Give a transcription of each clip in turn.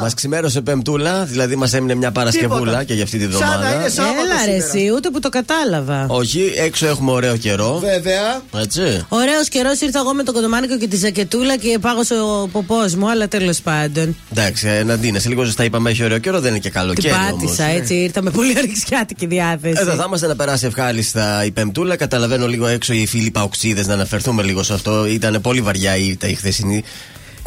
Μα ξημέρωσε Πεμπτούλα, δηλαδή μας έμεινε μια Παρασκευούλα και για αυτή τη βδομάδα. Έλα ρε, εσύ, ούτε που το κατάλαβα. Όχι, έξω έχουμε ωραίο καιρό. Βέβαια. Έτσι. Ωραίος καιρός ήρθα εγώ με το κοντομάνικο και τη ζακετούλα και πάγωσε ο ποπός μου, αλλά τέλος πάντων. Εντάξει, Ναντίνα, σε λίγο ζεστά είπαμε έχει ωραίο καιρό, δεν είναι και καλό Την πάτησα έτσι, ήρθα με πολύ αριξιάτικη διάθεση. Εδώ θα είμαστε να περάσει ευχάριστα η Πεμπτούλα. Καταλαβαίνω λίγο έξω οι φίλοι Παουξίδε να αναφερθούμε λίγο σε αυτό. Ήταν πολύ βαριά η, η χθεσινή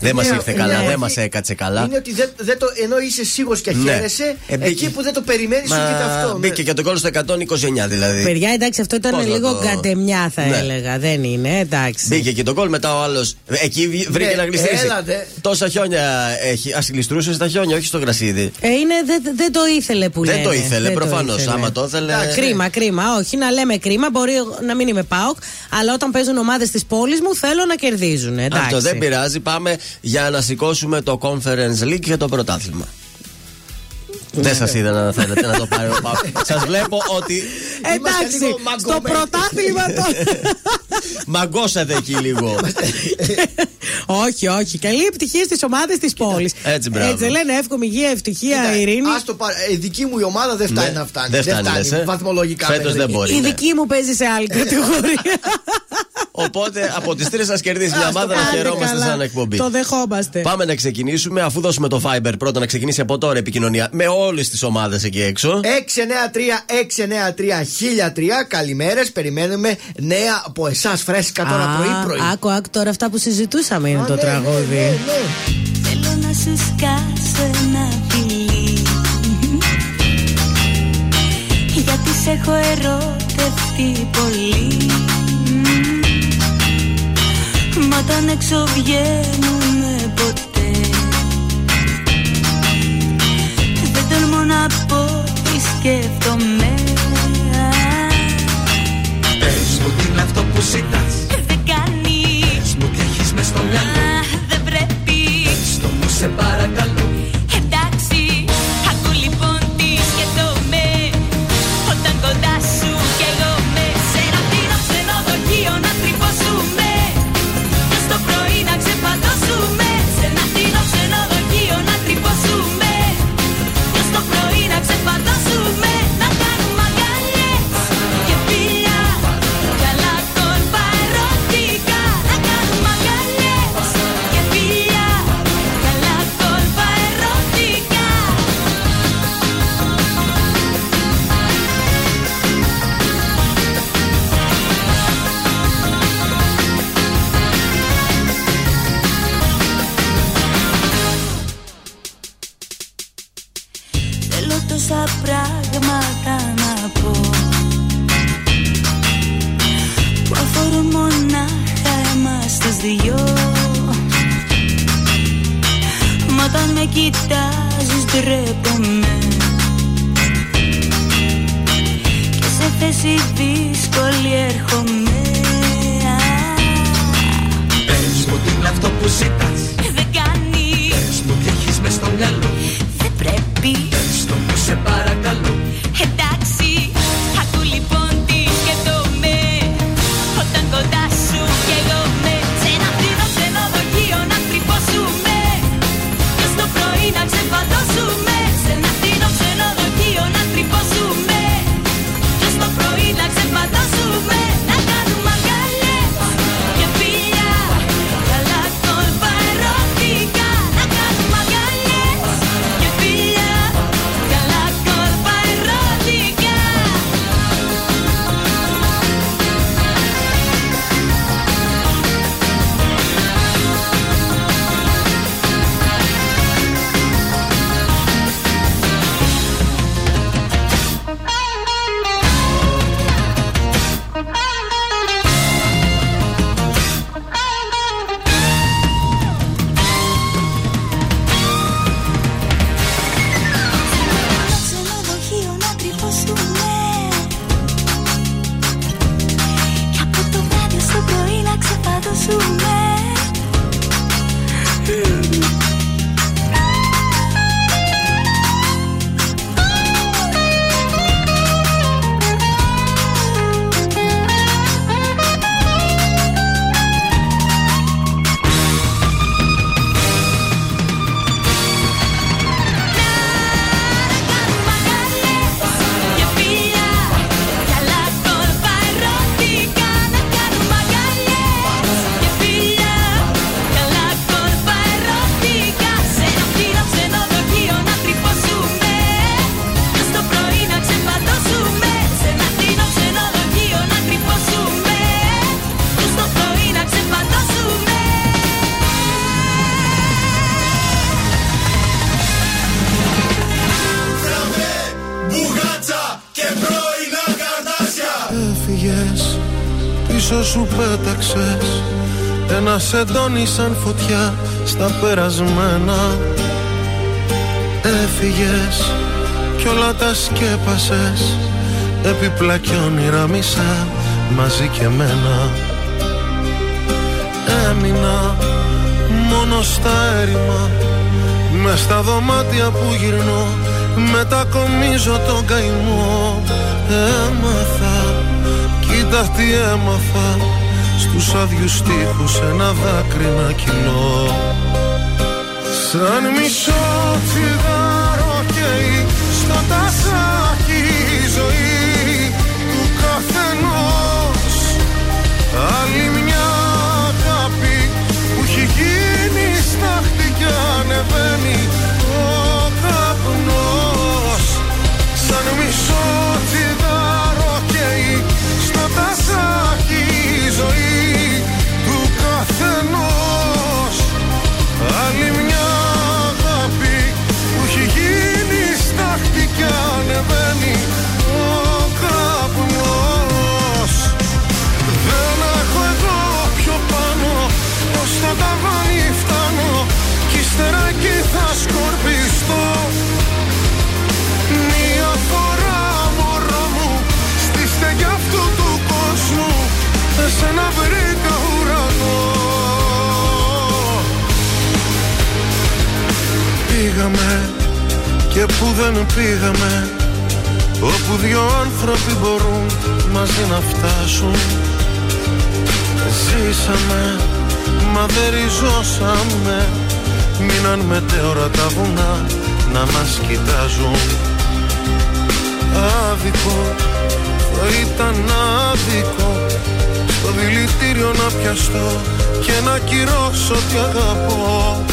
δεν μας ήρθε καλά, δεν μας έκατσε καλά. Είναι ότι δεν, δεν το, ενώ είσαι σίγουρος και ναι. χαίρεσαι, ε, εκεί που δεν το περιμένεις, σου και αυτό. Μπήκε ναι. και το κόλλο στο 129 δηλαδή. Παιδιά, εντάξει, αυτό ήταν Πώς λίγο το... κατεμιά, θα ναι. έλεγα. Δεν είναι, εντάξει. Μπήκε και το κόλλο, μετά ο άλλο. Εκεί βρήκε ναι, να γλιστρήσει. Τόσα χιόνια έχει. Α γλιστρούσες στα χιόνια, όχι στο γρασίδι. Ε, είναι, δεν, δεν το ήθελε που λέει. Δεν το ήθελε, προφανώς. Άμα το ήθελε. Κρίμα, κρίμα. Όχι, να λέμε κρίμα. Μπορεί να μην είμαι πάοκ, αλλά όταν παίζουν ομάδες της πόλης μου θέλω να κερδίζουν. Αυτό δεν πειράζει. Πάμε για να σηκώσουμε σηκώσουμε το Conference League και το πρωτάθλημα. Δεν σας είδα να θέλετε να το πάρει ο Σας βλέπω ότι. Εντάξει, στο πρωτάθλημα το. Μαγκώσατε εκεί λίγο. όχι, όχι. Καλή επιτυχία στις ομάδες της πόλης. Έτσι, μπράβο. Έτσι λένε εύκομη υγεία, ευτυχία, ειρήνη. Α το πάρει. Η δική μου η ομάδα δεν φτάνει ναι, να φτάνει. Δεν φτάνει. Βαθμολογικά. Φέτος δεν μπορεί. Η ναι. δική μου παίζει σε άλλη κατηγορία. Οπότε από τις τρεις σας κερδίσει μια ομάδα να χαιρόμαστε σαν εκπομπή. Το δεχόμαστε. Πάμε να ξεκινήσουμε αφού δώσουμε το Fiber πρώτα να ξεκινήσει από τώρα επικοινωνία με όλε τι ομάδε εκεί έξω. 693-693-1003. Καλημέρε. Περιμένουμε νέα από εσά φρέσκα τώρα πρωί-πρωί. Άκου, άκου τώρα αυτά που συζητούσαμε είναι το ναι, τραγούδι. Ναι, ναι, Θέλω να σου σκάσω ένα φιλί. Γιατί σε έχω ερωτευτεί πολύ. Μα όταν έξω βγαίνουμε να πω τι σκέφτομαι Πες μου τι είναι αυτό που ζητάς. Δεν κάνει. Πες μου τι έχεις μες στο μυαλό. Δεν πρέπει. Πες το μου σε παρακαλώ όταν με κοιτάζεις ντρέπομαι. Και σε θέση δύσκολη έρχομαι. Πες μου τι είναι αυτό που ζητάς. Δεν κάνεις. Πες μου τι έχεις μες στο μυαλό Ένα σεντόνι σαν φωτιά στα περασμένα. Έφυγες κι όλα τα σκέπασες. Έπιπλα κι όνειρα μισά μαζί και μένα Έμεινα μόνο στα έρημα. Μες στα δωμάτια που γυρνώ. Μετακομίζω τον καημό. Έμαθα Κοίτα τι έμαθα Στους άδειους τείχους ένα δάκρυ να κοινώ Σαν μισό τσιγάρο καίει Στο τασάκι η ζωή του καθενός. Άλλη μια αγάπη που έχει γίνει στάχτη και ανεβαίνει ύστερα εκεί θα σκορπιστώ. Μια φορά μωρό μου Στη στέγη αυτού του κόσμου Εσένα βρήκα ουρανό. Πήγαμε και που δεν πήγαμε Όπου δυο άνθρωποι μπορούν μαζί να φτάσουν. Ζήσαμε, μα δεν ριζώσαμε Μείναν μετέωρα τα βουνά να μας κοιτάζουν. Άδικο, θα ήταν άδικο Στο δηλητήριο να πιαστώ και να κυρώσω τι αγαπώ.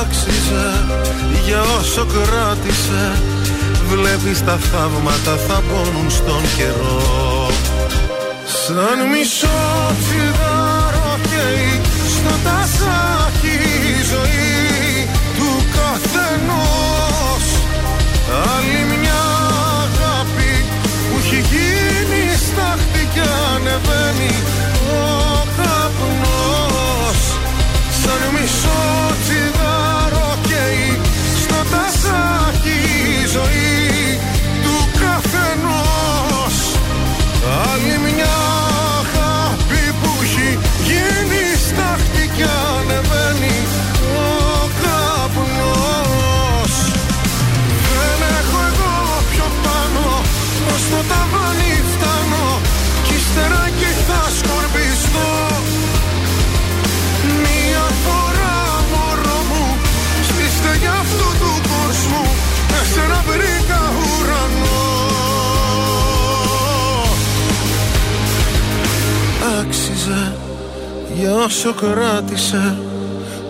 Άξιζε για όσο κράτησε Βλέπεις τα θαύματα θα πόνουν στον καιρό. Σαν μισό για όσο κράτησε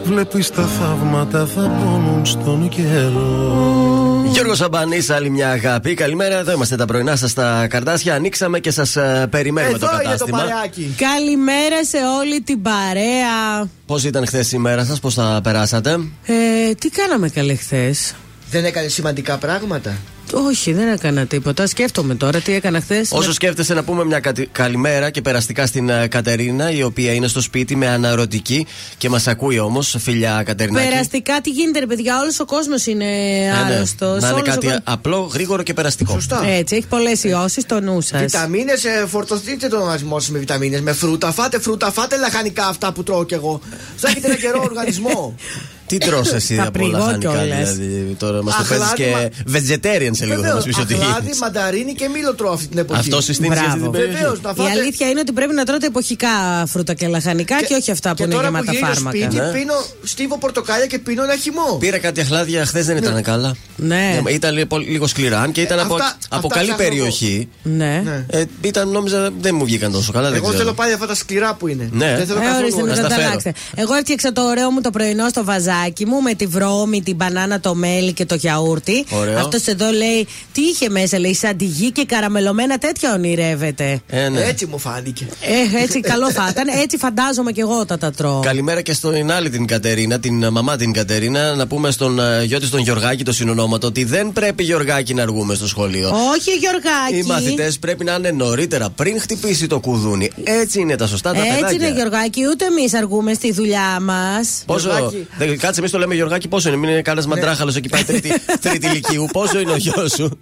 Βλέπεις τα θαύματα θα πόνουν στον καιρό Γιώργος Σαμπανής, άλλη μια αγάπη. Καλημέρα, εδώ είμαστε τα πρωινά σας στα καρτάσια. Ανοίξαμε και σας περιμένουμε Εδώ το είναι το κατάστημα. παρεάκι. Καλημέρα σε όλη την παρέα. Πώς ήταν χθες η μέρα σας, πώς τα περάσατε; Ε, τι κάναμε καλέ χθες; Δεν έκανε σημαντικά πράγματα. Όχι, δεν έκανα τίποτα. Σκέφτομαι τώρα τι έκανα χθες. Όσο σκέφτεσαι να πούμε μια κατη- καλημέρα και περαστικά στην ε, Κατερίνα, η οποία είναι στο σπίτι με αναρωτική και μας ακούει όμως. Φιλιά Κατερινάκη. Περαστικά τι γίνεται, ρε παιδιά. Όλος ο κόσμος είναι Ναι, ναι. άρρωστος. Να είναι κάτι απλό, γρήγορο και περαστικό. Σωστά. Έτσι, έχει πολλές ιώσεις στο νου σας. Βιταμίνες, φορτωθείτε τον οργανισμό σας με βιταμίνες. Με φρούτα, φάτε φρούτα, φάτε λαχανικά αυτά που τρώω κι εγώ. Θα έχετε ένα καιρό οργανισμό. Τι τρως εσύ Θα από όλα πρηγώ χανικά, κιόλας. δηλαδή. Τώρα μας το Αχλάδι, παίζεις και μα- vegetarian σε λίγο, θα μας Βεβαίως, πει ότι αχλάδι, είναι. μανταρίνι και μήλο τρώω αυτή την εποχή. Αυτό συστήνεις για αυτή την Μπράβο. περιοχή. Βεβαίως, να Η φάτε. αλήθεια είναι ότι πρέπει να τρώτε εποχικά φρούτα και λαχανικά και, όχι αυτά που και είναι τώρα γεμάτα που γυρίζω φάρμακα. σπίτι, Ναι. πίνω, στίβω πορτοκάλια και πίνω ένα χυμό. Πήρα κάτι αχλάδια χθες, δεν ήταν καλά. Ναι. Ε, Ήταν λίγο- λίγο σκληρά, αν και ήταν Ε, από, αυτά- από αυτά καλή ψάχνω εγώ. περιοχή. Ναι. Ναι. Ε, ήταν, νόμιζα, δεν μου βγήκαν τόσο καλά. δεν Εγώ ξέρω. θέλω πάλι αυτά τα σκληρά που είναι. Ναι. Δεν θέλω Ε, καθόλου ορίστε, να να στα τα φέρω. αλλάξετε. Εγώ έφτιαξα το ωραίο μου το πρωινό στο βαζάρι Γιωργάκι μου με τη βρώμη, την μπανάνα, το μέλι και το γιαούρτι. Ωραίο. Αυτός εδώ λέει τι είχε μέσα, λέει σαν τη γη και καραμελωμένα τέτοια ονειρεύεται. Ε, ναι. Έτσι μου φάνηκε. Ε, έτσι καλό θα ήταν. Έτσι φαντάζομαι και εγώ όταν τα τρώω. Καλημέρα και στην άλλη την Κατερίνα, την ε, μαμά την Κατερίνα. Να πούμε στον ε, γιο τη τον Γιωργάκη, το συνονόματο, ότι δεν πρέπει Γιωργάκη να αργούμε στο σχολείο. Όχι, Γιωργάκι. Οι μαθητές πρέπει να είναι νωρίτερα, πριν χτυπήσει το κουδούνι. Έτσι είναι τα σωστά τα Έτσι παιδάκια. είναι, Γιωργάκι, ούτε εμείς αργούμε στη δουλειά μας. Πόσο. Γιωργάκη. Δεν, κάτσε, εμείς το λέμε Γιωργάκη, πόσο είναι. Μην είναι κανένας μαντράχαλος εκεί πάει τρίτη, τρίτη ηλικίου. Πόσο είναι ο γιος σου;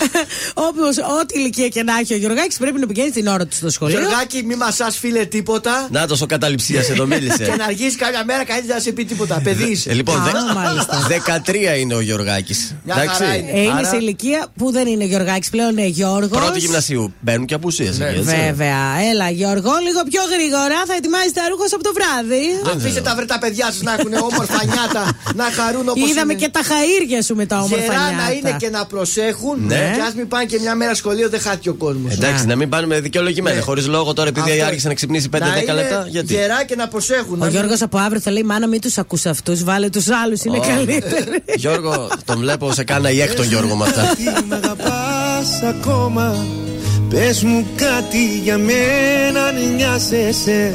Όπως ό,τι ηλικία και να έχει ο Γιωργάκης πρέπει να πηγαίνει την ώρα του στο σχολείο. Γιωργάκη, μη μα φίλε τίποτα. Να το ο καταληψία εδώ Και μίλησε. να αργήσει κάποια μέρα κανείς δεν θα σε πει τίποτα. Παιδί Ε, είσαι. Λοιπόν, Α, δε- μάλιστα. 13 είναι ο Γιωργάκης. Μια χαρά είναι. Ε, είναι Άρα, σε ηλικία που δεν είναι Γιωργάκης πλέον, είναι Γιώργος. Πρώτη γυμνασίου. Μπαίνουν και απουσίες. Βέβαια. Έλα, Γιώργο, λίγο πιο γρήγορα θα ετοιμάζεις τα ρούχα σου από το βράδυ. Αφήστε τα βρε τα παιδιά σας να έχουν όμορφα νιάτα, να χαρούν όπως Είδαμε και τα χαΐρια σου με τα όμορφα Γερά να νιάτα. είναι και να προσέχουν. Ναι. Και ας μην πάνε και μια μέρα σχολείο, δεν χάθηκε ο κόσμος. Εντάξει, να μην πάνε δικαιολογημένα. Ναι. Χωρίς λόγο τώρα επειδή Αυτό. άρχισε να ξυπνήσει 5-10 λεπτά. Γιατί; Γερά και να προσέχουν. Ο να μην- Γιώργος από αύριο θα λέει: Μάνα, μην τους ακούς αυτούς. Βάλε τους άλλους, είναι Ω. καλύτεροι. Γιώργο, τον βλέπω σε κάνα ή έκτον Γιώργο με αυτά. Τι μ' αγαπάς ακόμα Πες μου κάτι για μένα αν νοιάζεσαι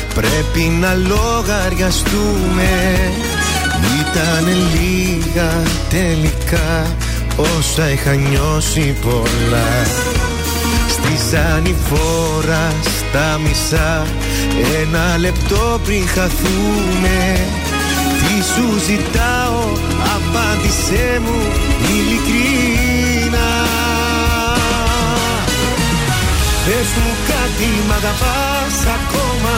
Πρέπει να λογαριαστούμε. Ήταν λίγα τελικά. Όσα είχα νιώσει πολλά. Στη ζανηφόρα στα μισά. Ένα λεπτό πριν χαθούμε. Τι σου ζητάω Απάντησέ μου ειλικρινά Πες μου κάτι μ' αγαπάς ακόμα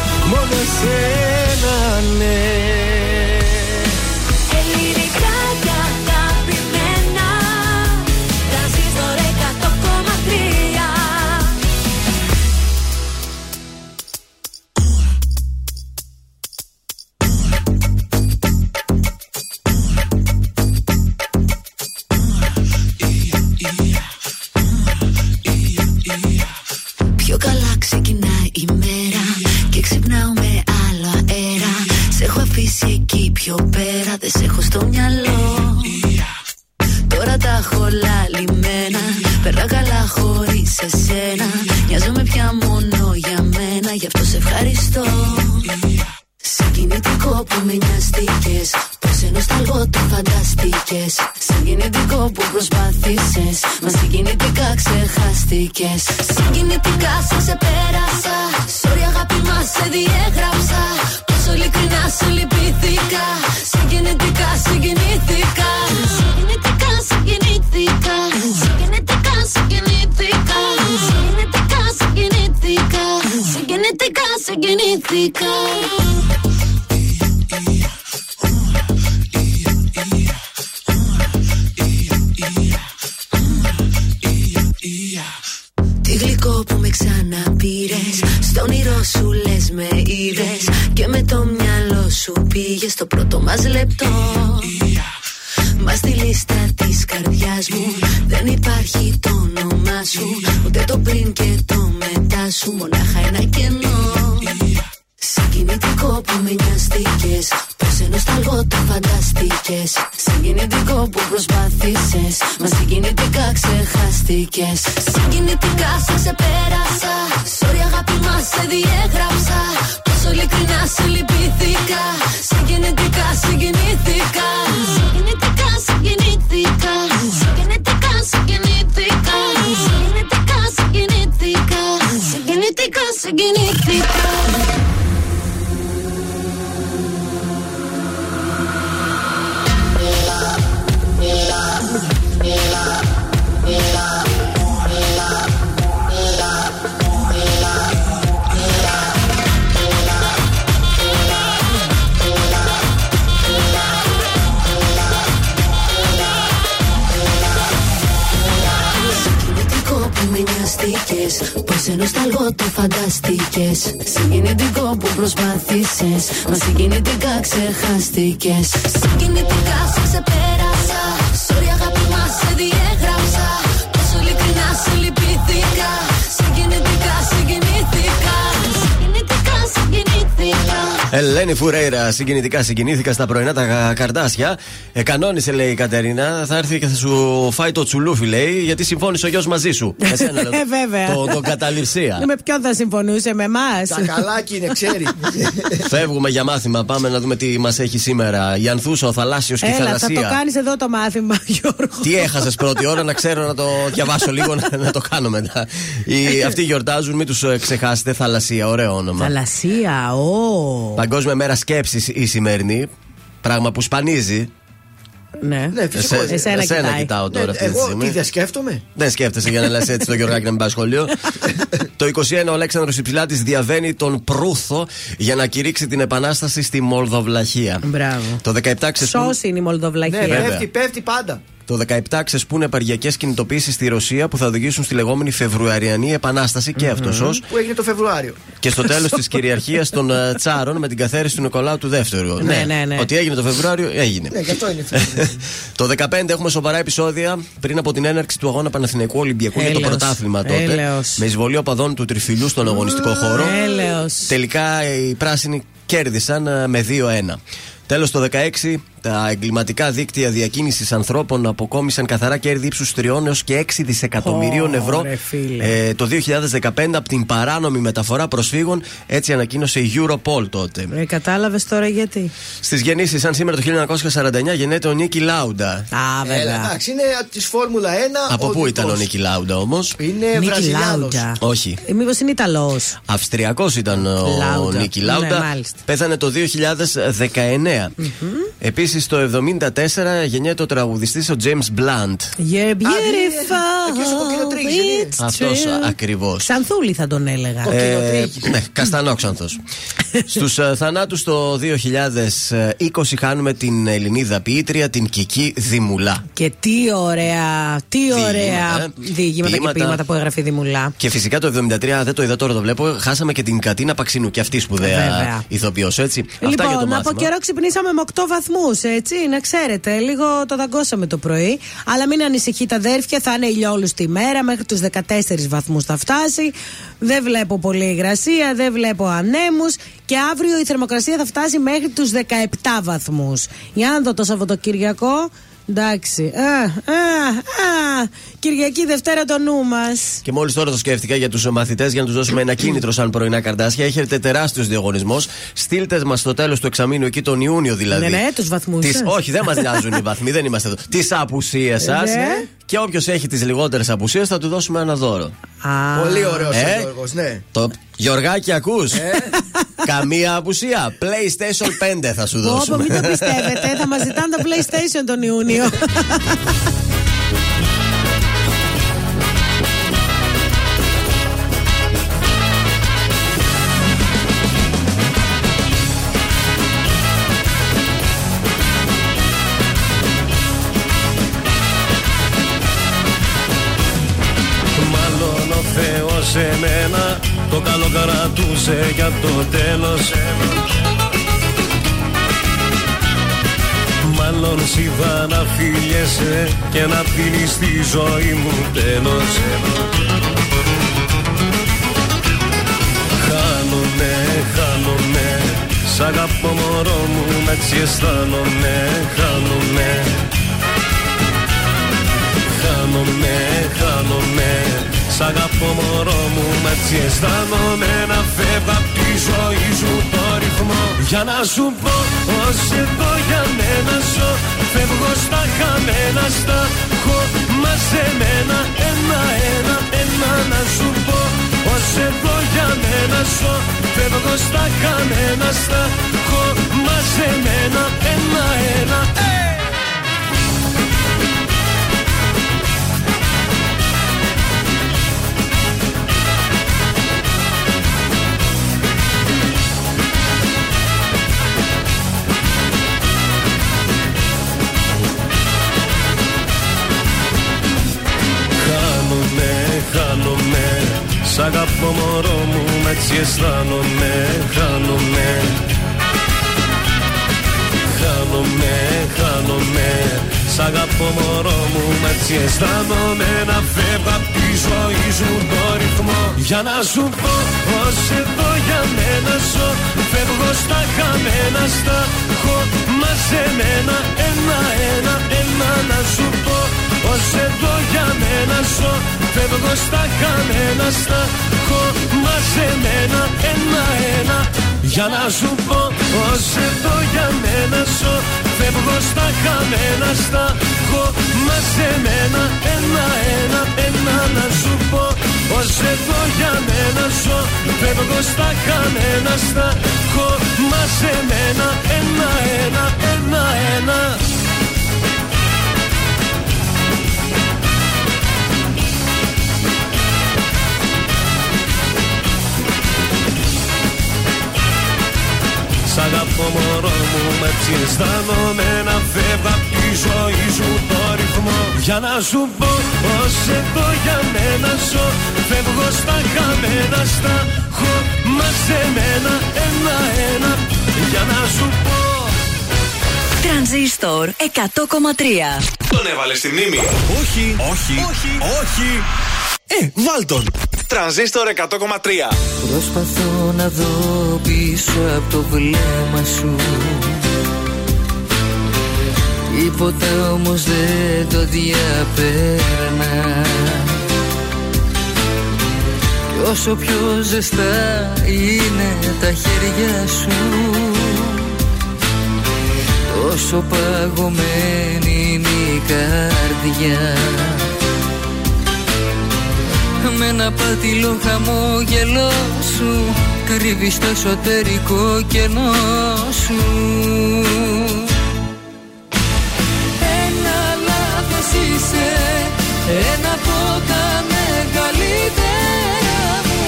μόνο εσένα πάνε Ελληνικά πιο πέρα Δεν σε έχω στο μυαλό Τώρα τα έχω λαλημένα Περνά καλά χωρίς εσένα Νοιάζομαι πια μόνο για μένα Γι' αυτό σε ευχαριστώ Συγκινητικό που με νοιαστήκες Πως ενώ σταλγό το φανταστήκες Συγκινητικό που προσπάθησες Μα συγκινητικά ξεχάστηκες Συγκινητικά σε ξεπέρασα Sorry αγάπη μας σε διέγραψα Συγκινητικά συγκινήθηκα Συγκινητικά συγκινήθηκα Συγκινητικά συγκινήθηκα Συγκινητικά συγκινήθηκα Συγκινητικά συγκινήθηκα μυαλό σου πήγες στο πρώτο μας λεπτό. Μα στη λίστα της καρδιάς μου Δεν υπάρχει το όνομά σου. Ούτε το πριν και το μετά σου Μονάχα ένα κενό. Συγκινητικό που με νοιαστήκες Πως ενώ σταλγό το φανταστήκες Συγκινητικό που προσπάθησες Μα συγκινητικά ξεχάστηκες. Συγκινητικά σε ξεπέρασα Sorry αγάπη μας σε διέγραψα. Πόσο ειλικρινά σε λυπήθηκα Συγκινητικά συγκινήθηκα. Συγκινητικά συγκινήθηκα. Συγκινητικά συγκινήθηκα. Συγκινητικά συγκινήθηκα. Συγκινητικά συγκινήθηκα νοιαστήκες Πως ενώ σταλγό το φανταστήκες Συγκινητικό που προσπάθησες. Μα συγκινητικά ξεχάστηκες. Συγκινητικά σε ξεπέρασα. Sorry αγάπη μας σε διέγραψα. Πόσο ειλικρινά σε λυπήθηκα. Συγκινητικά συγκινήθηκα Ελένη Φουρέιρα, συγκινητικά συγκινήθηκα στα πρωινά τα καρδάσια. Ε, κανόνισε, λέει η Κατερίνα, θα έρθει και θα σου φάει το τσουλούφι, λέει, γιατί συμφώνησε ο γιος μαζί σου. Εσένα, λέω, Ε, βέβαια. Το, το καταληψία. Με ποιον θα συμφωνούσε, με εμάς; Τα καλάκι είναι, ξέρει. Φεύγουμε για μάθημα. Πάμε να δούμε τι μας έχει σήμερα. Η Ανθούσα, ο Θαλάσσιος και η Έλα, θα Θαλασσία. το κάνεις εδώ το μάθημα, Γιώργο. Τι έχασες πρώτη ώρα να ξέρω να το διαβάσω λίγο να, να το κάνω μετά. Οι, αυτοί γιορτάζουν, μην τους ξεχάσετε. Θαλασσία, ωραίο όνομα. Θαλασσία, ω. Παγκόσμια μέρα σκέψης η σημερινή. Πράγμα που σπανίζει. Ναι. Ναι, φυσικό. Εσέ- Εσένα εσένα κοιτάει. κοιτάω τώρα Ναι, αυτή τη Εγώ στιγμή. τι δεν σκέφτομαι; Δεν σκέφτεσαι για να λες έτσι το Γιωργάκη να μην πάει σχολείο. το 21 ο Αλέξανδρος Υψηλάτης διαβαίνει τον Προύθο για να κηρύξει την επανάσταση στη Μολδοβλαχία. Μπράβο. Το 17 ξεσπούν, Σώση είναι η Ναι, Μολδοβλαχία. βέβαια. πέφτει, πέφτει πάντα. Το 17 ξεσπούν επαργιακέ κινητοποίησεις στη Ρωσία που θα οδηγήσουν στη λεγόμενη Φεβρουαριανή Επανάσταση και αυτός ως Που έγινε το Φεβρουάριο. και στο τέλος της κυριαρχίας των ε, Τσάρων με την καθαίρεση του Νικολάου του Δεύτερου. Ναι, ναι, ναι. Ότι έγινε το Φεβρουάριο, έγινε. Ναι, γι' αυτό είναι Φεβρουάριο. το 15 έχουμε σοβαρά επεισόδια πριν από την έναρξη του αγώνα Παναθηναϊκού Ολυμπιακού για το Έλεος. πρωτάθλημα τότε. Έλεος. Με εισβολή οπαδών του τριφυλιού στον αγωνιστικό χώρο. Έλεος. Τελικά οι πράσινοι κέρδισαν ε, με 2-1. Τέλος το 16, τα εγκληματικά δίκτυα διακίνησης ανθρώπων αποκόμισαν καθαρά κέρδη ύψους 3 έως και 6 δισεκατομμυρίων Ω, ευρώ ρε φίλε. ε, το 2015 από την παράνομη μεταφορά προσφύγων. Έτσι ανακοίνωσε η Europol τότε. Ε, Κατάλαβες τώρα γιατί. Στις γεννήσεις, σαν σήμερα το 1949, γεννέται ο Νίκη Λάουντα. Α, Έλα, βέβαια. εντάξει, είναι τη Φόρμουλα 1. Από πού ήταν ο δικός. Νίκη Λάουντα όμως; Είναι Νίκη Βραζιλιάνος. Λάουντα. Όχι. Ε, Μήπως είναι Ιταλός. Αυστριακός ήταν ο Λάουντα. Νίκη Λάουντα. Ναι, μάλιστα. Πέθανε το 2019. Επίσης, Επίσης το 74 γεννιέται ο τραγουδιστής ο James Blunt. You're beautiful. εκεί στο κοκκινοτρίγης, δεν είναι; it's Αυτός true. ακριβώς. Ξανθούλη θα τον έλεγα. Κοκκινοτρίγης. ναι, καστανόξανθος. Στους uh, θανάτους το 2020 χάνουμε την Ελληνίδα ποιήτρια, την Κική Δημουλά. Και τι ωραία, τι Διήγηματα, ωραία ε. διηγήματα και Ποίηματα. ποίηματα που έγραφε η Δημουλά. Και φυσικά το 73, δεν το είδα τώρα, το βλέπω. Χάσαμε και την Κατίνα Παξινού. Και αυτής σπουδαία Βέβαια. ηθοποιός, έτσι. Αυτά για το Λοιπόν, από μάθημα. καιρό ξυπνήσαμε με 8 βαθμούς, έτσι, να ξέρετε. Λίγο το δαγκώσαμε το πρωί. Αλλά μην ανησυχείτε, αδέρφια, θα είναι ηλιόλου τη μέρα. Μέχρι τους 14 βαθμούς θα φτάσει. Δεν βλέπω πολύ υγρασία, δεν βλέπω ανέμους. Και αύριο η θερμοκρασία θα φτάσει μέχρι τους 17 βαθμούς. Για να δω το Σαββατοκύριακο. Εντάξει. Α, α, α. Κυριακή Δευτέρα το νου μας. Και μόλις τώρα το σκέφτηκα για τους μαθητές για να τους δώσουμε ένα κίνητρο σαν πρωινά καρτάσια. Έχετε τεράστιος διαγωνισμός. Στείλτε μας στο τέλος του εξαμήνου, εκεί τον Ιούνιο δηλαδή. Ναι, ναι, τους βαθμούς Τις- σας. όχι, δεν μας νοιάζουν οι βαθμοί, δεν είμαστε εδώ. Τις απουσίες σας. Ναι. Και όποιος έχει τις λιγότερες απουσίες θα του δώσουμε ένα δώρο. Α, Πολύ ωραίος ο Ε. Γιώργος, ναι. Το Γιωργάκι, ακούς; Καμία απουσία. PlayStation 5 θα σου Όπω δώσουμε. μην το πιστεύετε, θα μας ζητάνε το PlayStation τον Ιούνιο. κρατούσε για το τέλος. Μάλλον σιγά να φιλιέσαι και να πίνεις τη ζωή μου τέλος. Χάνομαι, χάνομαι Σ' αγαπώ μωρό μου, έτσι αισθάνομαι Χάνομαι. Χάνομαι, χάνομαι Σ' αγαπώ μωρό μου, μα έτσι αισθάνομαι Να φεύγω απ' τη ζωή σου το ρυθμό. Για να σου πω πως εδώ για μένα ζω Φεύγω στα χαμένα, στα έχω μαζεμένα Ένα-ένα, ένα να σου πω πως εδώ για μένα ζω Φεύγω στα χαμένα, στα έχω μαζεμένα Ένα-ένα, ε! Χάνομαι, χάνομαι. Σ' αγαπώ μωρό μου, μα έτσι αισθάνομαι. Χάνομαι. Χάνομαι, χάνομαι. Σ' αγαπώ μωρό μου, μα έτσι αισθάνομαι. Να φεύγω απ' τη ζωή σου το ρυθμό. Για να σου πω πως εδώ για μένα ζω. Φεύγω στα χαμένα, στα έχω μαζεμένα Ένα-ένα, ένα να σου πω πως εδώ για μένα ζω Φεύγω στα χαμένα, στα έχω μαζεμένα Ένα-ένα, για να σου πω πως εδώ για μένα ζω Φεύγω στα χαμένα, στα έχω μαζεμένα Ένα-ένα, ένα να σου πω. Πως εδώ για μένα ζω Φεύγω στα χαμένα, στα έχω μαζεμένα Ένα-ένα, ένα-ένα αγαπώ μωρό μου, με έτσι αισθάνομαι να φεύγω απ' τη ζωή σου το ρυθμό Για να σου πω πως εδώ για μένα ζω Φεύγω στα χαμένα, στα έχω μαζεμένα Ένα-ένα, για να σου πω Τρανζίστορ 100,3. Τον έβαλες στη μνήμη; Όχι, όχι, όχι, όχι. Ε, βάλ τον. Τρανζίστορ 100,3. Προσπαθώ να δω πίσω από το βλέμμα σου. Τίποτα όμως δεν το διαπέρνα. Κι όσο πιο ζεστά είναι τα χέρια σου Τόσο παγωμένη είναι η καρδιά με ένα πατηλό χαμόγελό σου Κρύβεις το εσωτερικό κενό σου. Είσαι Ένα από τα μεγαλύτερα μου.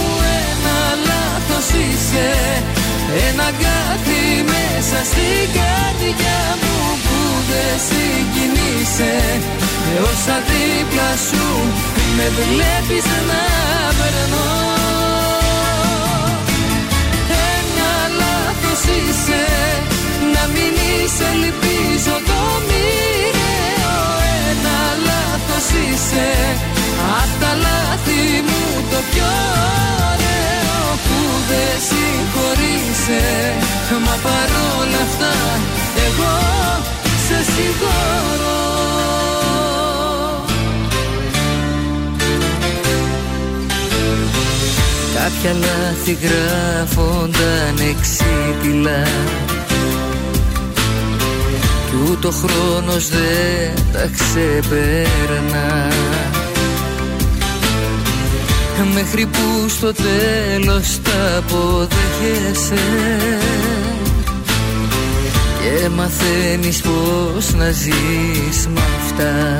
Ένα λάθος είσαι Ένα κάτι μέσα στην καρδιά μου Που δεν συγκινείσαι. Με όσα δίπλα σου Με βλέπεις να περνώ. Ένα λάθος είσαι Να μην είσαι ελπίζω το μοιραίο. Ένα λάθος είσαι Απ' τα λάθη μου το πιο ωραίο Που δεν συγχωρείσαι. Μα παρόλα αυτά εγώ σε συγχωρώ Κάποια λάθη γράφονταν εξίτηλα Κι ούτε ο χρόνος δεν τα ξεπέρνα. Μέχρι που στο τέλος τα αποδέχεσαι. Και μαθαίνεις πως να ζεις με αυτά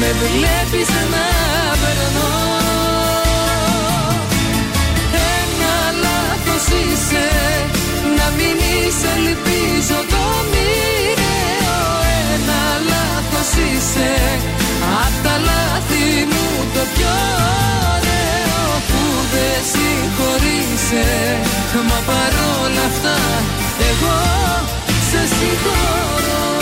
Με βλέπεις να περνώ Ένα λάθος είσαι Να μην είσαι ελπίζω το μοιραίο. Ένα λάθος είσαι Απ' τα λάθη μου το πιο ωραίο Που δεν συγχωρείσαι. Μα παρόλα αυτά εγώ σε συγχωρώ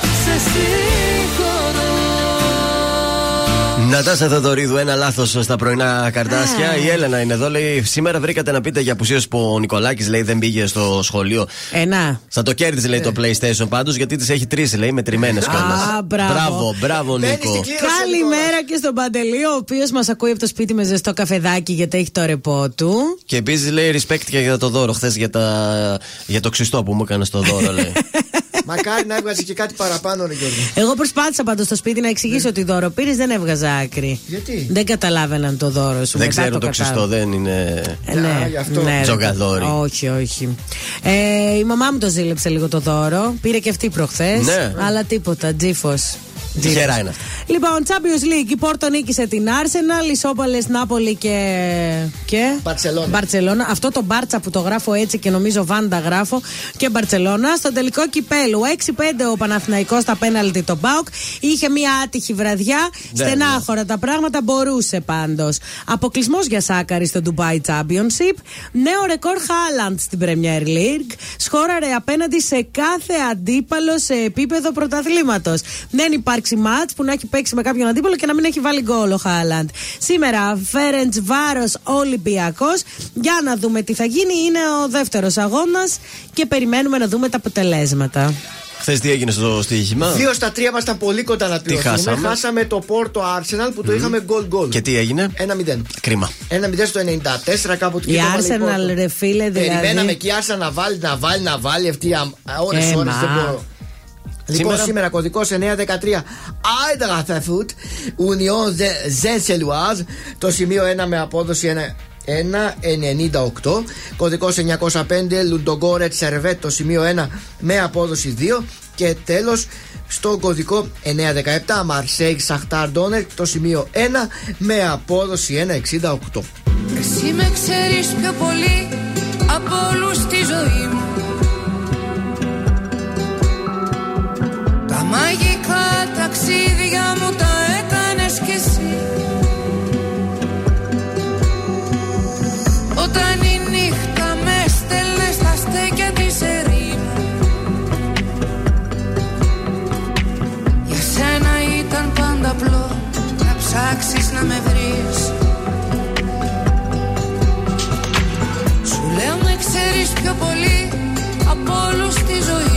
Νατάσα Θεοδωρίδου, ένα λάθος στα πρωινά καρτάσια. Η Έλενα είναι εδώ, λέει: Σήμερα βρήκατε να πείτε για απουσίωση που ο Νικολάκης λέει δεν πήγε στο σχολείο. Ένα. Θα το κέρδιζε, λέει, το PlayStation πάντως, γιατί τι έχει τρεις, λέει, με τριμμένε κιόλας. Α, μπράβο. Μπράβο, μπράβο, Νίκο. Καλημέρα και στον Παντελή, ο οποίος μας ακούει από το σπίτι με ζεστό καφεδάκι γιατί έχει το ρεπό του. Και επίσης λέει respect και για το δώρο χθες για, τα... για το ξυστό που μου έκανε το δώρο, λέει. Μακάρι να έβγαζε και κάτι παραπάνω, ρε Γιώργο. Εγώ προσπάθησα πάντως στο σπίτι να εξηγήσω ότι δώρο πήρες, δεν έβγαζα άκρη. Γιατί; Δεν καταλάβαιναν το δώρο σου. δεν μετά ξέρουν το κατάλαβα. ξυστό, δεν είναι. Ε, ναι, γι' αυτό. ναι, ρε. Τζογκαδόρι. Όχι, όχι. Ε, η μαμά μου το ζήλεψε λίγο το δώρο. Πήρε και αυτή προχθές. Ναι. Αλλά τίποτα. Τζίφος. Τυχερά είναι αυτά. Λοιπόν, Champions League. Η Πόρτο νίκησε την Arsenal, Ισόπαλες Νάπολη και. και... Μπαρτσελώνα. Μπαρτσελώνα. Αυτό το μπάρτσα που το γράφω έτσι και νομίζω Βάντα γράφω και Μπαρτσελώνα. Στο τελικό κυπέλου 6-5 ο Παναθηναϊκός στα πέναλτι το Μπάουκ. Είχε μια άτυχη βραδιά. Ναι, Στενάχωρα τα πράγματα μπορούσε πάντως. Αποκλεισμός για Σάκαρη στο Dubai Championship. Νέο ρεκόρ Χάλαντ στην Premier League. Σκόραρε απέναντι σε κάθε αντίπαλο σε επίπεδο πρωταθλήματος. Δεν υπάρξει μάτς που να έχει παίξει με κάποιον αντίπαλο και να μην έχει βάλει γκολ ο Χάλαντ. Σήμερα Φέρεντς Βάρος Ολυμπιακός. Για να δούμε τι θα γίνει. Είναι ο δεύτερος αγώνας και περιμένουμε να δούμε τα αποτελέσματα. Χθες τι έγινε στο στοίχημα; Δύο στα τρία ήμασταν πολύ κοντά να πληρωθούμε. χάσαμε; Χάσαμε το Πόρτο Arsenal που το είχαμε γκολ γκολ. Και τι έγινε; Ένα μηδέν. Κρίμα. Ένα μηδέν στο 94 κάποτε. Η και το βάλε η Arsenal, Porto. ρε φίλε, δηλαδή. Περιμέναμε και η Arsenal να βάλει, να βάλει, να βάλει αυτή ώρες Ε, ώρες μα. δεν μπορώ. Λοιπόν, Σήμερα- σήμερα κωδικός 913. Άιντρα Φεφούτ, Union Ζενσελουάζ. Το σημείο 1 με απόδοση 1 198. Κωδικός 905 Λουντογκόρετ Σερβέτ το σημείο 1 με απόδοση 2. Και τέλος στο κωδικό 917 Μαρσέικ Σαχτάρ Ντόνερ το σημείο 1 με απόδοση 168. Εσύ με ξέρεις πιο πολύ από όλους στη ζωή μου μαγικά ταξίδια μου τα έκανες κι εσύ. Όταν η νύχτα με στέλνες στα στέκια της ερήμου Για σένα ήταν πάντα απλό να ψάξεις να με βρεις. Σου λέω με ξέρεις πιο πολύ από όλους στη ζωή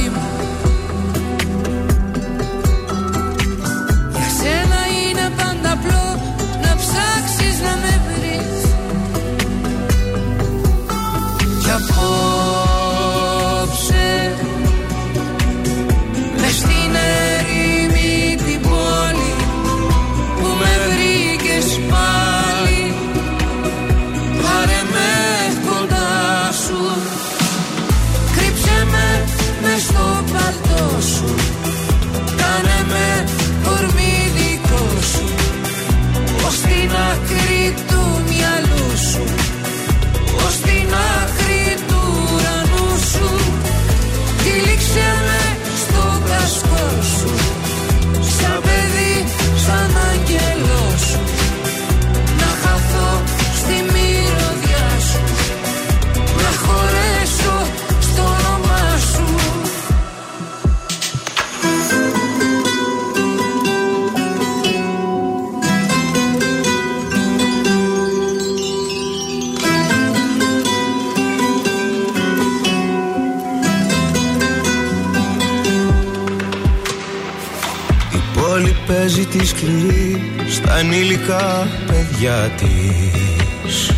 τη σκληρή στα ενήλικα παιδιά της.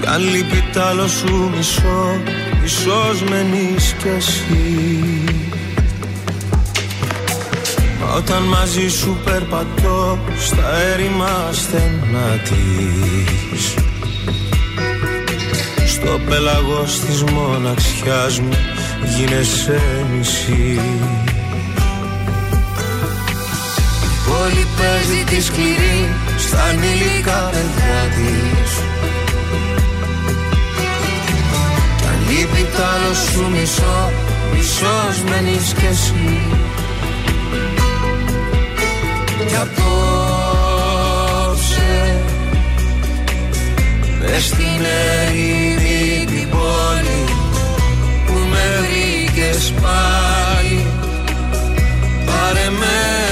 Κι αν λείπει τ' άλλο σου μισό, μισός μένεις κι εσύ. Μα όταν μαζί σου περπατώ στα έρημα στενά της. Στο πέλαγος της μοναξιάς μου γίνεσαι μισή πόλη παίζει τη σκληρή στα ανήλικα παιδιά της. Κι αν λείπει τ' άλλο σου μισό, μισός μένεις κι εσύ. Κι απόψε μες στην ερήμη την πόλη που με βρήκες πάλι. Πάρε με κοντά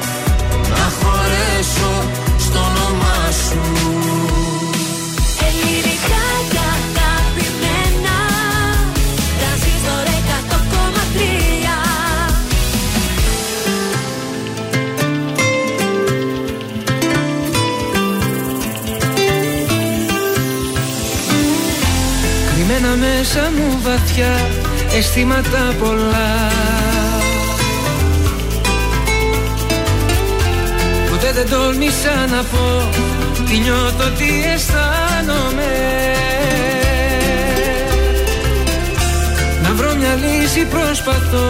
χωρέσω στο όνομά σου. Ελληνικά και αγαπημένα. Τρανζίστορ 100,3 Κρυμμένα μέσα μου βαθιά αισθήματα πολλά Ποτέ δεν τόλμησα να πω τι νιώθω, τι αισθάνομαι. Να βρω μια λύση προσπαθώ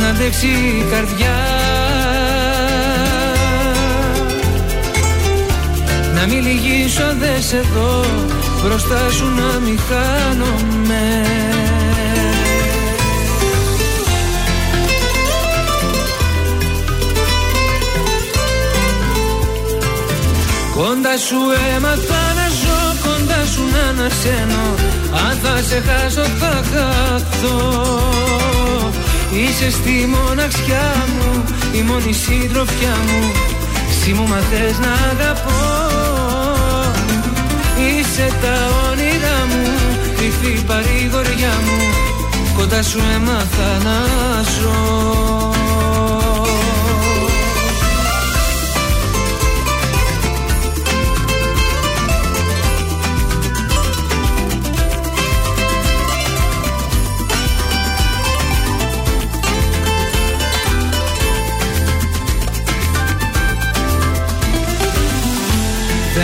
να αντέξει η καρδιά. Να μην λυγίσω αν δεν σε δω Μπροστά σου να μην χάνομαι Κοντά σου έμαθα να ζω Κοντά σου να ανασένω Αν θα σε χάσω θα χαθώ. Είσαι στη μοναξιά μου Η μόνη συντροφιά μου. Εσύ μου μαθες να αγαπώ. Είσαι τα όνειρά μου Κρυφή παρηγοριά μου. Κοντά σου έμαθα να ζω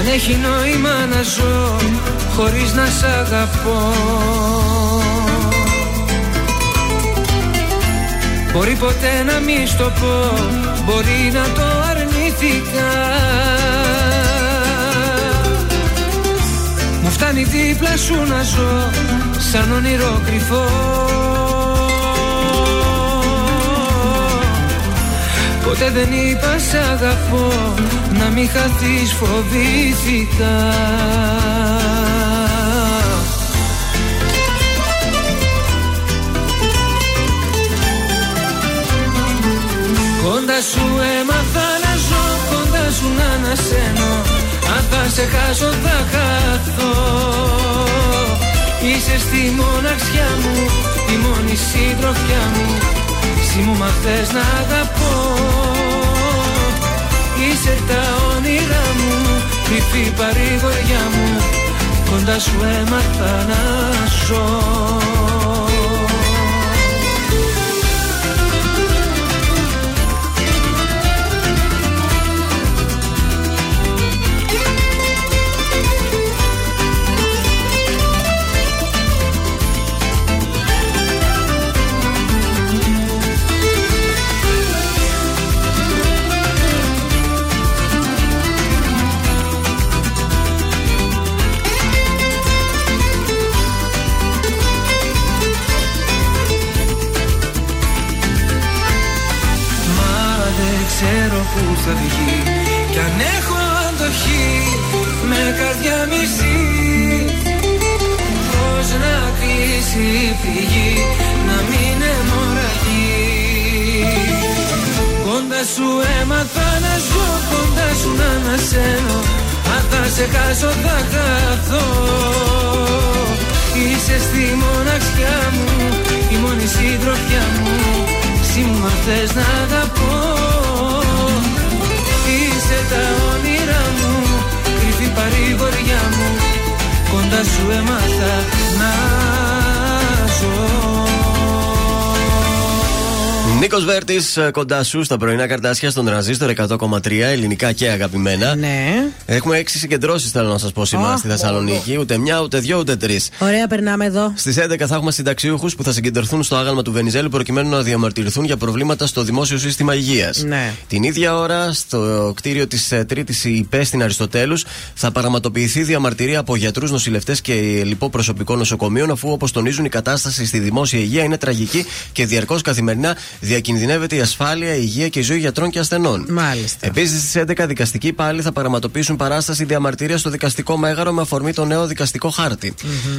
Δεν έχει νόημα να ζω χωρίς να σ' αγαπώ. Μπορεί ποτέ να μη στο πω, μπορεί να το αρνήθηκα. Μου φτάνει δίπλα σου να ζω σαν όνειρο κρυφό Ποτέ δεν είπα σ' αγαπώ Να μην χαθείς φοβήθηκα Κοντά σου έμαθα να ζω Κοντά σου να ανασένω. Αν θα σε χάσω θα χαθώ. Είσαι στη μοναξιά μου Η μόνη συντροφιά μου Εσύ μου μαθες να αγαπώ. Είσαι τα όνειρά μου Κρυφή παρηγοριά μου. Κοντά σου έμαθα να ζω ξέρω που θα βγει. Κι αν έχω αντοχή Με καρδιά μισή. Πώς να κλείσει η πηγή Να μην αιμορραγεί Κοντά σου έμαθα να ζω Κοντά σου να ανασένω. Αν θα σε χάσω θα χαθώ. Είσαι στη μοναξιά μου Η μόνη συντροφιά μου. Εσύ μου μαθες να αγαπώ. Είσαι παρηγοριά μου. Κοντά σου έμαθα να ζω Νίκος Βέρτης κοντά σου στα πρωινά καρτάσια στον τρανζίστορ 100,3 ελληνικά και αγαπημένα. Ναι. Έχουμε έξι συγκεντρώσεις, θέλω να σας πω σήμερα Ω, στη Θεσσαλονίκη. Ούτε μια, ούτε δυο, ούτε τρεις. Ωραία, περνάμε εδώ. Στις 11 θα έχουμε συνταξιούχους που θα συγκεντρωθούν στο άγαλμα του Βενιζέλου προκειμένου να διαμαρτυρηθούν για προβλήματα στο δημόσιο σύστημα υγείας. Ναι. Την ίδια ώρα, στο κτίριο της Τρίτης ΥΠΕ στην Αριστοτέλους, θα πραγματοποιηθεί διαμαρτυρία από γιατρούς, νοσηλευτές και λοιπό προσωπικό νοσοκομείων, αφού όπως τονίζουν η κατάσταση στη δημόσια υγεία είναι τραγική και διαρκώς καθημερινά διακινδυνεύεται η ασφάλεια, η υγεία και η ζωή γιατρών και ασθενών. Μάλιστα. Επίσης, στις 11 δικαστικοί πάλι θα πραγματοποιήσουν παράσταση διαμαρτυρίας στο δικαστικό μέγαρο με αφορμή το νέο δικαστικό χάρτη.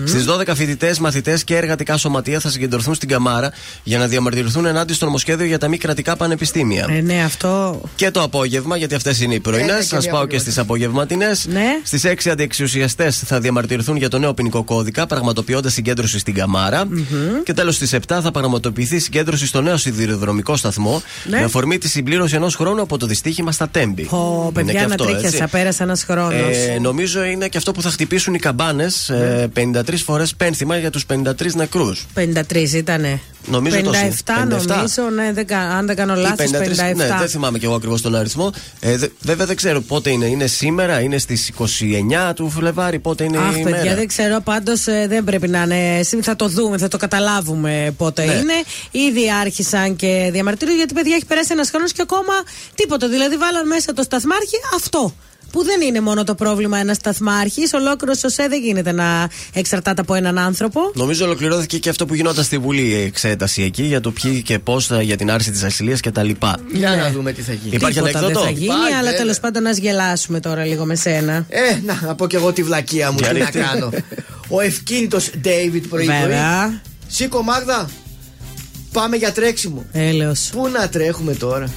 Στις 12 φοιτητές, μαθητές και εργατικά σωματεία θα συγκεντρωθούν στην Καμάρα για να διαμαρτυρηθούν ενάντια στο νομοσχέδιο για τα μη κρατικά πανεπιστήμια. Ε, ναι, αυτό. Και το απόγευμα, γιατί αυτές είναι οι πρωινές. Ένα και Σας μία πάω και απόγευμα. στις απογευματινές. Ναι. Στις 6 αντιεξουσιαστές θα διαμαρτυρηθούν για το νέο ποινικό κώδικα, πραγματοποιώντας συγκέντρωση στην Καμάρα. Και τέλος στις 7 θα πραγματοποιηθεί συγκέντρωση στο νέο σιδηροδρομικό σταθμό Ναι. με αφορμή τη συμπλήρωση ενός χρόνου από το δυστύχημα στα Τέμπη. Πω, Είναι παιδιά, και να αυτό, τρίχιασα. έτσι. Πέρασε ένας χρόνος. Ε, νομίζω είναι και αυτό που θα χτυπήσουν οι καμπάνες Ναι. 53 φορές πένθυμα για τους 53 νεκρούς. 53 ήτανε. Νομίζω 57, τόσο. 57. νομίζω, ναι, δεν, κα- αν δεν κάνω λάθος, 57. Ναι, δεν θυμάμαι και εγώ ακριβώς τον αριθμό. Ε, δε- βέβαια δεν ξέρω πότε είναι. Είναι σήμερα, είναι στις 29 του Φλεβάρι, πότε είναι Αχ, η παιδιά, μέρα. δεν ξέρω. Πάντως δεν πρέπει να είναι. Θα το δούμε, θα το καταλάβουμε πότε Ναι. είναι. Ήδη άρχισαν και διαμαρτύρουν γιατί, παιδιά, έχει περάσει ένας χρόνος και ακόμα τίποτα. Δηλαδή, βάλαν μέσα το σταθμάρχη αυτό. Που δεν είναι μόνο το πρόβλημα ένας σταθμάρχης. Ολόκληρος σωσέ δεν γίνεται να εξαρτάται από έναν άνθρωπο. Νομίζω ολοκληρώθηκε και αυτό που γινόταν στη Βουλή η εξέταση εκεί για το ποιοι και πώς για την άρση της ασυλία κτλ. Για να δούμε τι θα γίνει. Υπάρχει Τίποτα δεν ανέκδοτο; θα γίνει, Υπάρχει, αλλά βέβαια. τέλος πάντων να γελάσουμε τώρα λίγο με σένα. Ε, να, να πω και εγώ τη βλακεία μου, Για τι να ρίχτε. κάνω. Ο ευκίνητος David πρωί-πρωί. Βέβαια. Σήκω Μάγδα, πάμε για τρέξιμο. Έλεος. Πού να τρέχουμε τώρα;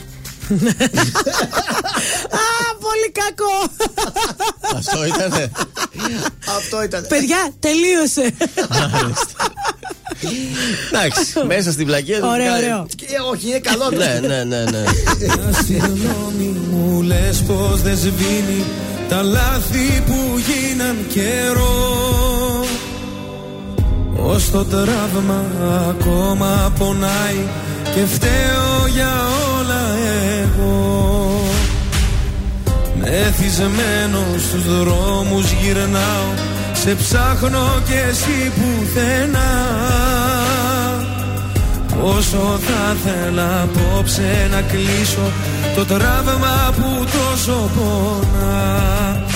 Α, πολύ πολύ κακό. Αυτό ήταν. Αυτό ήταν. Παιδιά, τελείωσε. Εντάξει, μέσα στην πλακία του. Ωραίο, κάνει- ωραίο. Και όχι, είναι καλό. Ναι, ναι, ναι, ναι. Συγγνώμη μου λες πως δεν σβήνει τα λάθη που γίναν καιρό Ως το τραύμα ακόμα πονάει και φταίω για όλα εγώ. Μεθυσμένο στους δρόμους γυρνάω σε ψάχνω και εσύ πουθενά. Όσο θα θέλα απόψε να κλείσω το τραύμα που τόσο πονά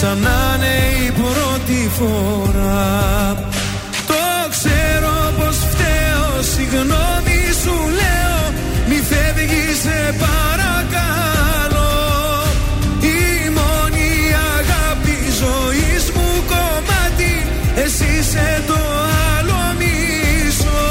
σαν να είναι η πρώτη φορά. Το ξέρω πως φταίω, συγγνώμη σου λέω. Μη φεύγεις σε παρακαλώ. Η μόνη αγάπη ζωής μου κομμάτι. Εσύ είσαι το άλλο μισό.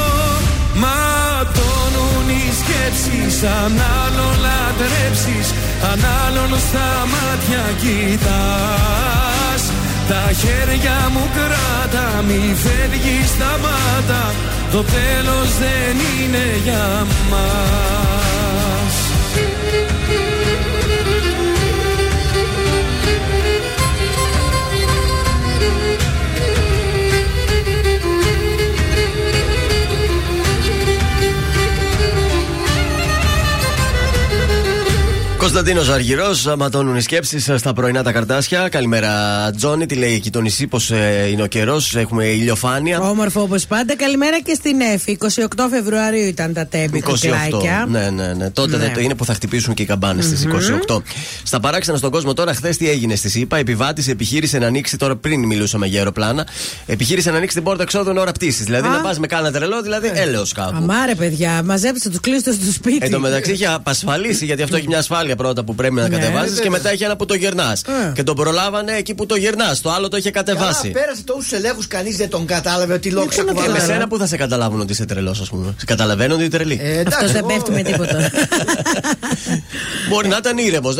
Ματώνουν οι σκέψεις Αν άλλον λατρέψεις Αν άλλον στα μάτια κοιτάς. Τα χέρια μου κράτα Μη φεύγεις σταμάτα. Το τέλος δεν είναι για μας Κωνσταντίνος Αργυρός, ματώνουν οι σκέψεις στα πρωινά τα καρτάσια. Καλημέρα, Τζόνι. Τι λέει εκεί το νησί, πώ είναι ο καιρός. Έχουμε ηλιοφάνεια. Όμορφο όπως πάντα. Καλημέρα και στην Εφη. 28 Φεβρουαρίου ήταν τα τέμπη τα 28. κεράκια. Ναι, ναι, ναι. Τότε Ναι. δεν το είναι που θα χτυπήσουν και οι καμπάνες στις 28. Στα παράξενα στον κόσμο τώρα, χθες τι έγινε στη ΣΥΠΑ. Επιβάτη επιχείρησε να ανοίξει, τώρα πριν μιλούσαμε για αεροπλάνα, επιχείρησε να ανοίξει την πόρτα εξόδου εν ώρα πτήσης. Δηλαδή Α. να πας με κάνα τρελό, δηλαδή έλεος κάπου. Αμάρε, παιδιά, μαζέψτε τους κλείστο στο σπίτι. Εν τω μεταξύ είχε απασφαλίσει, γιατί αυτό έχει μια ασφάλεια πρώτα που πρέπει να Ναι, κατεβάσει και βέβαια. μετά έχει ένα που το γυρνά. Ε. Και τον προλάβανε εκεί που το γυρνά. Το άλλο το είχε Καλά, κατεβάσει. πέρασε τόσου ελέγχους, κανείς δεν τον κατάλαβε ότι λόγω ξέρω να Ε, με καταλάβω. σένα που θα σε καταλάβουν ότι είσαι τρελός, ας πούμε. Σε καταλαβαίνουν ότι είναι τρελή. Ε, εντάξει, Αυτός δεν εγώ- πέφτει με τίποτα. Μπορεί να ήταν ήρεμος.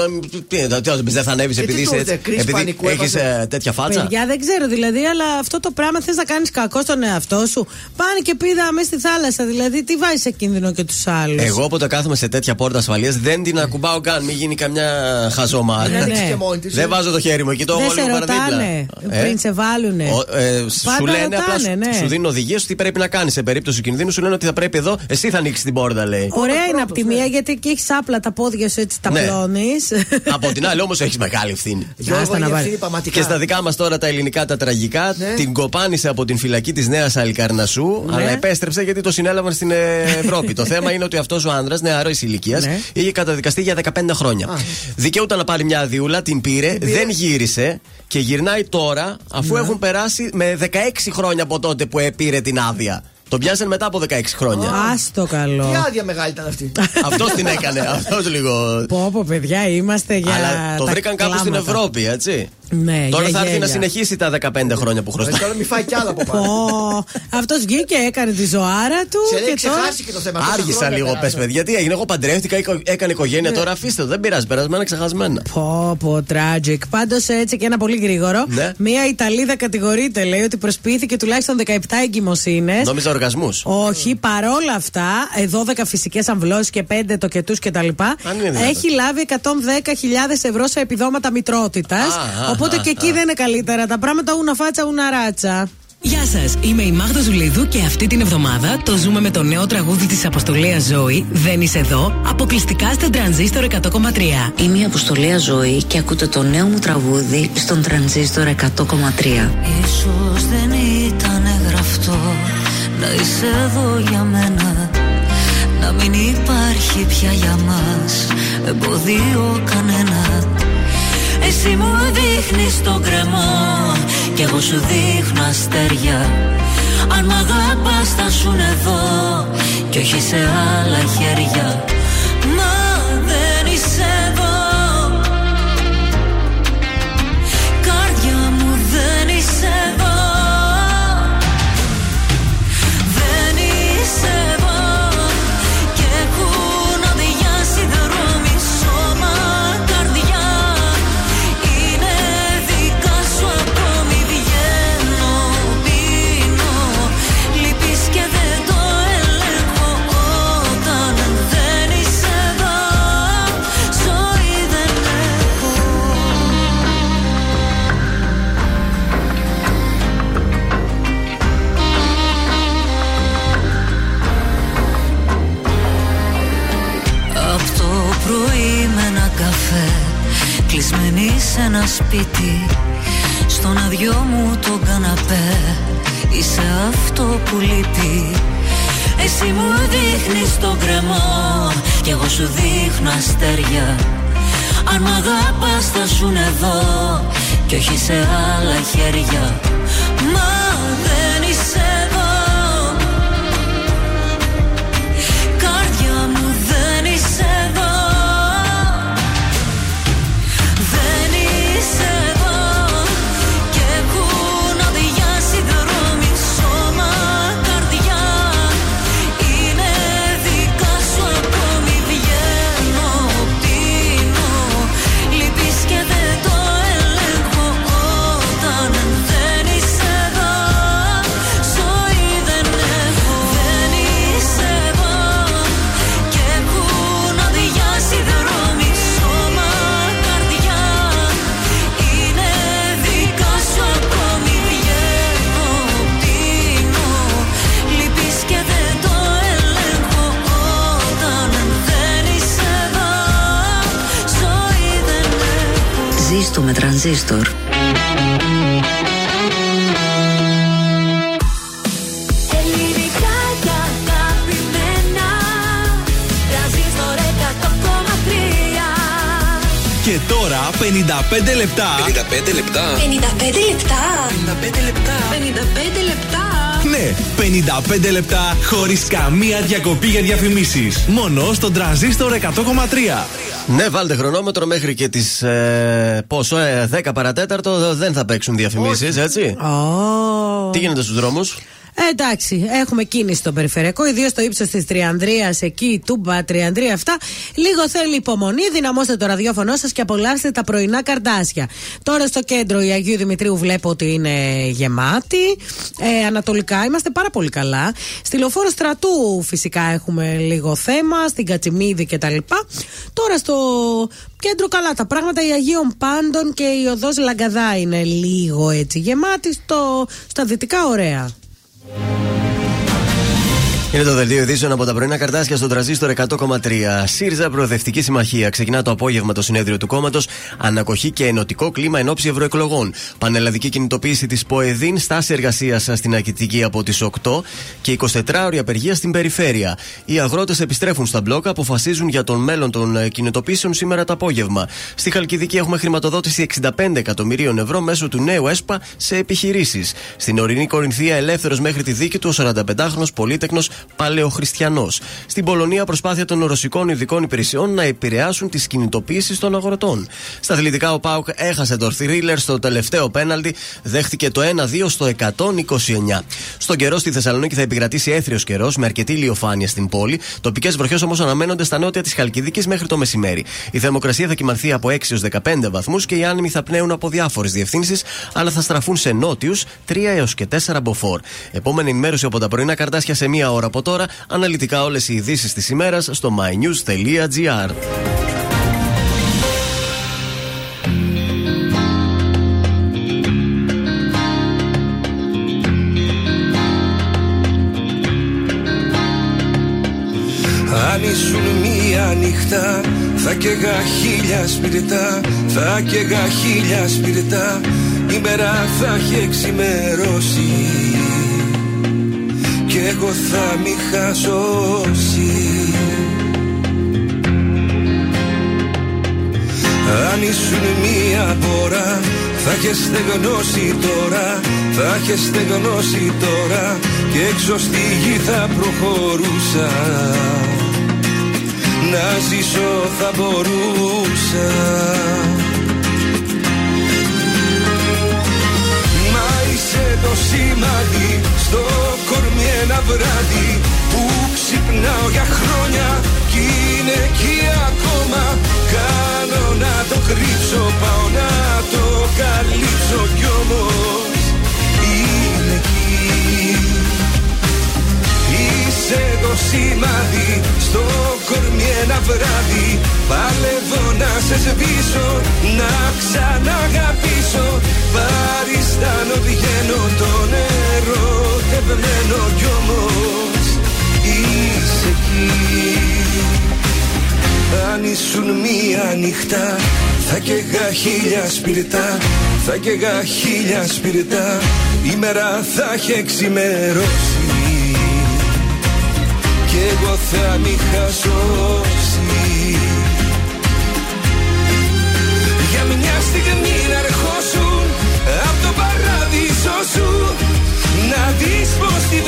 Δεν θα ανέβεις Γιατί επειδή το είσαι έτσι. κρίση Επειδή πανικού έχεις έβαζε. τέτοια φάτσα. Παιδιά, δεν ξέρω δηλαδή, αλλά αυτό το πράγμα θες να κάνεις κακό στον εαυτό σου. Πάνε και πήδα μέσα στη θάλασσα. Δηλαδή, τι βάζει σε κίνδυνο και τους άλλους; Εγώ όποτε κάθομαι σε τέτοια πόρτα ασφαλείας δεν την ακουμπάω καν. Μην γίνει καμιά χαζομάρα. Δεν ανοίξει ναι. και μόνη της. Δεν βάζω το χέρι μου εκεί, το Δεν έχω σε λίγο παραδίπλα. ρωτάνε Ε, πριν σε βάλουνε. ο- ε, σου Πάντα λένε απλά, ρωτάνε, σου- ναι. σου δίνουν οδηγίες τι πρέπει να κάνεις. Σε περίπτωση κινδύνου σου λένε ότι θα πρέπει εδώ, εσύ θα ανοίξεις την πόρτα, λέει. Ωραία είναι πρώτος, από τη ναι. μία γιατί εκεί έχεις άπλα τα πόδια σου έτσι τα Ναι. πλώνεις. Από την άλλη όμως έχεις μεγάλη ευθύνη. Γιώργο, Άστα να η βάλει. ευθύνη πραγματικά. Και στα δικά μας τώρα τα ελληνικά τα τραγικά, Ναι. την κοπάνισε από την φυλακή της Νέας Αλικαρνασού, Ναι. αλλά επέστρεψε γιατί το συνέλαβαν στην ε, Ευρώπη. το θέμα είναι ότι αυτός ο άνδρας, νεαρός ηλικίας, Ναι. είχε καταδικαστεί για 15 χρόνια χρόνια. Δικαιούταν να πάρει μια αδειούλα, την πήρε, δεν γύρισε και γυρνάει τώρα αφού Ναι. έχουν περάσει με 16 χρόνια από τότε που πήρε την άδεια. Τον πιάσαν μετά από 16 χρόνια. Άστο καλό. Τι άδεια μεγάλη ήταν αυτή. Αυτός την έκανε. Αυτός λίγο. Πω, πω, παιδιά, είμαστε για. Αλλά το τα βρήκαν κάπου στην κλάματα. Ευρώπη, έτσι. Ναι, Τώρα για θα έρθει να γέλια. συνεχίσει τα 15 χρόνια που χρωστάει. Τώρα μη φάει κι άλλα από πάνω. Αυτός βγήκε, έκανε τη ζωάρα του. Σε λέει και τώρα... ξεχάσει και το θέμα. Τόσα Άργησα χρόνια λίγο, πες περάσαν. παιδιά. Τι έγινε, εγώ παντρεύτηκα, οικο- έκανε οικογένεια. Τώρα αφήστε το, δεν πειράζει, περασμένα ξεχασμένα. Πω, πω, tragic. Πάντως έτσι και ένα πολύ γρήγορο. Ναι. Μία Ιταλίδα κατηγορείται, λέει, ότι προσποιήθηκε τουλάχιστον 17 εγκυμοσύνες. Νόμιζα οργασμούς. Όχι, παρόλα αυτά, ε, 12 φυσικές αμβλώσεις και 5 τοκετούς κτλ. είναι δυνατόν. Έχει λάβει 110.000 ευρώ σε επιδόματα μητρότητας. Α, α, Οπότε α, και εκεί α. δεν είναι καλύτερα. Τα πράγματα ούνα φάτσα, ούνα ράτσα. Γεια σας, είμαι η Μάγδα Ζουλίδου και αυτή την εβδομάδα το ζούμε με το νέο τραγούδι της Αποστολίας Ζωή. Δεν είσαι εδώ, αποκλειστικά στον τρανζίστορ 100,3. Είμαι η Αποστολία Ζωή και ακούτε το νέο μου τραγούδι στον Τρανζίστορ 100,3. Ίσως δεν ήταν γραφτό να είσαι εδώ για μένα Να μην υπάρχει πια για μας εμποδίο κανένα Εσύ μου δείχνεις τον κρεμό κι εγώ σου δείχνω αστέρια. Αν μ' αγαπάς θα σουν εδώ κι όχι σε άλλα χέρια Κλεισμένη σε ένα σπίτι. Στον αδειό μου το καναπέ Είσαι αυτό που λείπει. Εσύ μου δείχνεις τον κρεμό Κι εγώ σου δείχνω αστέρια. Αν μ' αγάπας θα σουν εδώ Κι όχι σε άλλα χέρια με Τρανζίστορ. Ελληνικά και αγαπημένα Τρανζίστορ 100,3 Και τώρα 55 λεπτά. 55 λεπτά. 55 λεπτά 55 λεπτά 55 λεπτά Ναι, 55 λεπτά χωρίς καμία διακοπή για διαφημίσεις. Μόνο στον τραζίστορ 100,3. Ναι, βάλτε χρονόμετρο μέχρι και τις. Ε, πόσο, ε, 10 παρατέταρτο δεν θα παίξουν διαφημίσεις, έτσι. Τι γίνεται στους δρόμους; Ε, εντάξει, έχουμε κίνηση στο περιφερειακό, ιδίως στο ύψος της Τριανδρίας, εκεί, Τούμπα, Τριανδρία, αυτά. Λίγο θέλει υπομονή, δυναμώστε το ραδιόφωνο σας και απολαύστε τα πρωινά καρτάσια. Τώρα στο κέντρο η Αγίου Δημητρίου βλέπω ότι είναι γεμάτη. Ε, ανατολικά είμαστε πάρα πολύ καλά. Στη λεωφόρο στρατού φυσικά έχουμε λίγο θέμα, στην Κατσιμίδη κτλ. Τώρα στο κέντρο καλά τα πράγματα, η Αγίων Πάντων και η οδός Λαγκαδά είναι λίγο έτσι γεμάτη. Στο, στα δυτικά ωραία. Thanks. Είναι το δελτίο ειδήσεων από τα πρωινά καρτάσια στον τραζίστορ 100,3. ΣΥΡΖΑ Προοδευτική Συμμαχία. Ξεκινά το απόγευμα το συνέδριο του κόμματος. Ανακοχή και ενωτικό κλίμα εν ώψη ευρωεκλογών. Πανελλαδική κινητοποίηση της ΠΟΕΔΗΝ. Στάση εργασία στην Ακητική από τις 8 και 24 ώρια απεργία στην περιφέρεια. Οι αγρότες επιστρέφουν στα μπλόκα, αποφασίζουν για τον μέλλον των ε, κινητοποίησεων σήμερα το απόγευμα. Στη Χαλκιδική έχουμε χρηματοδότηση 65 εκατομμυρίων ευρώ μέσω του νέου ΕΣΠΑ σε επιχειρήσεις. Στην ορεινή Κορινθία ελεύθερος μέχρι τη δίκη του ο 45χρονο πολίτεκνος παλαιοχριστιανός. Στην Πολωνία, προσπάθεια των ρωσικών ειδικών υπηρεσιών να επηρεάσουν τις κινητοποίησεις των αγροτών. Στα αθλητικά, ο Πάουκ έχασε το θρίλερ στο τελευταίο πέναλτι, δέχτηκε το 1-2 στο 129. Στον καιρό στη Θεσσαλονίκη θα επικρατήσει έθριος καιρός με αρκετή ηλιοφάνεια στην πόλη. Τοπικές βροχές όμως αναμένονται στα νότια της Χαλκιδικής μέχρι το μεσημέρι. Η θερμοκρασία θα κοιμανθεί από 6 έως 15 βαθμούς και οι άνεμοι θα πνέουν από διάφορες διευθύνσεις, αλλά θα στραφούν σε νότιους 3 έως και 4 μποφόρ. Επόμενη ενημέρωση από τα πρωινά καρτάσια σε μία ώρα από τώρα. Αναλυτικά όλες οι ειδήσεις της ημέρας στο mynews.gr. Αν ήσουν μία νύχτα θα καίγα χίλια σπιρτά Θα καίγα χίλια σπιρτά Η μέρα θα έχει εξημερώσει Κι εγώ θα μη χασώσει. Αν ήσουν μία πόρα θα είχες στεγνώσει τώρα Θα είχες στεγνώσει τώρα Και έξω στη γη θα προχωρούσα. Να ζήσω θα μπορούσα το σημάδι. Στο κορμί ένα βράδυ που ξυπνάω για χρόνια κι είναι εκεί ακόμα. Κάνω να το κρύψω πάω να το καλύψω κι όμως είναι εκεί Είσαι το σημάδι στο κορμί ένα βράδυ. Παλεύω να σε σβήσω, να ξαναγαπήσω. Παριστάνω βγαίνω το νερό τευμένο κι όμως. Είσαι εκεί. Αν ήσουν μία νύχτα θα καίγα χίλια σπιρτά. Θα καίγα χίλια σπιρτά. Η μέρα θα έχει εξημερώσει Κι εγώ θα μη χασώσει Για μια στιγμή να ερχόσουν Απ' το παράδεισο σου Να δεις πως τη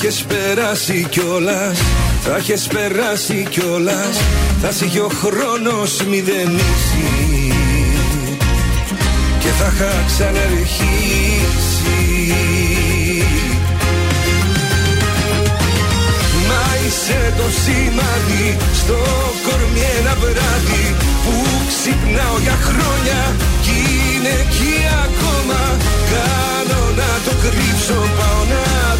θα έχεις περάσει κιόλας. Θα έχεις περάσει κιόλας. Θα είχε ο χρόνος μηδενίσει Και θα είχα ξαναρχίσει Μα είσαι το σημάδι στο κορμί ένα βράδυ Που ξυπνάω για χρόνια κι είναι εκεί ακόμα Κάνω να το κρύψω, πάω να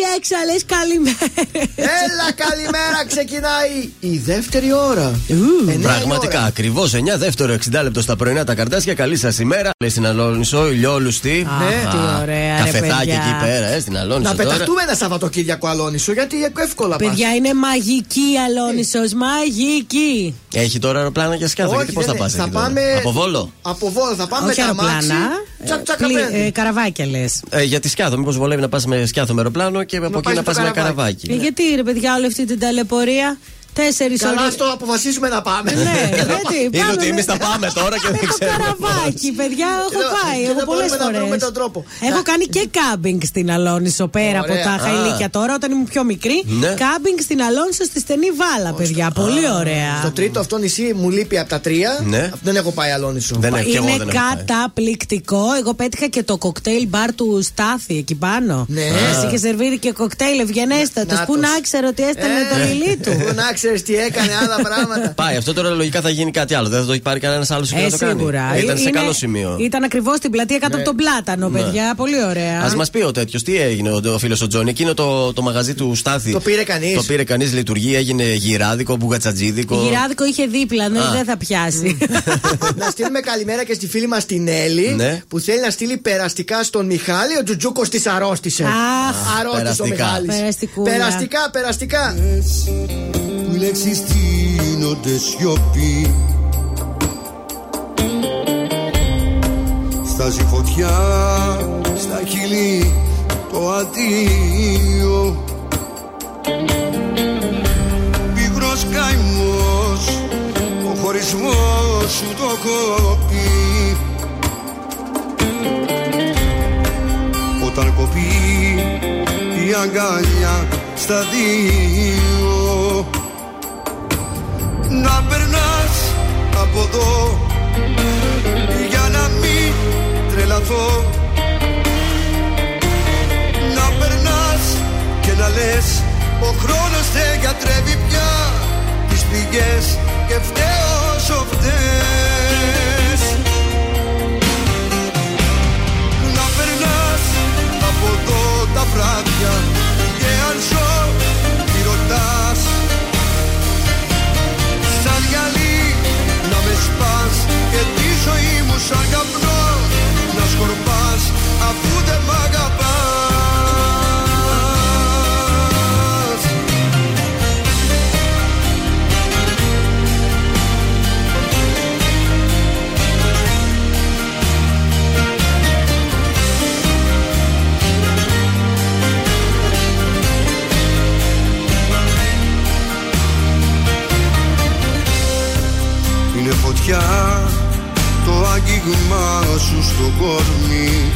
Έτσι έξαλε, καλημέρα. Έλα, καλημέρα, ξεκινάει η δεύτερη ώρα. Εννέα η Πραγματικά, ώρα. ακριβώς 9 δεύτερο 60 λεπτό στα πρωινά τα καρτάσια. Καλή σας ημέρα. Λέει στην Αλόνισο, ηλιόλουστη. Ναι. τι ωραία, ρε, Καφετάκι παιδιά. εκεί πέρα, ε, στην Αλόνισο. Να τώρα. πεταχτούμε ένα Σαββατοκύριακο Αλόνισο, γιατί εύκολα πας. Παιδιά είναι μαγική η Αλόνισος, μαγική. Έχει τώρα αεροπλάνα για σκιάθο. Όχι, Γιατί πώς θα δεν πας είναι. εκεί Θα τώρα; πάμε- Από Βόλο; Από Βόλο θα πάμε Όχι με τα μάξι. Αεροπλάνα. Τσακ, τσακ, πλη- απέναντι. ε, καραβάκια λες. Ε, για τη σκιάθο. Μήπως βολεύει να πας με σκιάθο με αεροπλάνο και από εκεί πας να στο πας με καραβάκι. καραβάκι. Ε, γιατί ρε παιδιά, όλη αυτή την ταλαιπωρία; Τέσσερις Καλά, ώρε. στο αποφασίσουμε να πάμε. Ναι, γιατί. Είναι πάμε ότι με- εμεί θα πάμε τώρα και Με δεν το ξέρουμε. καραβάκι, παιδιά, έχω Και πάει. δεν Έχω πολλές μπορούμε να βρούμε φορές. τον τρόπο. Έχω κάνει και κάμπινγκ στην Αλόνισο πέρα από Ωραία. τα Α. χαϊλίκια τώρα, όταν ήμουν πιο μικρή. Ναι. Κάμπινγκ στην Αλόνισο στη στενή βάλα, παιδιά. Πολύ ωραία. Το τρίτο αυτό νησί μου λείπει από τα τρία. Ναι. Δεν έχω πάει Αλόνισο. Δεν έχω, κι εγώ Είναι δεν έχω πάει. καταπληκτικό. Εγώ πέτυχα και το κοκτέιλ μπαρ του Στάθη εκεί πάνω. Ναι. Μας είχε σερβίρει και κοκτέιλ ευγενέστατος. Πού Νάτος. να ήξερε ότι έστελνε Ε, το λιλί του; Πού να ξέρεις τι έκανε, άλλα πράγματα. Πάει, αυτό τώρα λογικά θα γίνει κάτι άλλο. Δεν θα το έχει πάρει κανένας άλλος και Ε, να το κάνει. σίγουρα. Ήταν σε Είναι- καλό σημείο. Ήταν ακριβώς στην πλατεία κάτω από τον πλάτανο, παιδιά. Πολύ ωραία. Α μας πει ο τέτοιος, τι έγινε ο, ο φίλος ο Τζόνι. Εκείνο το, το μαγαζί του Στάθη. Το πήρε κανείς. Το πήρε κανείς, λειτουργεί, έγινε γυράδικο, μπουγατσατζίδικο. Γυράδικο είχε δίπλα, ναι, Α. δεν θα πιάσει. να στείλουμε καλημέρα και στη φίλη μας την Έλλη Ναι. που θέλει να στείλει περαστικά στον Μιχάλη. Ο Τζουτζούκος της αρρώστησε. Αχ, Αρρώστησε ο περαστικά. Μιχάλης. Περαστικούλα. Περαστικά, περαστικά. Που οι λέξεις τίνονται σιωπή. Στάζει φωτιά στα χείλη το αντίο. Πίγρος καημός ο χωρισμός σου το κόπει Όταν κοπεί η αγκαλιά στα δύο Να περνάς από εδώ. Για να μην τρελαθώ. Να περνάς και να λες ο χρόνος δεν γιατρεύει πια τις πληγές και φταίω όσο φταίς να περνάς από εδώ τα βράδια σαν καπνό να σκορπάς αφού δεν μ' αγαπάς Είναι φωτιά το άγγιγμα σου στο κόρμι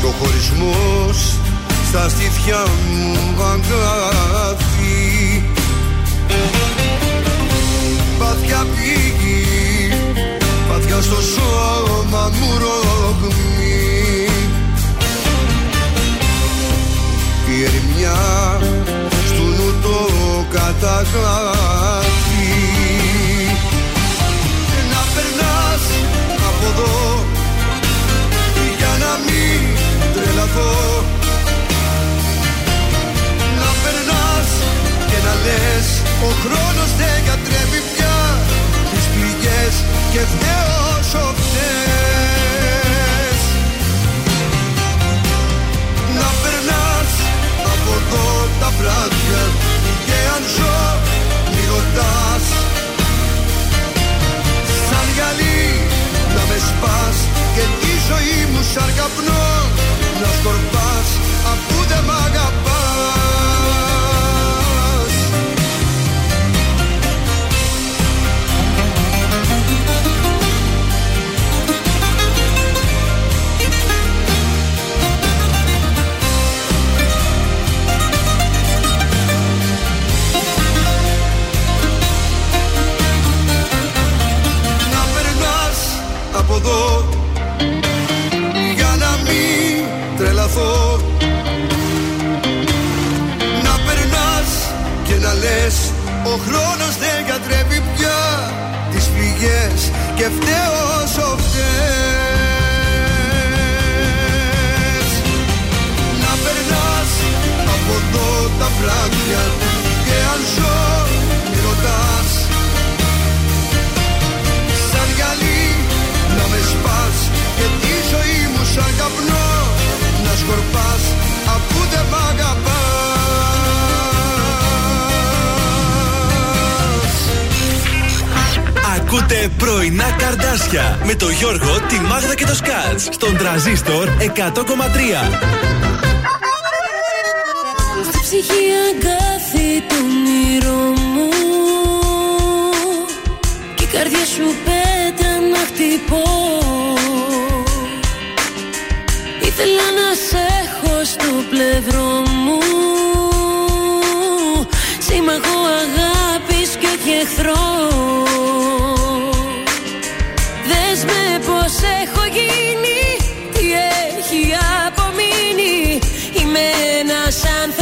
Και ο χωρισμός στα στήθια μου αγκάθι Πάθια πήγη, πάθια στο σώμα μου ρογμή Η ερημιά στου νου το καταγράφει και να λες ο χρόνος δεν γιατρεύει πια τις πληγές και φταίω όσο φταίς να περνάς από εδώ τα βράδια και αν ζω μη ρωτάς. Σαν γυαλί να με σπάς και τη ζωή μου σαν καπνό να σκορπάς αφού δεν μ' αγαπάς Για να μην τρελαθώ. Να περνάς και να λες Ο χρόνος δεν γιατρεύει πια Τις πληγές και φταίω όσο Να περνάς από εδώ τα βράδια Και αν ζω καπνό Να σκορπάς αφού δεν μ' αγαπάς. Ακούτε πρωινά καρδάσια με το Γιώργο, τη Μάγδα και το Σκάτς στον τραζίστορ 100,3. Στη ψυχή αγκάθι το όνειρό μου. Και η καρδιά σου πέτρα να χτυπώ Ήθελα να σε έχω στο πλευρό μου. Σύμμαχο αγάπης και όχι εχθρό. Δες με πως έχω γίνει Τι έχει απομείνει. Είμαι ένας άνθρωπος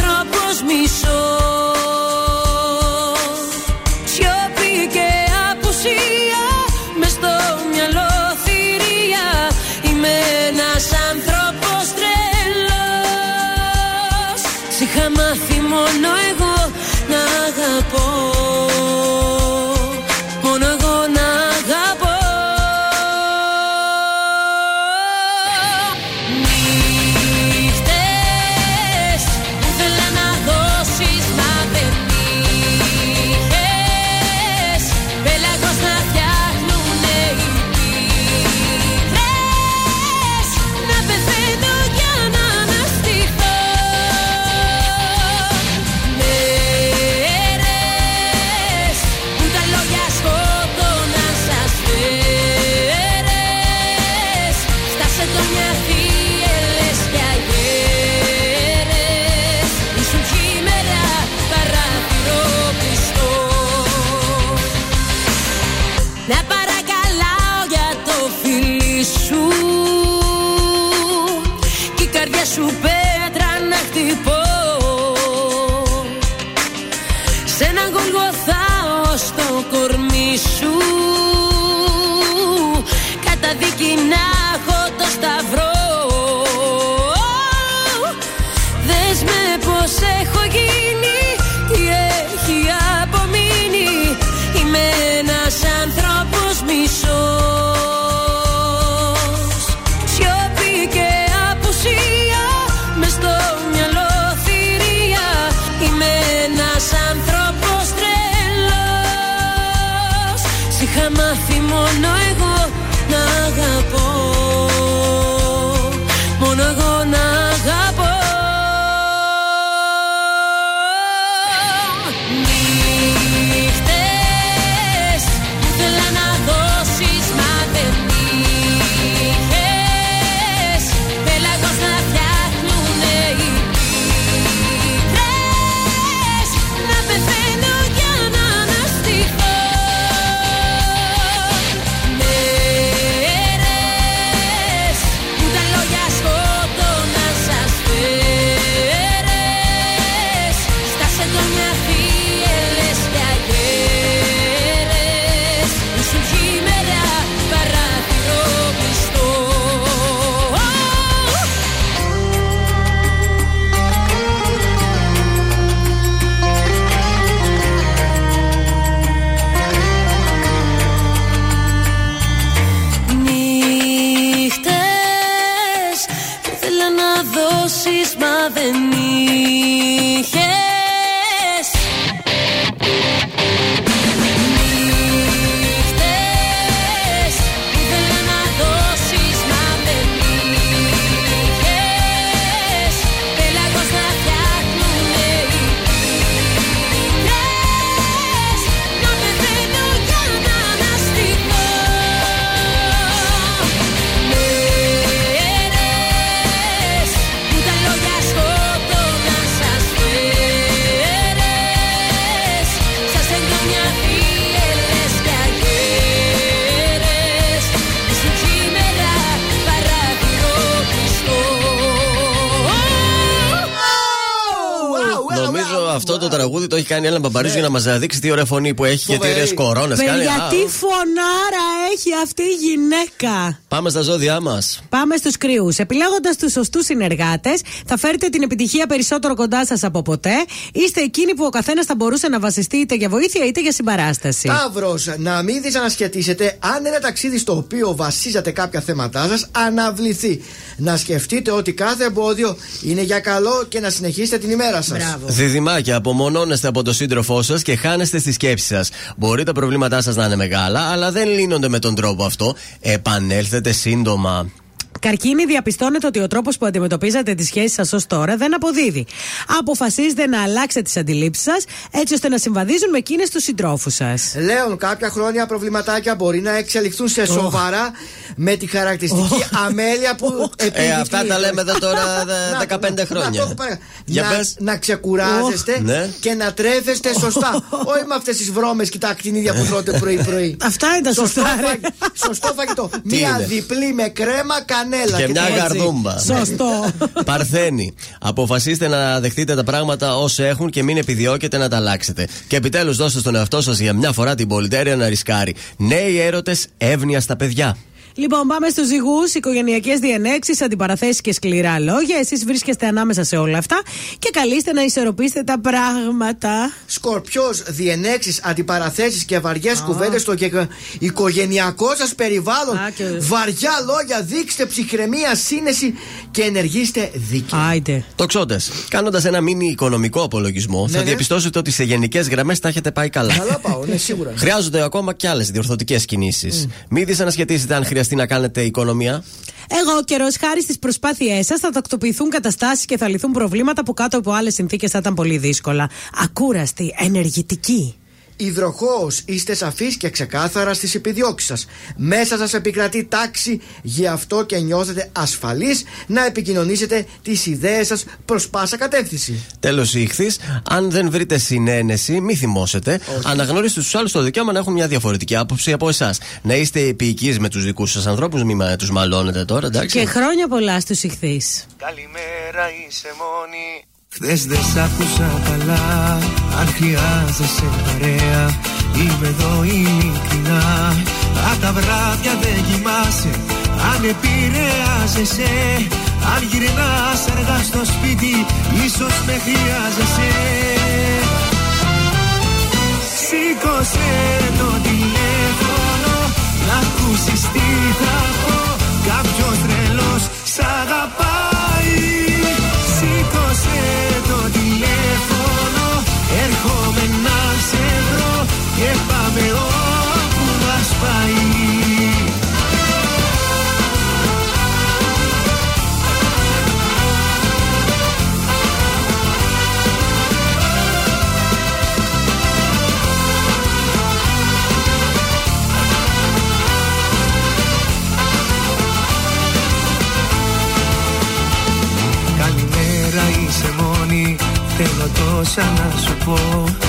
κάνει ένα μπαμπαρίζο για να μα δείξει τι ωραία φωνή που έχει και τι Φοβερή. ωραίες κορώνες κάνει. Παιδιά, Α, τι φωνάρα έχει αυτή η γυναίκα. Πάμε στα ζώδιά μας. Πάμε στους κρυού. Επιλέγοντας τους σωστούς συνεργάτες, θα φέρετε την επιτυχία περισσότερο κοντά σας από ποτέ. Είστε εκείνοι που ο καθένας θα μπορούσε να βασιστεί είτε για βοήθεια είτε για συμπαράσταση. Ταύρο, να μην δυσανασχετήσετε αν ένα ταξίδι στο οποίο βασίζατε κάποια θέματά σας αναβληθεί. Να σκεφτείτε ότι κάθε εμπόδιο είναι για καλό και να συνεχίσετε την ημέρα σας. Μπράβο. Διδυμάκια, απομονώνεστε από τον σύντροφό σας και χάνεστε στη σκέψη σας. Μπορεί τα προβλήματά σας να είναι μεγάλα, αλλά δεν λύνονται με τον τρόπο αυτό. Επανέλθετε σύντομα. Καρκίνη, διαπιστώνετε ότι ο τρόπος που αντιμετωπίζατε τις σχέσεις σας ως τώρα δεν αποδίδει. Αποφασίζετε να αλλάξετε τις αντιλήψεις σας έτσι ώστε να συμβαδίζουν με εκείνες τους συντρόφους σας. Λέων, κάποια χρόνια προβληματάκια μπορεί να εξελιχθούν σε σοβαρά με τη χαρακτηριστική αμέλεια που Ε, επιδεικνύεται. αυτά τα λέμε εδώ τώρα δε- Να, 15 να, χρόνια. να, το παρα- Για να, πες. να ξεκουράζεστε Ναι. και να τρέφεστε σωστά. Όχι με αυτές τις βρώμες και τα ακτινίδια που τρώτε πρωί-πρωί. Αυτά είναι τα Σωστό, σωστά. ρε. φαγ- σωστό φαγητό. Μία είναι; διπλή με κρέμα, κανέλα. Και μια έτσι. γαρδούμπα. Σωστό. Παρθένη. Αποφασίστε να δεχτείτε τα πράγματα όσο έχουν και μην επιδιώκετε να τα αλλάξετε. Και επιτέλους δώστε στον εαυτό σας για μια φορά την πολυτέρεια να ρισκάρει. Νέοι έρωτες, εύνοια στα παιδιά. Λοιπόν, πάμε στους ζυγού, οικογενειακές διενέξεις, αντιπαραθέσεις και σκληρά λόγια. Εσείς βρίσκεστε ανάμεσα σε όλα αυτά και καλείστε να ισορροπήσετε τα πράγματα. Σκορπιός, διενέξεις, αντιπαραθέσεις και βαριές κουβέντες στο γε- οικογενειακό σας περιβάλλον. Α, και- Βαριά λόγια, δείξτε ψυχραιμία, σύνεση και ενεργήστε δίκαια. Άιντε. Τοξότες. Κάνοντας ένα μήνυ οικονομικό απολογισμό, θα ναι. διαπιστώσετε ότι σε γενικές γραμμές τα έχετε πάει καλά. Καλά πάω, ναι, σίγουρα. Χρειάζονται ακόμα και άλλες διορθωτικές κινήσεις. Μην δυσανασχετήσετε αν χρειαστεί να κάνετε οικονομία; Εγώ ο καιρός, χάρη στις προσπάθειές σας, θα τακτοποιηθούν καταστάσεις και θα λυθούν προβλήματα που κάτω από άλλες συνθήκες θα ήταν πολύ δύσκολα. Ακούραστοι, ενεργητικοί. Υδροχός, είστε σαφείς και ξεκάθαρα στις επιδιώξεις σας. Μέσα σας επικρατεί τάξη, γι' αυτό και νιώθετε ασφαλείς να επικοινωνήσετε τις ιδέες σας προς πάσα κατεύθυνση. Τέλος, ήχθη, αν δεν βρείτε συνένεση, μη θυμώσετε. Αναγνωρίστε τους άλλους το δικαίωμα να έχουν μια διαφορετική άποψη από εσάς. Να είστε επίοικοι με τους δικούς σας ανθρώπους, μην τους μαλώνετε τώρα, εντάξει. Και χρόνια πολλά στους ηχθείς. Καλημέρα είσαι μόνη Χθες δεν σ' άκουσα καλά. Αν χρειάζεσαι παρέα. Είμαι εδώ ειλικρινά Αν τα βράδια δεν κοιμάσαι. Αν επηρεάζεσαι Αν γυρνάς αργά στο σπίτι Ίσως με χρειάζεσαι. Σήκωσε το τηλέφωνο Να ακούσεις τι θα πω. Κάποιος τρελός σ' αγαπάει Και πάμε όπου μας πάει. Καλημέρα είσαι μόνη. Θέλω τόσα να σου πω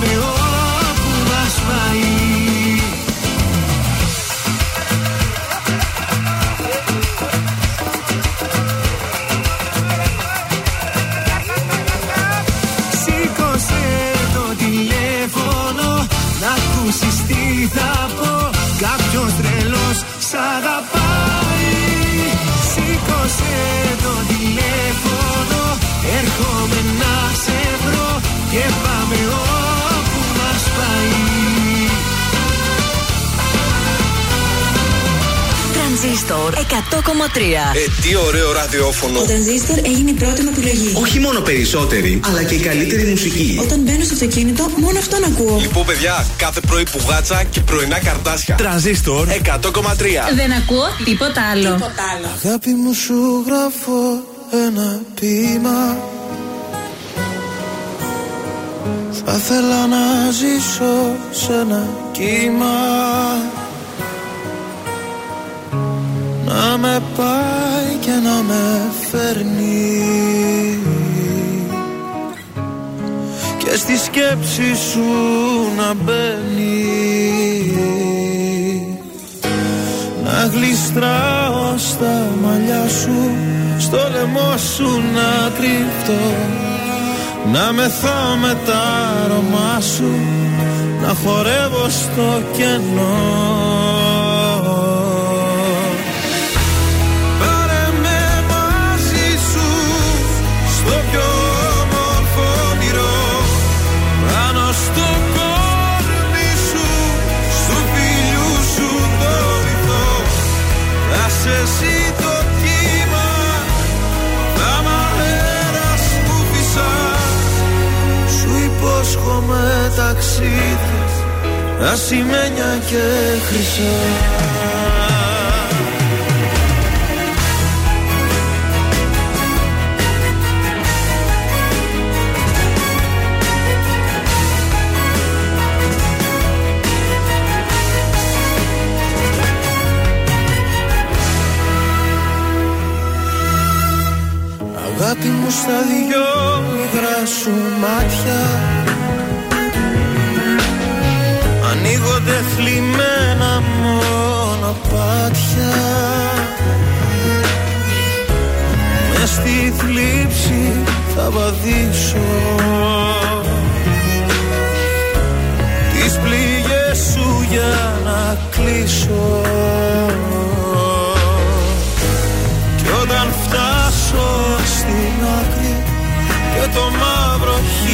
βρω Τρανζίστορ 100,3. Ε, τι ωραίο ραδιόφωνο. Ο τρανζίστορ έγινε η πρώτη μου επιλογή. Όχι μόνο περισσότερη, αλλά και η καλύτερη μουσική. Όταν μπαίνω στο αυτοκίνητο, μόνο αυτόν ακούω. Λοιπόν, παιδιά, κάθε πρωί που γάτσα και πρωινά καρτάσια. Τρανζίστορ 100,3. Δεν ακούω τίποτα άλλο. Αγάπη μου σου γράφω ένα ποίημα Θα ήθελα να ζήσω σε ένα κύμα Να με πάει και να με φέρνει. Και στη σκέψη σου να μπαίνει. Να γλιστράω στα μαλλιά σου Στο λαιμό σου να κρυφτώ να μεθάω με τα αρώμα σου Να χορεύω στο κενό ταξίδια Ασημένια και χρυσά. Αγάπη μου στα δυο υγρά σου μάτια Ανοίγονται θλιμμένα μονοπάτια Μες στη θλίψη θα βαδίσω. Τις πληγές σου για να κλείσω. Κι όταν φτάσω στην άκρη και το μαύρο έχει χαθεί θα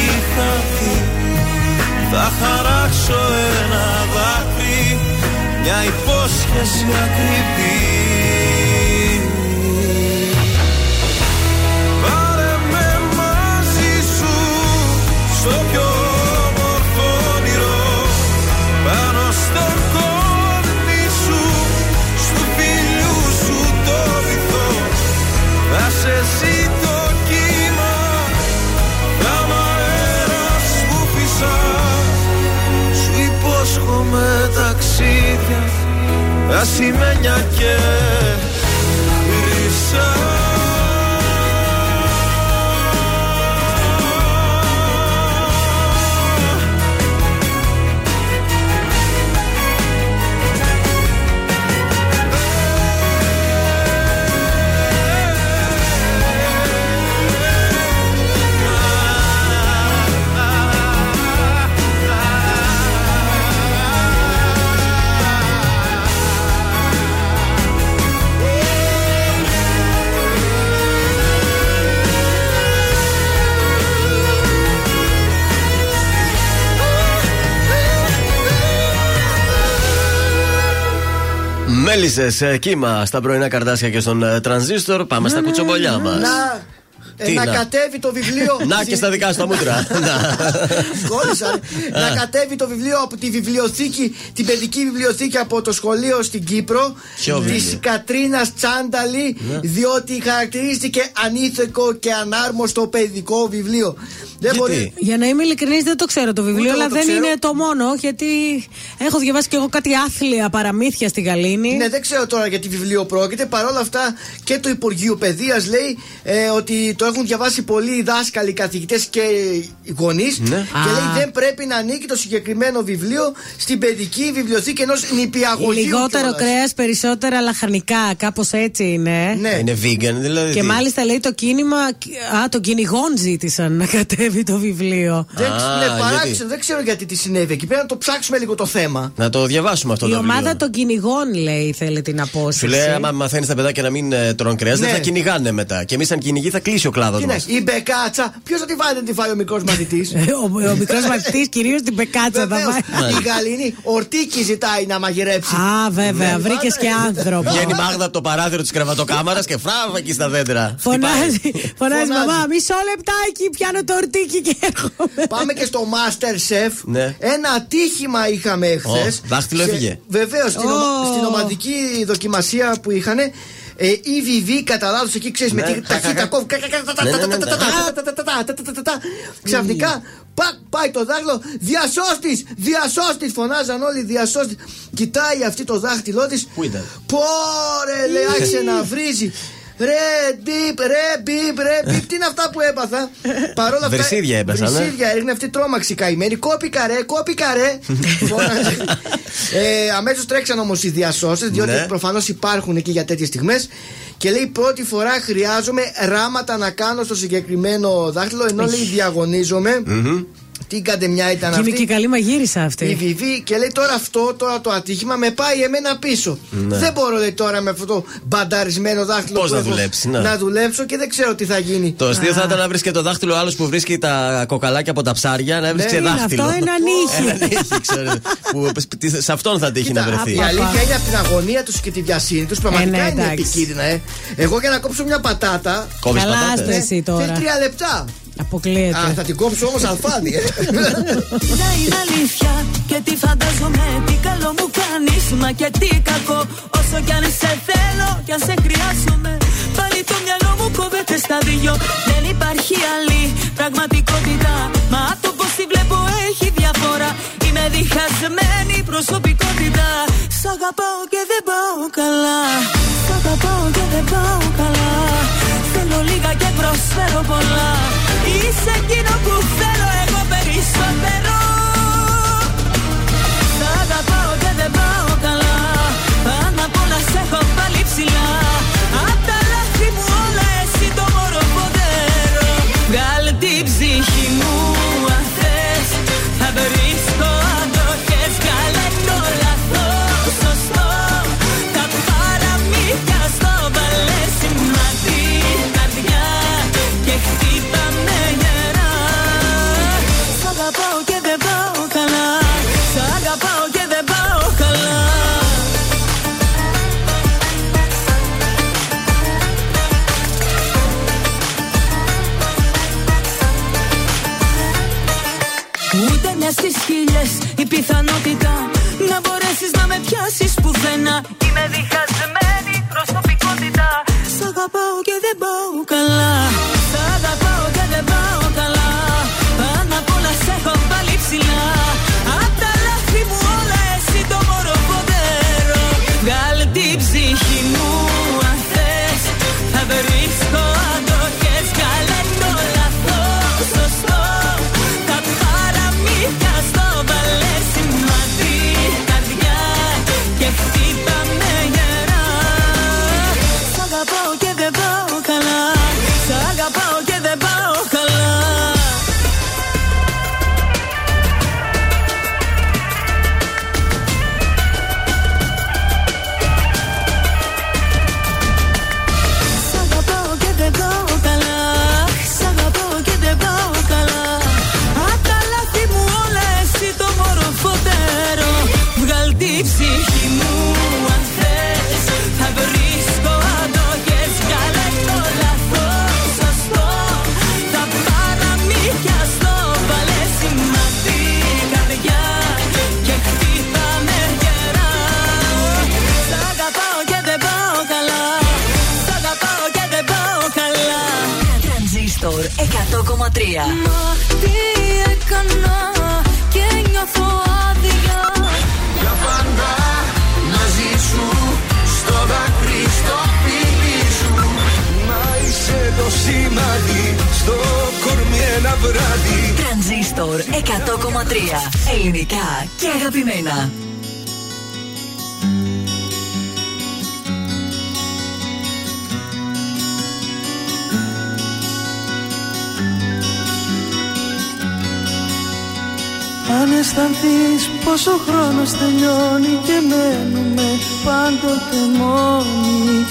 χαράξω ένα δάκρυ μια υπόσχεση ακριβή. Πάρε με μαζί σου στο πιο όμορφο όνειρο πάνω στο κόρμι σου στου φιλιού σου το βυθό. Θα σε ταξίδια ασημένια και χρυσά Μέλισσες κύμα στα πρωινά καρτάσια και στον ε, τρανζίστορ. Πάμε στα κουτσομπολιά μας. Να, ε, Τι να να; κατέβει το βιβλίο. Να και στα δικά σου τα μούτρα. Να. Κόλλησα. να κατέβει το βιβλίο από τη βιβλιοθήκη, την παιδική βιβλιοθήκη από το σχολείο στην Κύπρο. Ποιο Της βιβλίο; Κατρίνας Τσάνταλη, Ναι. διότι χαρακτηρίστηκε ανήθικο και ανάρμοστο παιδικό βιβλίο. Δεν μπορεί. Για να είμαι ειλικρινής, δεν το ξέρω το βιβλίο, Ούτε εγώ αλλά το δεν ξέρω. είναι το μόνο, γιατί έχω διαβάσει και εγώ κάτι άθλια παραμύθια στη Γαλήνη. Ναι, δεν ξέρω τώρα για τι βιβλίο πρόκειται. Παρ' όλα αυτά και το Υπουργείο Παιδείας λέει ε, ότι το έχουν διαβάσει πολλοί δάσκαλοι, καθηγητές και γονείς. Ναι. Και Α. λέει δεν πρέπει να ανήκει το συγκεκριμένο βιβλίο στην παιδική βιβλιοθήκη ενός νηπιαγωγείου. Λιγότερο κιόλας. κρέας, περισσότερα λαχανικά. Κάπως έτσι είναι. Ναι. Είναι vegan δηλαδή. Και τι; μάλιστα λέει το κίνημα. Α, των κυνηγών ζήτησαν να κατέβει το βιβλίο. Δεν, Α, ναι, γιατί; παράξενο, δεν ξέρω γιατί τι συνέβη εκεί. Πρέπει να το ψάξουμε λίγο το θέμα. Να το διαβάσουμε αυτό Η το βιβλίο. ομάδα των κυνηγών, λέει, θέλει την απόσταση. Σου λέει, άμα μαθαίνεις τα παιδάκια να μην ε, τρώνε κρέας, δεν Ναι. θα κυνηγάνε μετά. Και εμείς, σαν κυνηγοί, θα κλείσει ο κλάδο Τι μας. να έχει, η μπεκάτσα. Ποιος θα τη βάλει να τη φάει ο μικρός μαθητής; Ε, ο ο μικρός μαθητής κυρίως την πεκάτσα θα Βεβαίως, πάει. η Γαλήνη ορτίκη ζητάει να μαγειρέψει. Α, βέβαια, Ναι, βρήκες και πάντα. άνθρωπο. Βγαίνει η Μάγδα από το παράθυρο της κρεβατοκάμαρας και φράβα εκεί στα δέντρα. Φωνάζει, φωνάζει, Φωνάζει. μαμά, μισό λεπτάκι, πιάνω το ορτίκι και έρχομαι. Πάμε και στο Master Chef. Ναι. Ένα ατύχημα είχαμε εχθέ. Ω, δάχτυλο έφυγε. Βεβαίως, στην, Ω. ομα- στην ομαδική δοκιμασία που είχαν. Ε, η VV κατά λάθο εκεί ξέρει με Ναι. τη ταχύτητα κόβει. Ναι, ναι, ναι, ναι. Ξαφνικά πακ, πάει το δάχτυλο. Διασώστη! Διασώστη! Φωνάζαν όλοι διασώστη. Κοιτάει αυτή το δάχτυλό τη. Πού ήταν? Πόρε, λέει, άρχισε να βρίζει. Ρε μπιπ, ρε μπιπ, ρε μπιπ. Τι είναι αυτά που έπαθα; Παρόλα αυτά. Βρυσίδια έπεσαν, ε. Βρυσίδια έριχνε αυτή τρόμαξη καημένη. Κόπηκα ρε, κόπηκα ρε. Φώναζε. ε, Αμέσως τρέξαν όμως οι διασώσεις, διότι Ναι. προφανώς υπάρχουν εκεί για τέτοιες στιγμές. Και λέει πρώτη φορά χρειάζομαι ράματα να κάνω στο συγκεκριμένο δάχτυλο, ενώ λέει διαγωνίζομαι. Τι καντεμιά ήταν Και είναι αυτή; και καλή μαγείρισα Η αυτή. Βιβί και λέει τώρα αυτό, τώρα το ατύχημα με πάει εμένα πίσω. Ναι. Δεν μπορώ λέει τώρα με αυτό το μπανταρισμένο δάχτυλο Πώς που να έχω δουλέψεις, ναι. να δουλέψω και δεν ξέρω τι θα γίνει. Το αστείο θα ήταν να βρει και το δάχτυλο άλλος που βρίσκει τα κοκαλάκια από τα ψάρια, να βρει Ναι, και είναι δάχτυλο. αυτό, έναν ήχη. Έναν ήχη, ξέρω, που τι- Σε αυτόν θα τύχει να Κοίτα, βρεθεί. η αλήθεια είναι από την αγωνία τους και τη βιασύνη τους. Πραγματικά Ε, ναι, είναι εντάξει. επικίνδυνα, ε. Εγώ για να κόψω μια πατάτα. Κόβεις Καλά, πατάτες. άστο εσύ τώρα. Θέλει τρία λεπτά. Αποκλείεται. Α, θα την κόψω όμως αλφάδι. ε. Να είναι αλήθεια και τι φαντάζομαι Τι καλό μου κάνεις. Μα και τι κακό Όσο κι αν σε θέλω κι αν σε χρειάζομαι. Πάλι το μυαλό μου κόβεται στα δυο. Δεν υπάρχει άλλη πραγματικότητα. Μα το πως τη βλέπω έχει διαφορά. Είμαι διχασμένη προσωπικότητα. Σ' αγαπάω και δεν πάω καλά. Σ' αγαπάω και δεν πάω καλά. Θέλω λίγα και προσφέρω πολλά Είσαι εκείνο που θέλω εγώ περισσότερο. Σ' αγαπάω και δεν πάω καλά. Πάνω απ' όλα σε έχω πάλι ψηλά στις χίλιες η πιθανότητα Να μπορέσεις να με πιάσεις πουθενά. Είμαι διχασμένη ένα βράδυ Τρανζίστορ 100,3. Ελληνικά και αγαπημένα. Αν αισθανθείς πόσο χρόνος τελειώνει και μένουμε πάντοτε μόνοι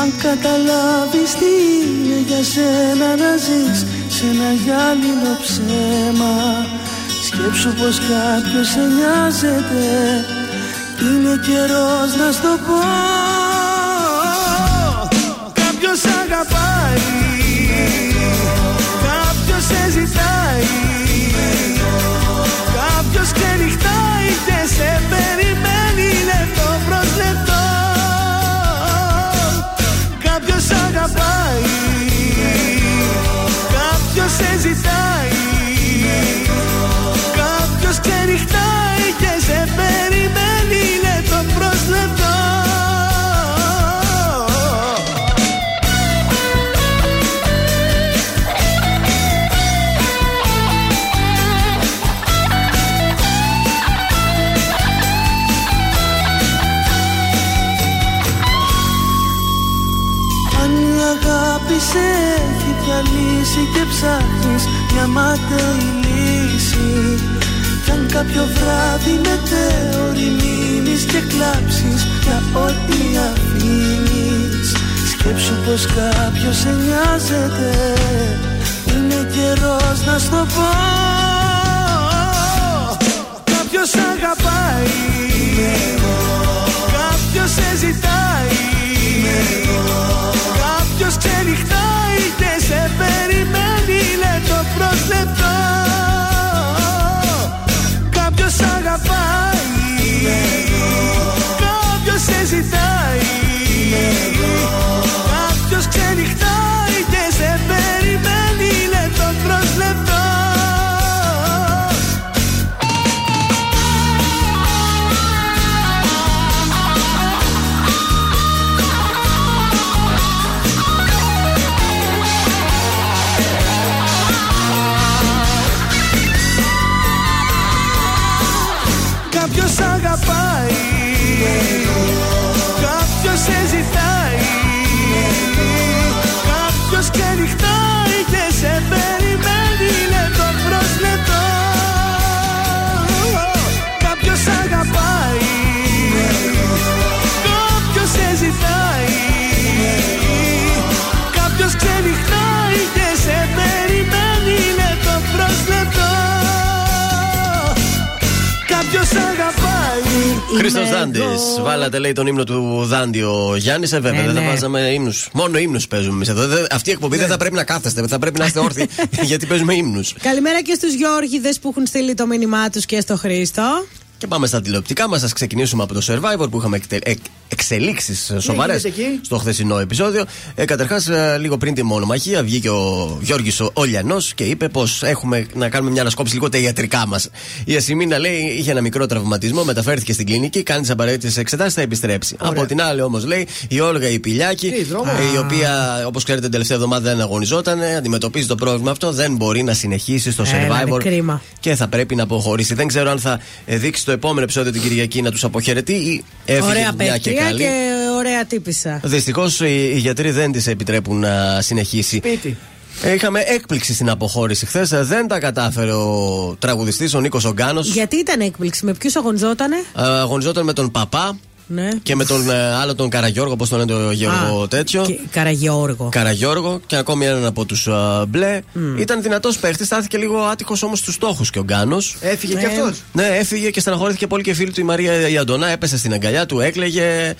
Αν καταλάβεις τι είναι για σένα να ζεις σε ένα γυάλινο ψέμα. Σκέψου πως κάποιος σε νοιάζεται. Είναι καιρός να στο πω. Κάποιος αγαπάει. Κάποιος σε ζητάει. Κάποιος ξενυχτάει και σε περιμένει. Λεπτό προς λεπτό σε ψάχνεις μια μάταιη λύση. Κι αν κάποιο βράδυ μετέωρη μείνεις και κλάψεις για ό,τι αφήνεις. Σκέψου πως κάποιος σε νοιάζεται. Είναι καιρός να στο πω. Κάποιος αγαπάει. Κάποιος σε ζητάει. Κάποιος ξενυχτάει και σε περιμένει. λεπτό προς Χρήστος Δάντης. Βάλατε λέει τον ύμνο του Δάντη ο Γιάννης. Ε, βέβαια, Ε, δεν θα ναι. βάζαμε ύμνους. Μόνο ύμνους παίζουμε εμείς εδώ. Δεν- Αυτή η εκπομπή δεν θα πρέπει να κάθεστε. Θα πρέπει να είστε όρθιοι γιατί παίζουμε ύμνους. Καλημέρα και στους Γιώργιδε που έχουν στείλει το μήνυμά τους και στο Χρήστο. Και πάμε στα τηλεοπτικά μας. Α ξεκινήσουμε από το survivor που είχαμε εκτε... εκ... εξελίξεις σοβαρές γίνεται εκεί; στο χθεσινό επεισόδιο. Ε, Καταρχάς, λίγο πριν τη μονομαχία, βγήκε ο Γιώργης ο Ολιανός και είπε πως έχουμε να κάνουμε μια ανασκόπηση λίγο τα ιατρικά μας. Η Ασημίνα λέει είχε ένα μικρό τραυματισμό, μεταφέρθηκε στην κλινική, κάνει τις απαραίτητες εξετάσεις, θα επιστρέψει. Από την άλλη όμως λέει η Όλγα η Πηλιάκη, Τι, δρόμο; ε, η οποία όπως ξέρετε την τελευταία εβδομάδα δεν αγωνιζόταν, ε, αντιμετωπίζει το πρόβλημα αυτό, δεν μπορεί να συνεχίσει στο Έλα, είναι survivor κρίμα. και θα πρέπει να αποχωρήσει. Δεν ξέρω αν θα ε, δείξει το επόμενο επεισόδιο την Κυριακή να τους αποχαιρετεί ή έφυγε Ωραία μια και παιδιά καλή. και ωραία τύπησα. Δυστυχώς οι, οι γιατροί δεν τη επιτρέπουν να συνεχίσει. Σπίτι. Ε, Είχαμε έκπληξη στην αποχώρηση χθες. Δεν τα κατάφερε ο τραγουδιστής, ο Νίκος Ογκάνος. Γιατί ήταν έκπληξη, με ποιους αγωνιζότανε; Αγωνιζόταν με τον Παπά Ναι. και με τον ε, άλλο τον Καραγιώργο, όπω τον λένε το Γεωργό Α, τέτοιο. και- Καραγιώργο. Καραγιώργο και ακόμη έναν από τους μπλε. Ήταν δυνατός παίχτης, στάθηκε λίγο άτυχος όμως στους στόχους και ο Γκάνος. Έφυγε Ναι. κι αυτός; Ναι, έφυγε και στεναχωρήθηκε πολύ και η φίλη του η Μαρία η Αντωνά. Έπεσε στην αγκαλιά του, έκλαιγε.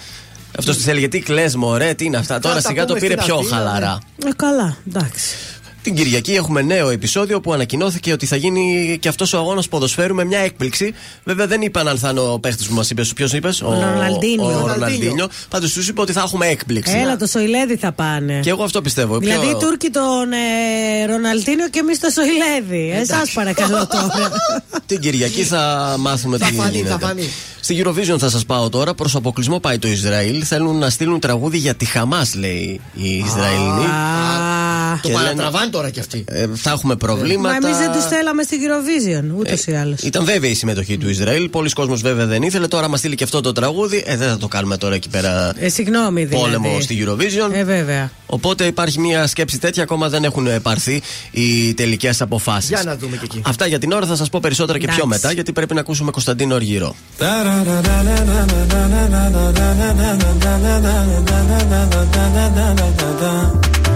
Αυτός της έλεγε τι κλε, μωρέ, τι είναι αυτά. Τώρα τα σιγά το πούμε πήρε στην πιο Αθήνα, χαλαρά. Ε, καλά, εντάξει. Την Κυριακή έχουμε νέο επεισόδιο που ανακοινώθηκε ότι θα γίνει και αυτός ο αγώνας ποδοσφαίρου με μια έκπληξη. Βέβαια δεν είπαν αν θα είναι ο παίχτης που μας είπες. Ποιος είπες, Ο Ροναλντίνιο. Ο Ροναλντίνιο. Ροναλντίνιο. Πάντως τους είπε ότι θα έχουμε έκπληξη. Έλα, το Σοηλέδι θα πάνε. Και εγώ αυτό πιστεύω. Δηλαδή Πιο- οι Τούρκοι τον ε, Ροναλτίνιο και εμείς το Σοηλέδι. Εσάς παρακαλώ τώρα. Την Κυριακή θα μάθουμε Θα τι φανεί, γίνεται. θα φανεί. Στη Eurovision θα σας πάω τώρα. Προς αποκλεισμό πάει το Ισραήλ. Θέλουν να στείλουν τραγούδι για τη Χαμάς, λέει οι Ισραηλοί. Α, Το Και λένε- παρατραβάνε τώρα κι αυτοί. Ε, θα έχουμε Μα προβλήματα. εμείς δεν του θέλαμε στην Eurovision, ούτως ή άλλως. Ήταν βέβαιη η συμμετοχή του Ισραήλ. Πολλοί κόσμοι βέβαια δεν ήθελε. Τώρα μας στείλει και αυτό το τραγούδι. Ε, δεν θα το κάνουμε τώρα εκεί πέρα. Ε, συγγνώμη δηλαδή. Πόλεμο στη Eurovision. Ε, βέβαια. Οπότε υπάρχει μια σκέψη τέτοια. Ακόμα δεν έχουν πάρθει οι τελικές αποφάσεις. Για να δούμε και εκεί. Αυτά για την ώρα θα σας πω περισσότερα και πιο Εντάξει. μετά γιατί πρέπει να ακούσουμε Κωνσταντίνο Αργυρό.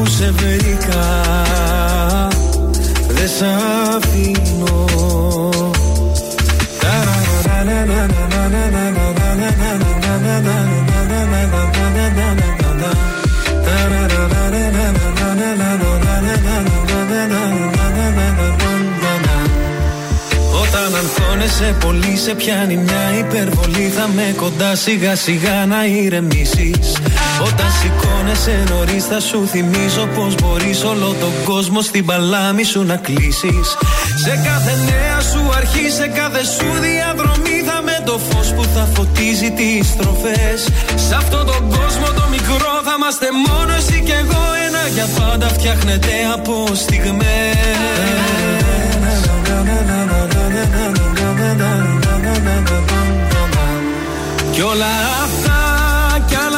Αφού σε βρήκα. Δεν σ' αφήνω. Όταν αγχώνεσαι πολύ σε πιάνει μια υπερβολή. Θα με κοντά σιγά σιγά να ηρεμήσεις Όταν σηκώνεσαι νωρίς θα σου θυμίζω Πως μπορείς όλο τον κόσμο στην παλάμη σου να κλείσεις. Σε κάθε νέα σου αρχή, σε κάθε σου διαδρομή Θα με το φως που θα φωτίζει τις στροφές. Σε αυτόν τον κόσμο το μικρό θα είμαστε μόνο εσύ και εγώ Ένα για πάντα φτιάχνεται από στιγμές. Κι όλα αυτά κι άλλα πολλά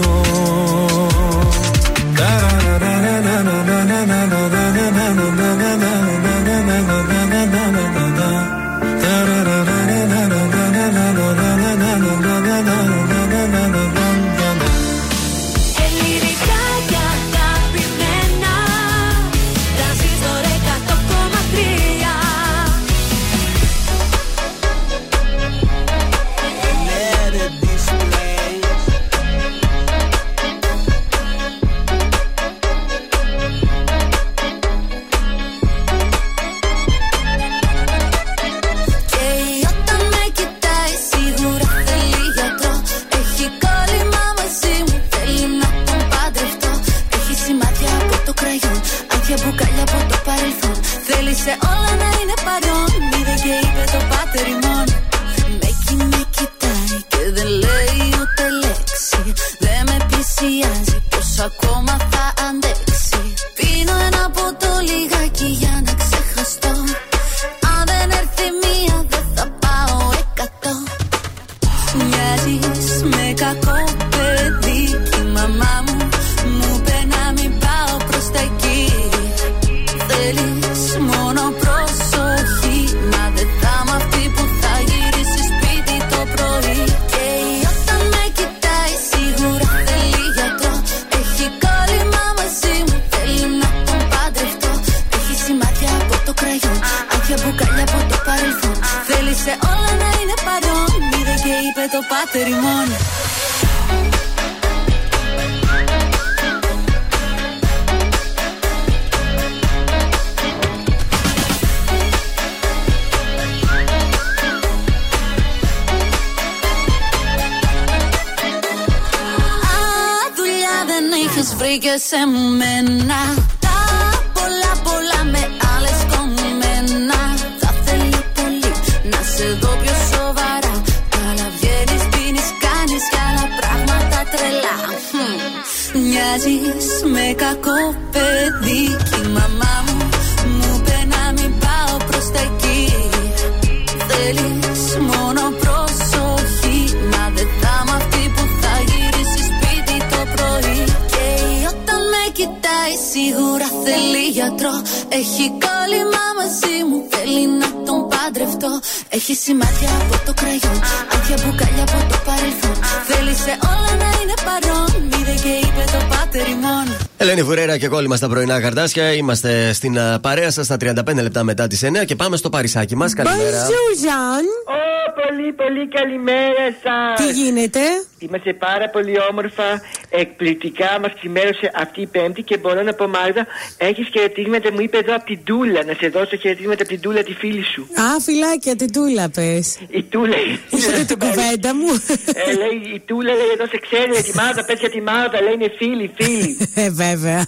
Ελένη Βουρέρα και εγώ είμαστε στα πρωινά καρδάσια. Είμαστε στην α, παρέα σας στα 35 λεπτά μετά τις 9 και πάμε στο παρισάκι μας. Καλημέρα. Bonjour, Ω, πολύ πολύ καλημέρα σας. Τι γίνεται; Είμαστε πάρα πολύ όμορφα, εκπληκτικά μας ξημέρωσε αυτή η Πέμπτη και μπορώ να πω Μάγδα, έχεις χαιρετίσματα, μου είπε εδώ από την Τούλα, να σε δώσω χαιρετίσματα από την Τούλα τη φίλη σου. Α, φυλάκια, την τούλα πες. Η Τούλα. Είχατε την κουβέντα μου. Ε, λέει, η Τούλα λέει εδώ σε ξέρει για τη Μάγδα, πες για τη Μάγδα, λέει είναι φίλη, φίλη. Ε, βέβαια.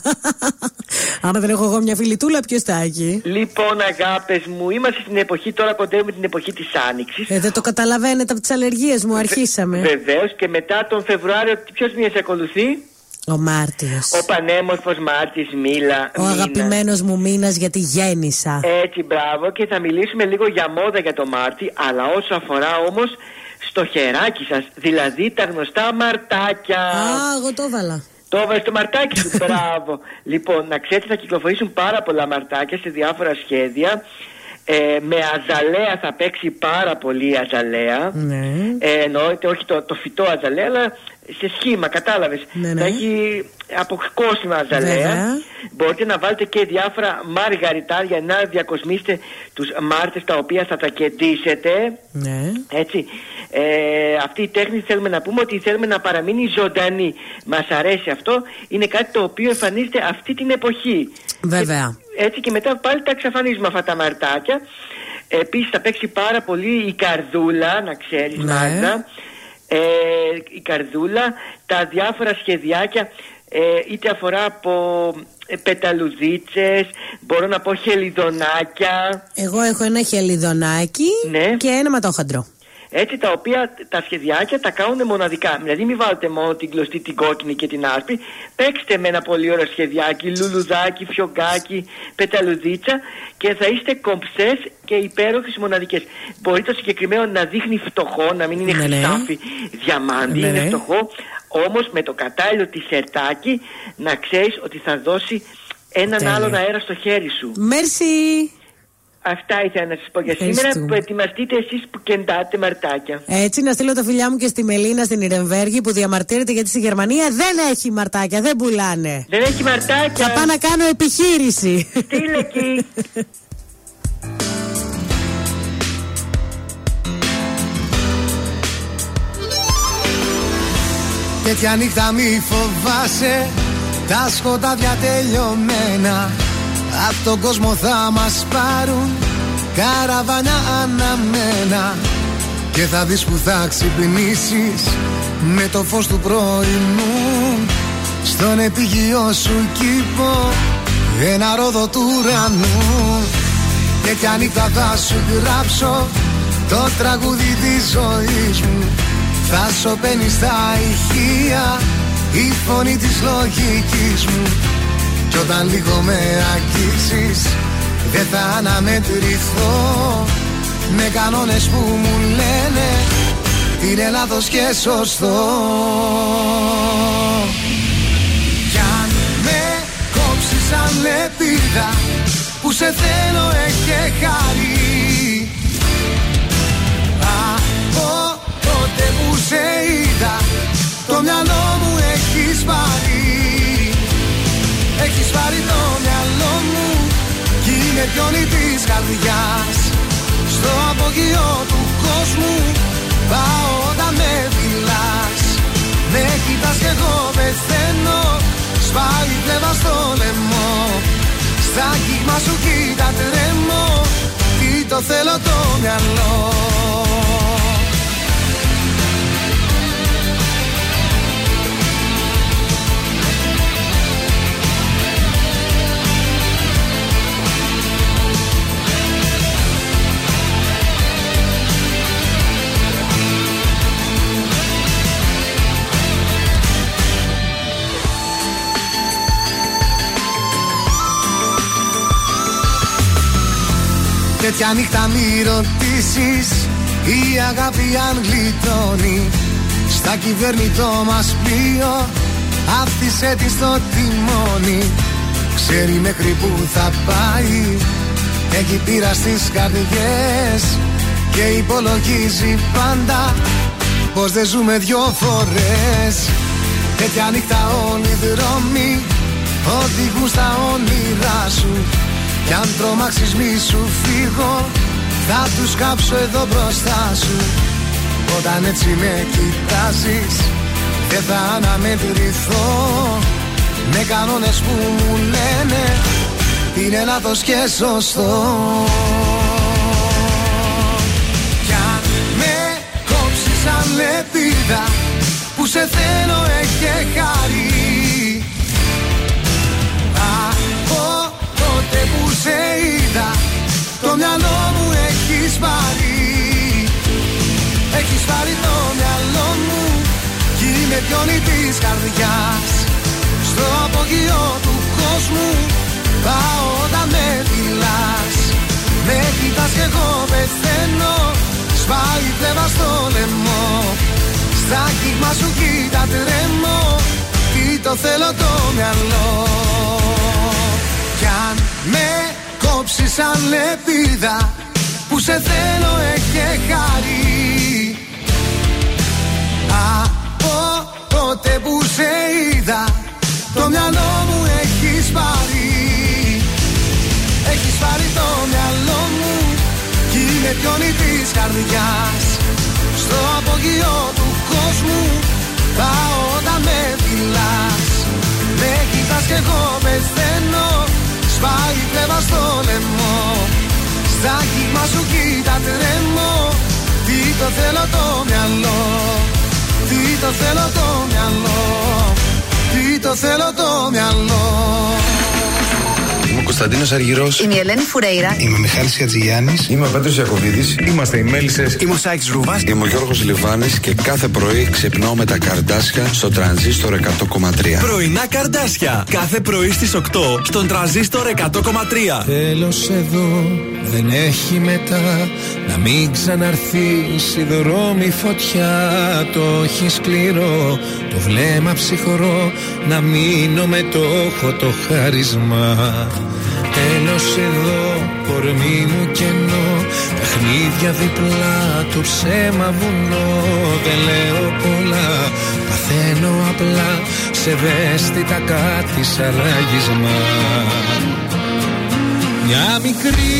Άμα δεν έχω εγώ μια φίλη τούλα, ποιος θα έχει; λοιπόν, αγάπες μου, είμαστε στην εποχή, τώρα κοντεύουμε την εποχή της Άνοιξης. Ε, δεν το καταλαβαίνετε από τις αλλεργίες μου, αρχίσαμε. Βεβαίως και μετά τον Φεβρουάριο, ποιος μήνα ακολουθεί. Ο Μάρτιος. Ο πανέμορφος Μάρτης Μίλα. Ο αγαπημένος μου μήνα γιατί γέννησα. Έτσι, μπράβο. Και θα μιλήσουμε λίγο για μόδα για το Μάρτι, αλλά όσο αφορά όμως στο χεράκι σας, δηλαδή τα γνωστά μαρτάκια. Α, εγώ το έβαλα. Το έβαλες στο μαρτάκι σου, μπράβο. λοιπόν, να ξέρετε, θα κυκλοφορήσουν πάρα πολλά μαρτάκια σε διάφορα σχέδια. Ε, με αζαλέα θα παίξει πάρα πολύ η αζαλέα. Ναι. Ε, εννοείται όχι το, το φυτό αζαλέα, αλλά σε σχήμα, κατάλαβες. Ναι, ναι. Θα έχει αποκόσμημα αζαλέα. Βέβαια. Μπορείτε να βάλετε και διάφορα μαργαριτάρια να διακοσμήσετε τους μάρτες τα οποία θα τα κεντήσετε. Ναι. Έτσι. Ε, αυτή η τέχνη θέλουμε να πούμε ότι θέλουμε να παραμείνει ζωντανή. Μας αρέσει αυτό. Είναι κάτι το οποίο εμφανίζεται αυτή την εποχή. Βέβαια. Έτσι και μετά πάλι τα εξαφανίζουμε αυτά τα μαρτάκια. Επίσης θα παίξει πάρα πολύ η καρδούλα, να ξέρεις Ναι. Μάγδα. Ε, η καρδούλα, τα διάφορα σχεδιάκια ε, είτε αφορά από ε, πεταλουδίτσες, μπορώ να πω χελιδονάκια. Εγώ έχω ένα χελιδονάκι Ναι. και ένα ματόχαντρο. Έτσι τα οποία τα σχεδιάκια τα κάνουν μοναδικά. Δηλαδή μην βάλετε μόνο την κλωστή, την κόκκινη και την άσπρη. Παίξτε με ένα πολύ ωραίο σχεδιάκι, λουλουδάκι, φιωγκάκι, πεταλουδίτσα και θα είστε κομψές και υπέροχες μοναδικές. Μπορεί το συγκεκριμένο να δείχνει φτωχό, να μην είναι Ναι, ναι. χρυσάφι διαμάντι, Ναι, είναι ναι. φτωχό. Όμως με το κατάλληλο τισερτάκι να ξέρεις ότι θα δώσει έναν Τέλεια. άλλον αέρα στο χέρι σου. Μέρσι. Αυτά ήθελα να σας πω για σήμερα. Ευχαριστούμε. Προετοιμαστείτε εσείς που κεντάτε μαρτάκια. Έτσι, να στείλω τα φιλιά μου και στη Μελίνα στην Ιρεμβέργη που διαμαρτύρεται γιατί στη Γερμανία δεν έχει μαρτάκια, δεν πουλάνε. Δεν έχει μαρτάκια. Θα πάω να κάνω επιχείρηση. Στείλε εκεί; Τέτοια νύχτα μη φοβάσαι Τα σκοτάδια τελειωμένα Απ' τον κόσμο θα μας πάρουν Καραβάνια αναμένα Και θα δεις που θα ξυπνήσεις Με το φως του πρωινού. Στον επίγειο σου κήπο Ένα ρόδο του ουρανού. Τέτοια νύχτα θα σου γράψω Το τραγούδι της ζωής μου θα σωπαίνεις στα ηχεία η φωνή της λογικής μου Κι όταν λίγο με αγγίξεις δεν θα αναμετρηθώ. Με κανόνες που μου λένε είναι λάθος και σωστό Κι αν με κόψεις σαν λεπίδα που σε θέλω έχει χάρη. Από τότε που σε είδα το μυαλό μου Έχεις πάρει το μυαλό μου κι είναι πιόνι της καρδιάς. Στο απογείο του κόσμου πάω όταν με φιλάς Με κοιτάς κι εγώ πεθαίνω σπάει η πλεύα στο λαιμό. Στα κύμα σου κοίτα τρέμω τι το θέλω το μυαλό Τέτοια νύχτα μη ρωτήσεις. Η αγάπη αν γλιτώνει Στα κυβερνητό μας πλοίο Άφησε της στο τιμόνι. Ξέρει μέχρι που θα πάει Έχει πείρα στις καρδιές Και υπολογίζει πάντα Πως δεν ζούμε δυο φορές. Τέτοια νύχτα όλοι οι δρόμοι οδηγούν στα όνειρά σου Κι αν τρομάξεις μη σου φύγω. Θα τους κάψω εδώ μπροστά σου. Όταν έτσι με κοιτάζεις Δεν θα αναμετρηθώ. Με κανόνες που μου λένε Είναι λάθος και σωστό. Κι αν με κόψεις σαν λεπίδα Που σε θέλω έχει χάρη Το μυαλό μου έχεις πάρει. Έχεις πάρει το μυαλό μου Κι είμαι πιόνι της καρδιάς. Στο απογειό του κόσμου Πάω όταν με φυλάς Με κοιτάς κι εγώ πεθαίνω Σπάει φλέβα στο λαιμό. Στα κύμα σου κοίτα τρέμω Τι το θέλω το μυαλό. Κι αν με κόψεις σαν λεπίδα Που σε θέλω έχει χάρη. Από τότε που σε είδα Το μυαλό μου έχεις πάρει. Έχεις πάρει το μυαλό μου Κι είμαι πιόνι της καρδιάς. Στο απογειό του κόσμου Πάω όταν με φυλάς. Με κοιτάς κι εγώ πεθαίνω Σπάει φλέβα στο λαιμό. Στα κύμα σου κοίτα τρέμω. Τι το θέλω το μυαλό. Τι το θέλω το μυαλό. Τι το θέλω το μυαλό. Είμαι ο Κωνσταντίνος Αργυρός. Είμαι η Ελένη Φουρέιρα. Είμαι ο Μιχάλης Ατζηγιάννη. Είμαι ο Πέτρος Ιακοβίδη. Είμαστε οι Μέλισσες. Είμαι ο Σάιξ Ρούβα. Είμαι ο Γιώργος Λιβάνης και κάθε πρωί ξυπνάω με τα καρδάσια στο τρανζίστορ 100,3. Πρωινά καρδάσια. Κάθε πρωί στις 8 στον τραζίστορ 100,3. Τέλος εδώ δεν έχει μετά Να μην ξαναρθεί η δρόμη φωτιά Το έχει σκληρό, το βλέμμα ψυχρό Να μείνω με το έχω το χάρισμα Τέλος εδώ, κορμί μου κενό. Παιχνίδια διπλά, το ψέμα βουνό. Δεν λέω πολλά, παθαίνω απλά. Σε ευαίσθητα κάτι σαν ράγισμα. Μια μικρή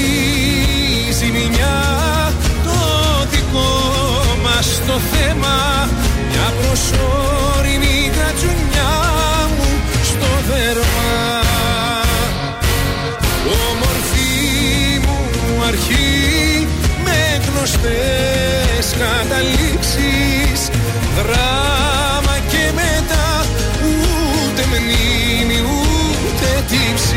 ζημιά το δικό μας το θέμα. Μια προσωρινή γρατζουνιά μου στο δέρμα με γνωστές καταλήξεις. Δράμα και μετά ούτε μνήμη ούτε τύψεις.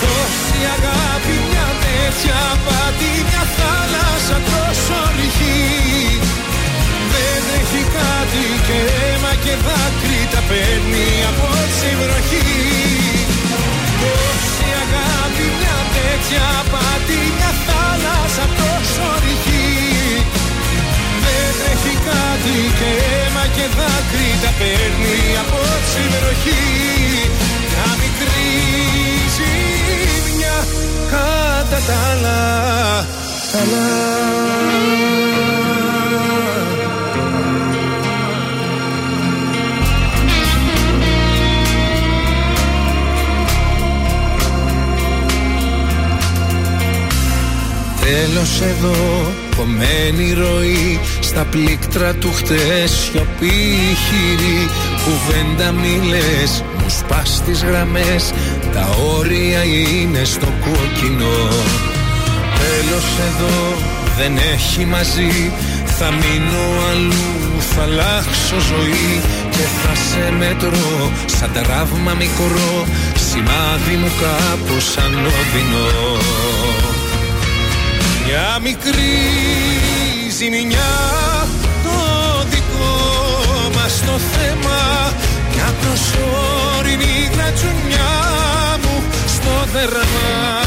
Τόση αγάπη μια τέτοια πάτη μια θάλασσα τόσο ρηχή. Δεν έχει κάτι και αίμα και δάκρυ τα παίρνει από τη βροχή. Τόση αγάπη μια τέτοια πάτη κάτι και αίμα και δάκρυ τα παίρνει από τη βροχή Μια μικρή ζημιά κατά τα άλλα. Τέλος εδώ, κομμένη ροή Στα πλήκτρα του χτες σιωπή χειρή Κουβέντα μη λες, μου σπάς τις γραμμές. Τα όρια είναι στο κόκκινο. Τέλος εδώ, δεν έχει μαζί. Θα μείνω αλλού, θα αλλάξω ζωή Και θα σε μετρώ, σαν τραύμα μικρό Σημάδι μου κάπως ανώδυνο μια μικρή ζημιά το δικό μας το θέμα. Μια προσωρινή γρατζουνιά μου στο δερμά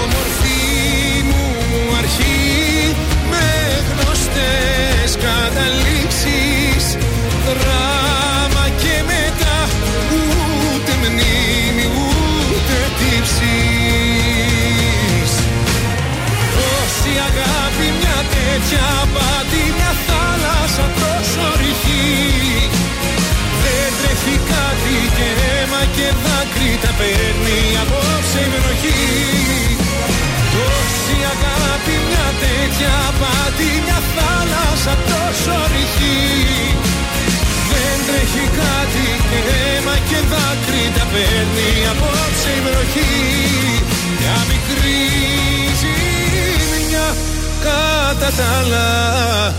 Όμορφη μου αρχή με γνωστές καταλήξεις τέτοια πάτη μια θάλασσα τόσο ρηχή. Τρέχει κάτι και αίμα και δάκρυ τα παίρνει απόψε η βροχή. Τόση αγάπη μια τέτοια πάτη μια θάλασσα τόσο ρηχή. Δεν τρέχει κάτι και αίμα και δάκρυ τα παίρνει απόψε κατά τα άλλα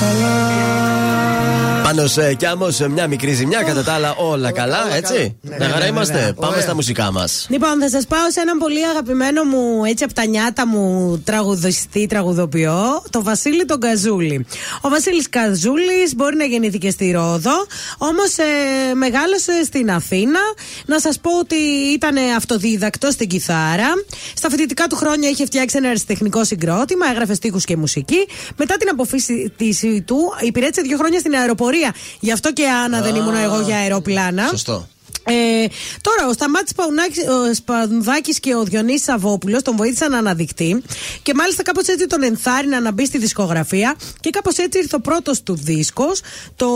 καλά Πάνω σε κι άμμο, μια μικρή ζημιά, κατά τα άλλα όλα καλά, έτσι. Να χαρά είμαστε. Πάμε στα μουσικά μας. Λοιπόν, θα σας πάω σε έναν πολύ αγαπημένο μου, έτσι από τα νιάτα μου, τραγουδιστή, τραγουδοποιό, το Βασίλη τον Καζούλη. Ο Βασίλης Καζούλης μπορεί να γεννήθηκε στη Ρόδο, όμως ε, μεγάλωσε στην Αθήνα. Να σας πω ότι ήταν αυτοδίδακτος στην κιθάρα. Στα φοιτητικά του χρόνια είχε φτιάξει ένα αριστεχνικό συγκρότημα, έγραφε στίχους και μουσική. Μετά την αποφύση του, υπηρέτησε δύο χρόνια στην αεροπορία. Γι' αυτό και Άννα δεν ήμουν εγώ για αεροπλάνα. Σωστό. Ε, τώρα, ο Σταμάτης Σπανδάκης και ο Διονύσης Σαββόπουλο τον βοήθησαν να αναδειχτεί και μάλιστα κάπως έτσι τον ενθάρρυναν να μπει στη δισκογραφία και κάπως έτσι ήρθε ο πρώτος του δίσκος το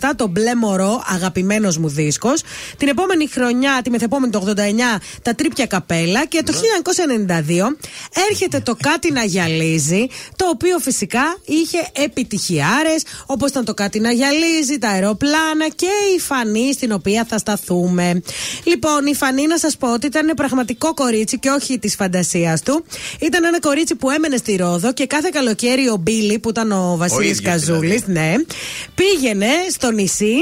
1987, το Μπλε Μωρό, αγαπημένος μου δίσκος. Την επόμενη χρονιά, τη μεθεπόμενη το 89, τα Τρίπια Καπέλα και το 1992 έρχεται το Κάτι να γυαλίζει, το οποίο φυσικά είχε επιτυχιάρες όπως ήταν το Κάτι να γυαλίζει, τα αεροπλάνα και η φανή στην οποία θα σταθούμε. Λοιπόν, η Φανή να σας πω ότι ήταν πραγματικό κορίτσι και όχι της φαντασίας του. Ήταν ένα κορίτσι που έμενε στη Ρόδο και κάθε καλοκαίρι ο Μπίλι, που ήταν ο Βασίλης ίδιος Καζούλης, δηλαδή. ναι, πήγαινε στο νησί.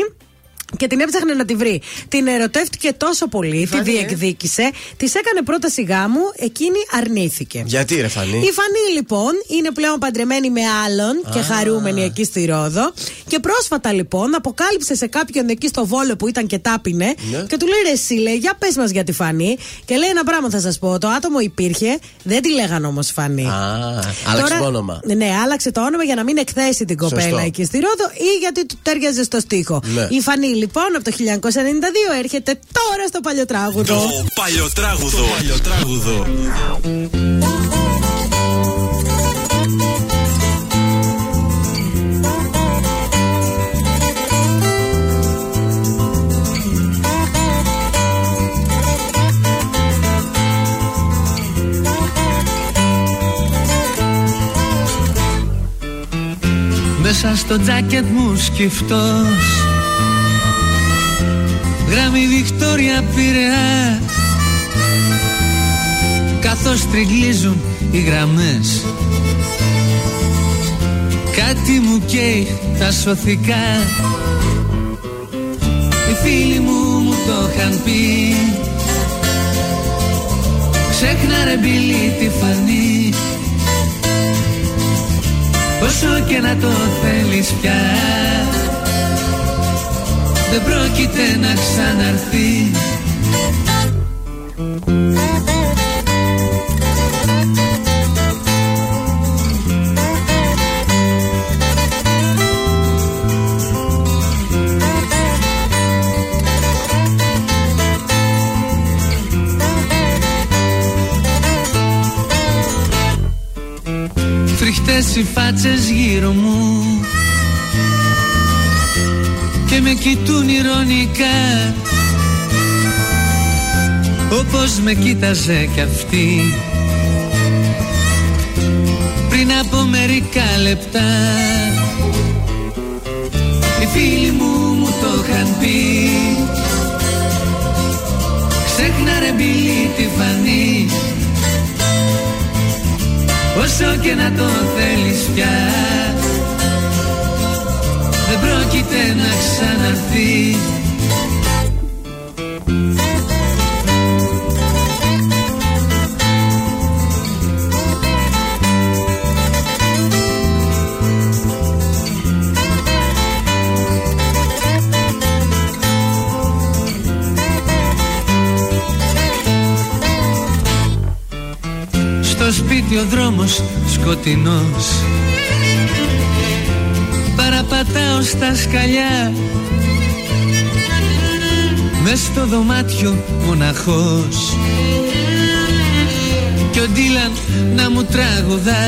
Και την έψαχνε να τη βρει. Την ερωτεύτηκε τόσο πολύ, τη Φανή, ε. διεκδίκησε, της έκανε πρόταση γάμου, εκείνη αρνήθηκε. Γιατί ρε Φανή; Η Φανή λοιπόν είναι πλέον παντρεμένη με άλλον και χαρούμενη εκεί στη Ρόδο. Και πρόσφατα λοιπόν αποκάλυψε σε κάποιον εκεί στο Βόλο που ήταν και τάπινε Ναι. και του λέει ρε εσύ, λέει, για πες μας για τη Φανή. Και λέει ένα πράγμα θα σας πω. Το άτομο υπήρχε, δεν τη λέγαν όμως Φανή. Α, άλλαξε το όνομα. Ναι, άλλαξε το όνομα για να μην εκθέσει την κοπέλα Σωστό. εκεί στη Ρόδο ή γιατί του τέριαζε στο στίχο. Ναι. Η Φανή λοιπόν από το 1992 έρχεται τώρα στο παλιοτράγουδο. Το παλιοτράγουδο. Το παλιοτράγουδο. Μέσα στο τζάκετ μου σκυφτός Γράμμη Βικτόρια Πειραιά Καθώς τριγλίζουν οι γραμμές. Κάτι μου καίει τα σωθικά. Οι φίλοι μου μου το είχαν πει. Ξέχνα ρε μπιλί τη φανή Όσο και να το θέλεις πια Δεν πρόκειται να ξαναρθεί. Φρικτές οι φάτσες γύρω μου Και με κοιτούν ηρωνικά. Όπως με κοίταζε κι αυτή. Πριν από μερικά λεπτά. Οι φίλοι μου μου το είχαν πει. Ξέχνα ρε μπιλί τη φανή. Όσο και να το θέλεις πια Δεν πρόκειται να ξαναρθεί. Στο σπίτι ο δρόμος σκοτεινός πατάω στα σκαλιά. Μες στο δωμάτιο μοναχός. Κι ο Ντίλαν να μου τραγουδά.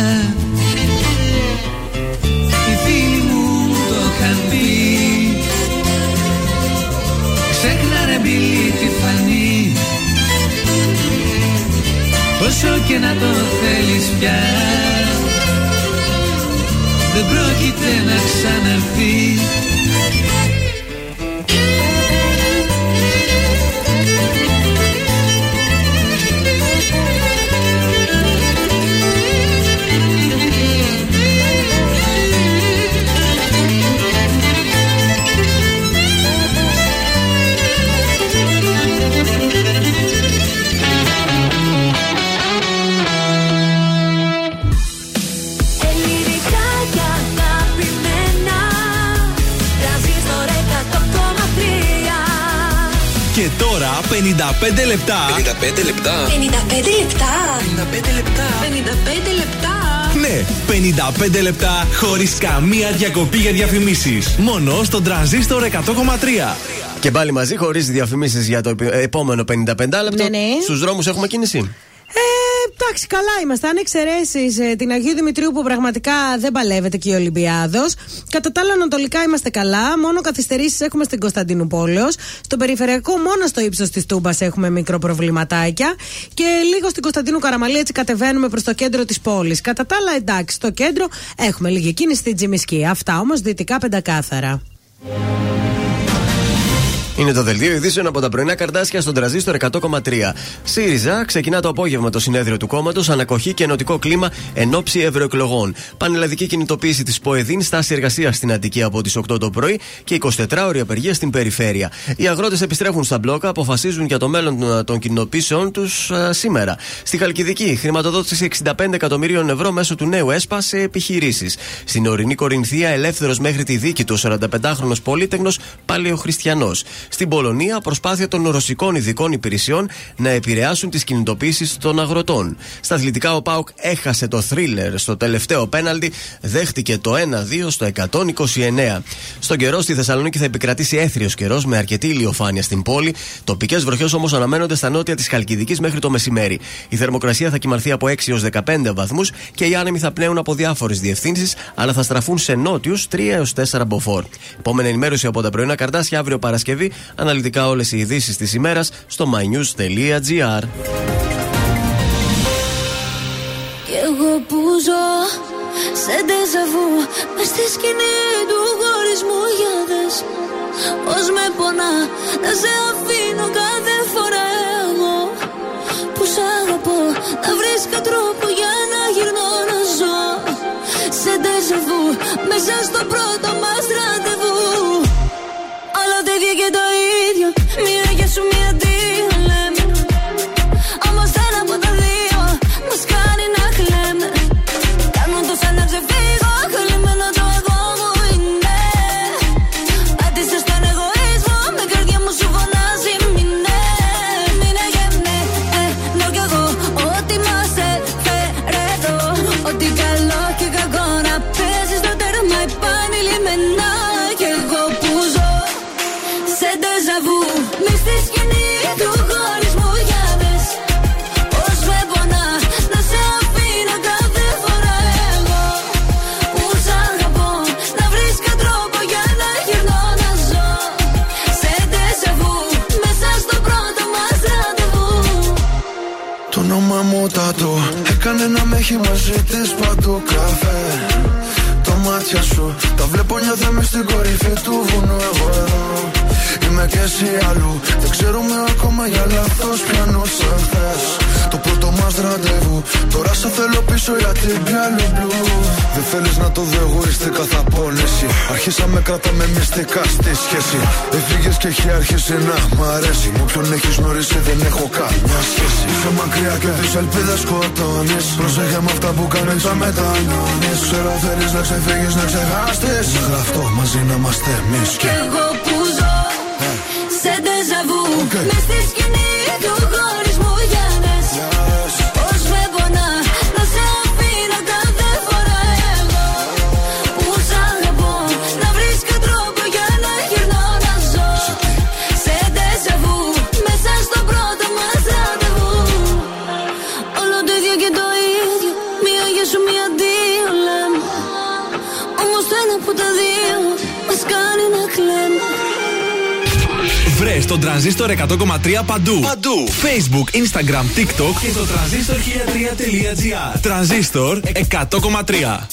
Οι φίλοι μου το είχαν πει. Ξέχνα ρε μπιλί τη φανή. Όσο και να το θέλεις πια. Δεν πρόκειται να ξαναρθεί 55 λεπτά. 55 λεπτά. 55 λεπτά 55 λεπτά 55 λεπτά Ναι, 55 λεπτά χωρίς καμία διακοπή για διαφημίσεις. Μόνο στον τραζίστορ 100,3. Και πάλι μαζί, χωρίς διαφημίσεις για το επι- επόμενο 55 λεπτό. Ναι, ναι. Στους δρόμους έχουμε κίνηση. Ε, εντάξει, καλά είμαστε. Αν εξαιρέσεις την Αγίου Δημητρίου που πραγματικά δεν παλεύεται και η Ολυμπιάδος. Κατά τα άλλα, ανατολικά είμαστε καλά. Μόνο καθυστερήσεις έχουμε στην Κωνσταντίνου Πόλεω. Στο περιφερειακό, μόνο στο ύψος της Τούμπας έχουμε μικροπροβληματάκια. Και λίγο στην Κωνσταντίνου Καραμαλή, έτσι κατεβαίνουμε προς το κέντρο της πόλης. Κατά τα άλλα, εντάξει, στο κέντρο έχουμε λίγη κίνηση στην Τζιμισκή. Αυτά όμως δυτικά πεντακάθαρα. Είναι το δελτίο ειδήσεων από τα πρωινά καρτάσια στον τραζίστορ 100,3. ΣΥΡΙΖΑ ξεκινά το απόγευμα το συνέδριο του κόμματος, ανακοχή και ενωτικό κλίμα εν ώψη ευρωεκλογών. Πανελλαδική κινητοποίηση της ΠΟΕΔΗΝ, στάση εργασίας στην Αττική από τις 8 το πρωί και 24 ώρη απεργία στην περιφέρεια. Οι αγρότες επιστρέφουν στα μπλόκα, αποφασίζουν για το μέλλον ε, των κοινοποιήσεων τους σήμερα. Στη Χαλκιδική, χρηματοδότηση 65 εκατομμυρίων ευρώ μέσω του νέου ΕΣΠΑ σε επιχειρήσεις. Στην ορεινή Κορινθία, ελεύθερος μέχρι τη δίκη του 45χρονο πολίτεγνο παλαιοχριστιανός. Στην Πολωνία, προσπάθεια των ρωσικών ειδικών υπηρεσιών να επηρεάσουν τις κινητοποίησεις των αγροτών. Στα αθλητικά, ο Πάουκ έχασε το θρίλερ στο τελευταίο πέναλτι, δέχτηκε το 1-2 στο 129. Στον καιρό, στη Θεσσαλονίκη θα επικρατήσει έθριος καιρός με αρκετή ηλιοφάνεια στην πόλη. Τοπικές βροχές όμως αναμένονται στα νότια της Χαλκιδικής μέχρι το μεσημέρι. Η θερμοκρασία θα κοιμανθεί από 6 έως 15 βαθμούς και οι άνεμοι θα πνέουν από διάφορες διευθύνσεις, αλλά θα στραφούν σε νότιους 3 έως 4 μποφόρ. Επόμενη ενημέρωση από τα πρωινά καρτάσια αύριο Παρασκευή. Αναλυτικά όλες οι ειδήσεις της ημέρας στο mynews.gr. Κι εγώ που ζω σε ντεζαβού Μες στη σκηνή του χωρισμού για δες Πώς με πονά να σε αφήνω κάθε φορά εγώ Που σ' αγαπώ να βρίσκω τρόπο για να γυρνώ να ζω Σε ντεζαβού μέσα στο πρώτο ίδια και το ίδιο. Μία για σου μία όνομα μου τατού Έκανε να με έχει μαζί της παντού καφέ. Τα μάτια σου Τα βλέπω νιώθω μες στην κορυφή του βουνού Εγώ εδώ. Είμαι και εσύ αλλού. Δεν ξέρουμε ακόμα για λάθος πιανούς σαν χθες Το πρώτο μας ραντεβού. Τώρα σε θέλω πίσω γιατί πιάνω μπλου Δεν θέλεις να το δω εγωιστικά θα πόνεση Αρχίσαμε κρατάμε μυστικά στη σχέση. Έφυγες και έχει αρχίσει να μ' αρέσει. Μου ποιον έχεις γνωρίσει δεν έχω καμιά σχέση. Είσαι μακριά και τις ελπίδες σκοτώνεις. Πρόσεχε με αυτά που κάνεις θα μετανιώνεις. Ξέρω θέλεις να ξεφύγεις να ξεχάσεις Με γραφτό μαζί να είμαστε εμείς Κι εγώ που ζω σε ντεζαβού Μες στη σκηνή του χωρισμού Το τρανζίστορ 100,3 παντού. Παντού. Facebook, Instagram, TikTok και στο τρανζίστορ 1003.gr. Τρανζίστορ 100,3.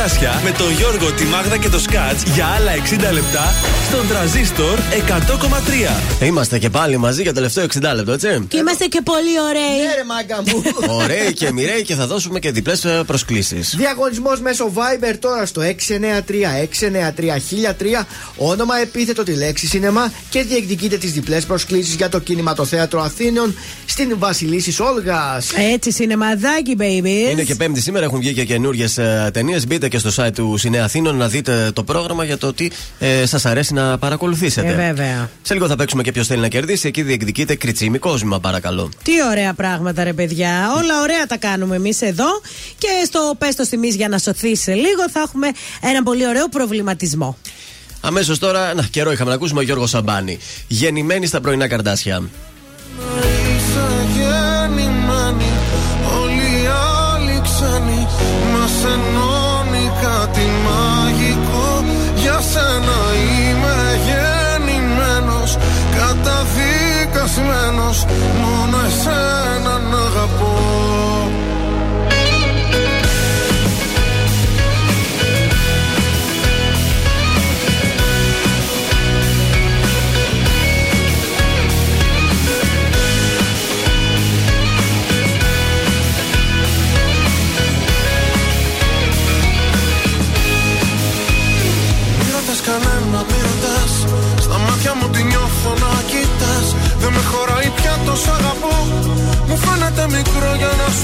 Καρδάσια με τον Γιώργο, τη Μάγδα και το Σκάτς για άλλα 60 λεπτά στον τραζίστορ 100,3. Είμαστε και πάλι μαζί για το τελευταίο 60 λεπτό, έτσι. Και είμαστε και πολύ ωραίοι. Ναι, ρε μάγκα μου. Ωραίοι και μοιραίοι και θα δώσουμε και διπλές προσκλήσεις. Διαγωνισμός μέσω Viber τώρα στο 693-693-1003. Όνομα, επίθετο, τη λέξη σινεμά και διεκδικείτε τις διπλές προσκλήσεις για το κινηματοθέατρο Αθήνων στην Βασιλίσης Όλγα. Έτσι, σινεμαδάκι, baby. Είναι και πέμπτη σήμερα, έχουν βγει και καινούριε ταινίες. Μπείτε και στο site του Σινέα Αθήνων να δείτε το πρόγραμμα για το ότι ε, σας αρέσει να παρακολουθήσετε. Ε, βέβαια. Σε λίγο θα παίξουμε και ποιος θέλει να κερδίσει. Εκεί διεκδικείτε κριτσίμι κόσμημα, παρακαλώ. Τι ωραία πράγματα, ρε παιδιά. Όλα ωραία τα κάνουμε εμείς εδώ. Και στο πέστο τιμή για να σωθείς σε λίγο θα έχουμε ένα πολύ ωραίο προβληματισμό. Αμέσως τώρα, να, καιρό είχαμε να ακούσουμε ο Γιώργος Σαμπάνη. Γεννημένη στα πρωινά καρδάσια. Καταδικασμένος Μόνο εσένα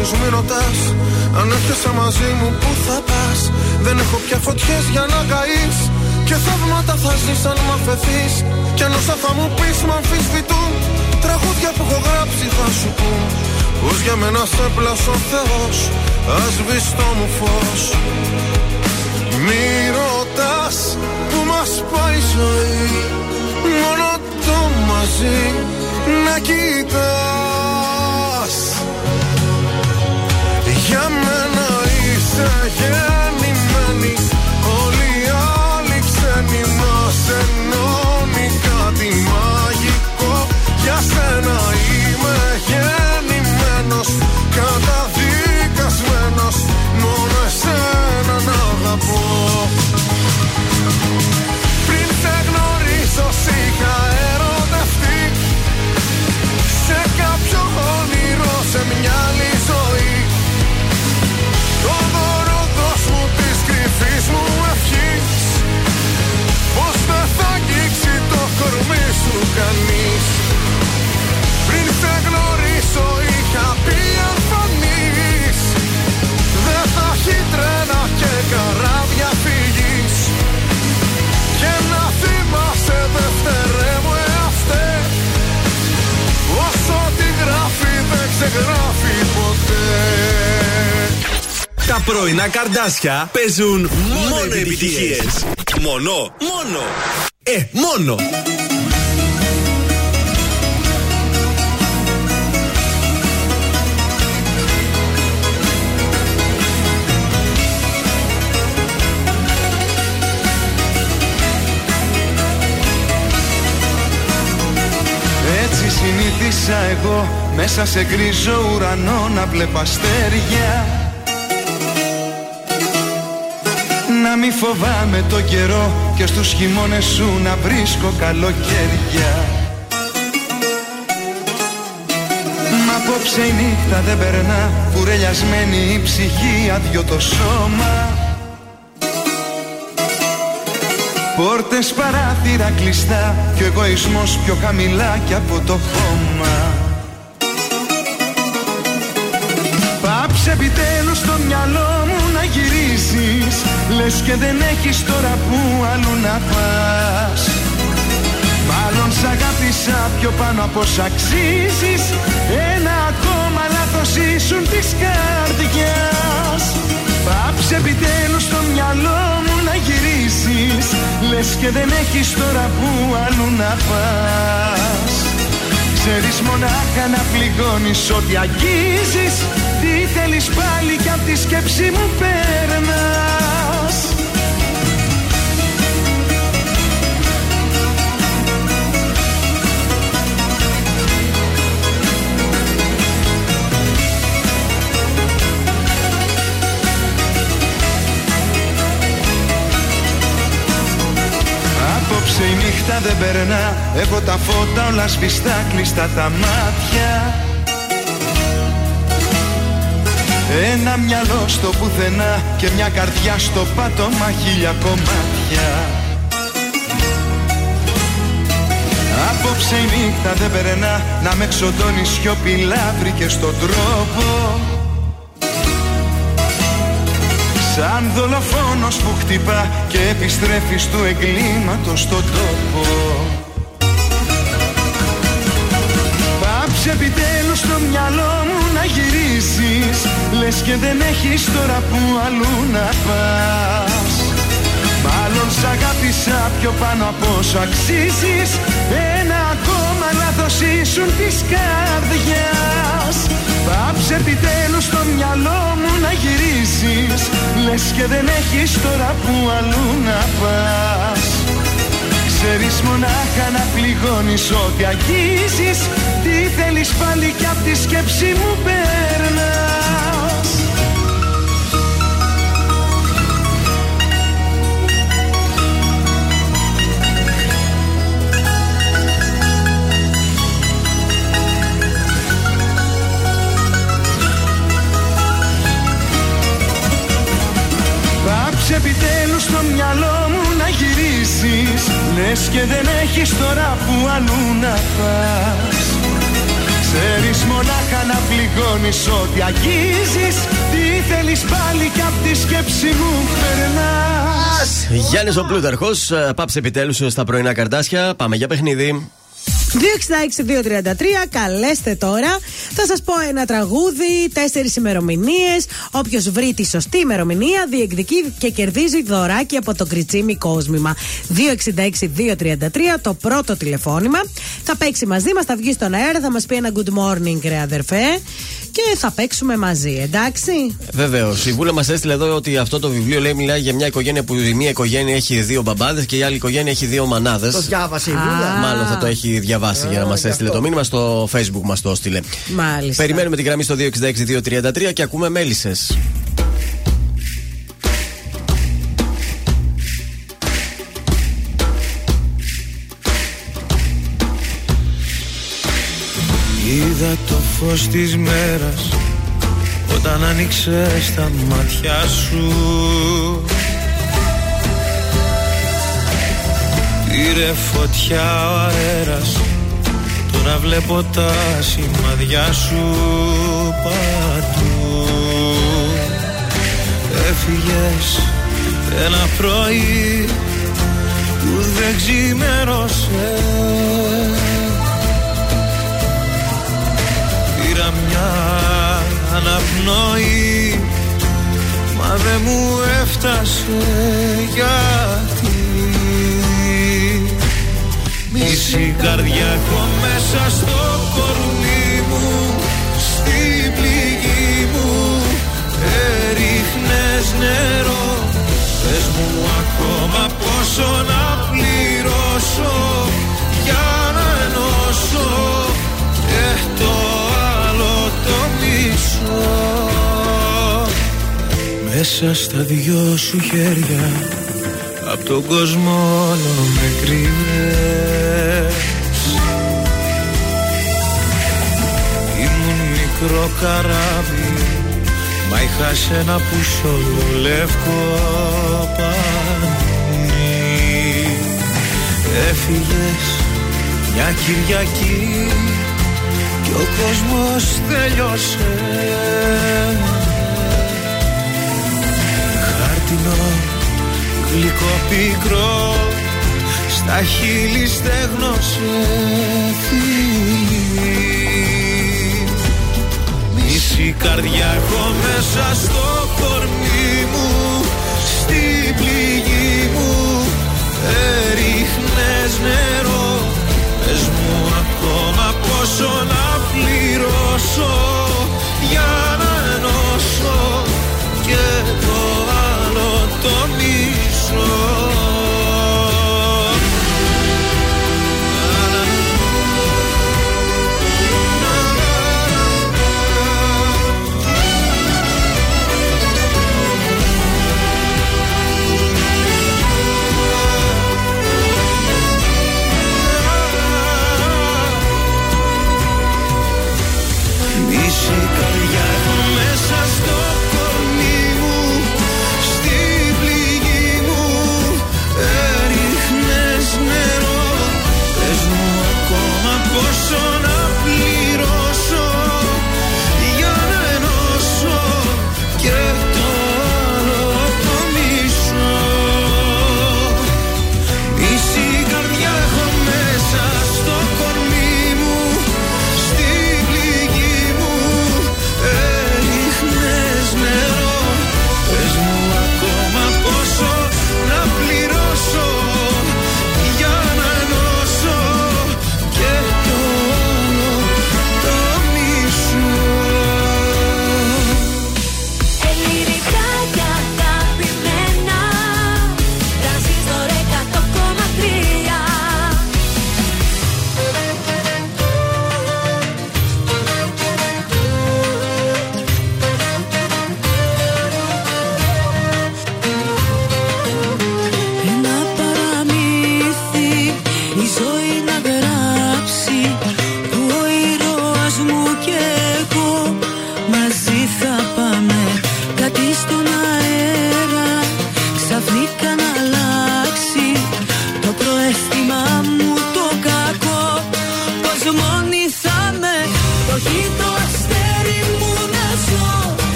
τους άλλους, μη ρωτάς Αν έρχεσαι μαζί μου που θα πας; Δεν έχω πια φωτιές για να καείς. Και θαύματα θα ζεις αν μ' αφαιθείς. Κι αν όσα θα μου πεις μ' αμφισβητούν. Τραγούδια που έχω γράψει θα σου πούν. Πως για μένα σε πλάσω Θεός Ας βυστό μου φως. Μη ρωτάς που μας πάει η ζωή. Μόνο το μαζί να κοιτάς είσαι γεννημένη Όλοι οι άλλοι ξένοι μας Τα πρωινά καρδάσια παίζουν μόνο επιτυχίες. Μόνο, μόνο. Ε, μόνο. Συνήθισα εγώ μέσα σε γκρίζο ουρανό να βλέπω αστέρια Να μη φοβάμαι το καιρό και στους χειμώνες σου να βρίσκω καλοκαίρια. Μα απόψε η νύχτα δεν περνά κουρελιασμένη η ψυχή αδειό το σώμα. Πόρτες παράθυρα κλειστά και ο εγωισμός πιο χαμηλά κι από το χώμα. Πάψε επιτέλους το μυαλό μου να γυρίσεις Λες και δεν έχεις τώρα που αλλού να πας. Μάλλον σ' αγάπησα πιο πάνω από σ' αξίζεις. Ένα ακόμα λάθος ήσουν της καρδιάς. Πάψε επιτέλους το μυαλό μου να γυρίσεις. Λες και δεν έχεις τώρα που αλλού να πας. Ξέρεις μονάχα να πληγώνεις ό,τι αγγίζεις. Τι θέλεις πάλι κι απ' τη σκέψη μου περνάς νύχτα δεν περνά. Έχω τα φώτα όλα σβηστά κλειστά τα μάτια. Ένα μυαλό στο πουθενά Και μια καρδιά στο πάτωμα χίλια κομμάτια. Απόψε η νύχτα δεν περνά. Να με ξοντώνει σιωπηλά βρήκες τον τρόπο Σαν δολοφόνος που χτυπά και επιστρέφεις του εγκλήματος στον τόπο. Πάψε επιτέλους το μυαλό μου να γυρίσεις Λες και δεν έχεις τώρα που αλλού να πας. Μάλλον σ' αγάπησα πιο πάνω από όσο αξίζεις Ένα ακόμα λάθος ήσουν της καρδιάς. Πάψε επιτέλους το μυαλό μου να γυρίσεις. Λες και δεν έχεις τώρα που αλλού να πας. Ξέρεις μονάχα να πληγώνεις ό,τι αγγίζεις. Τι θέλεις πάλι κι απ' τη σκέψη μου περνάς μυαλό μου να γυρίσεις Λες και δεν έχεις τώρα που αλλού να πας Ξέρεις μονάχα να πληγώνεις ό,τι αγγίζεις Τι θέλεις πάλι κι απ' τη σκέψη μου περνάς Γιάννη ο Πλούταρχο, πάψε επιτέλους στα πρωινά καρτάσια. Πάμε για παιχνίδι. 266-233, καλέστε τώρα. Θα σας πω ένα τραγούδι, τέσσερις ημερομηνίες. Όποιος βρει τη σωστή ημερομηνία διεκδικεί και κερδίζει δωράκι από το κριτσίμι κόσμημα. 266-233, το πρώτο τηλεφώνημα. Θα παίξει μαζί μας, θα βγει στον αέρα, θα μας πει ένα good morning, ρε αδερφέ. Και θα παίξουμε μαζί, εντάξει. Βεβαίως. Η Βούλα μας έστειλε εδώ ότι αυτό το βιβλίο λέει μιλάει για μια οικογένεια που η μία οικογένεια έχει δύο μπαμπάδες και η άλλη οικογένεια έχει δύο μανάδες. Το διάβασε η Βούλα. Μάλλον θα το έχει διαβάσει για να μας έστειλε το μήνυμα. Στο facebook μας το έστειλε. Μάλιστα. Περιμένουμε τη γραμμή στο 266-233 και ακούμε μέλισσες. Είδα το φως της μέρας όταν άνοιξες τα μάτια σου. Πήρε φωτιά ο αέρας Τώρα βλέπω τα σημαδιά σου παντού. Έφυγες ένα πρωί που δεν ξημέρωσες αναπνοή. Μα δεν μου έφτασε γιατί. Μισή καρδιά έχω μέσα στο κορμί μου Στη πληγή μου. Έριχνες νερό Πες μου ακόμα πόσο να πληρώσω Για να ενώσω Δέσμηνα το μισό Μέσα στα δυο σου χέρια Απ' τον κόσμο όλο με κρύβες Ήμουν μικρό καράβι Μα είχα σένα που λευκό πανί. Έφυγες μια Κυριακή ο κόσμος τελειώσε. Χάρτινο, γλυκό, πικρό στα χείλη στέγνωσε φίλη Μισή καρδιά έχω μέσα στο κορμί μου στην πληγή μου έριχνες νερό.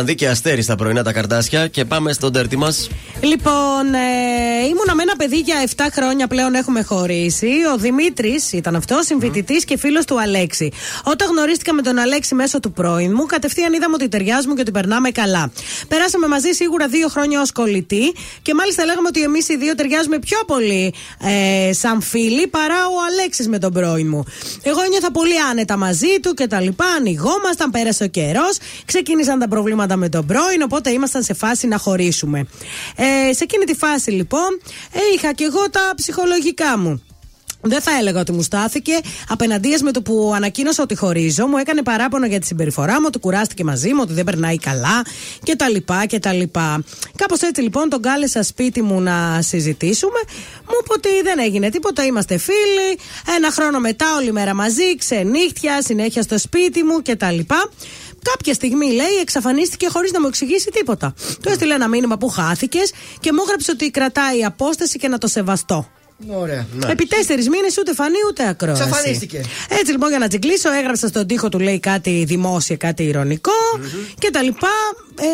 Βανδί και Αστέρι στα πρωινά τα καρτάσια και πάμε στον τέρτη μας. Λοιπόν, ε, ήμουνα με ένα παιδί για 7 χρόνια πλέον έχουμε χωρίσει. Ο Δημήτρης ήταν αυτός, συμφοιτητής και φίλος του Αλέξη. Όταν γνωρίστηκα με τον Αλέξη μέσω του πρώην μου, κατευθείαν είδαμε ότι ταιριάζουμε και ότι περνάμε καλά. Περάσαμε μαζί σίγουρα δύο χρόνια ως κολλητοί και μάλιστα λέγαμε ότι εμείς οι δύο ταιριάζουμε πιο πολύ ε, σαν φίλοι παρά ο Αλέξης με τον πρώην μου. Εγώ ένιωθα πολύ άνετα μαζί του και τα λοιπά. Ανοιγόμασταν, πέρασε ο καιρός, ξεκίνησαν τα προβλήματα με τον πρώην, οπότε ήμασταν σε φάση να χωρίσουμε. Ε, σε εκείνη τη φάση λοιπόν ε, είχα και εγώ τα ψυχολογικά μου. Δεν θα έλεγα ότι μου στάθηκε. Απέναντία με το που ανακοίνωσα ότι χωρίζω, μου έκανε παράπονο για τη συμπεριφορά μου, ότι κουράστηκε μαζί μου, ότι δεν περνάει καλά κτλ. Κάπως έτσι λοιπόν τον κάλεσα σπίτι μου να συζητήσουμε. Μου είπε ότι δεν έγινε τίποτα, είμαστε φίλοι. Ένα χρόνο μετά, όλη μέρα μαζί, ξενύχτια, συνέχεια στο σπίτι μου κτλ. Κάποια στιγμή λέει εξαφανίστηκε χωρίς να μου εξηγήσει τίποτα. Του έστειλε ένα μήνυμα που χάθηκες και μου έγραψε ότι κρατάει απόσταση και να το σεβαστώ. Ωραία. Επί τέσσερις μήνες ούτε φανεί ούτε ακρόαση. Εξαφανίστηκε. Έτσι λοιπόν για να τσιγκλίσω, έγραψα στον τοίχο του λέει κάτι δημόσια, κάτι ηρωνικό και τα λοιπά. Ε,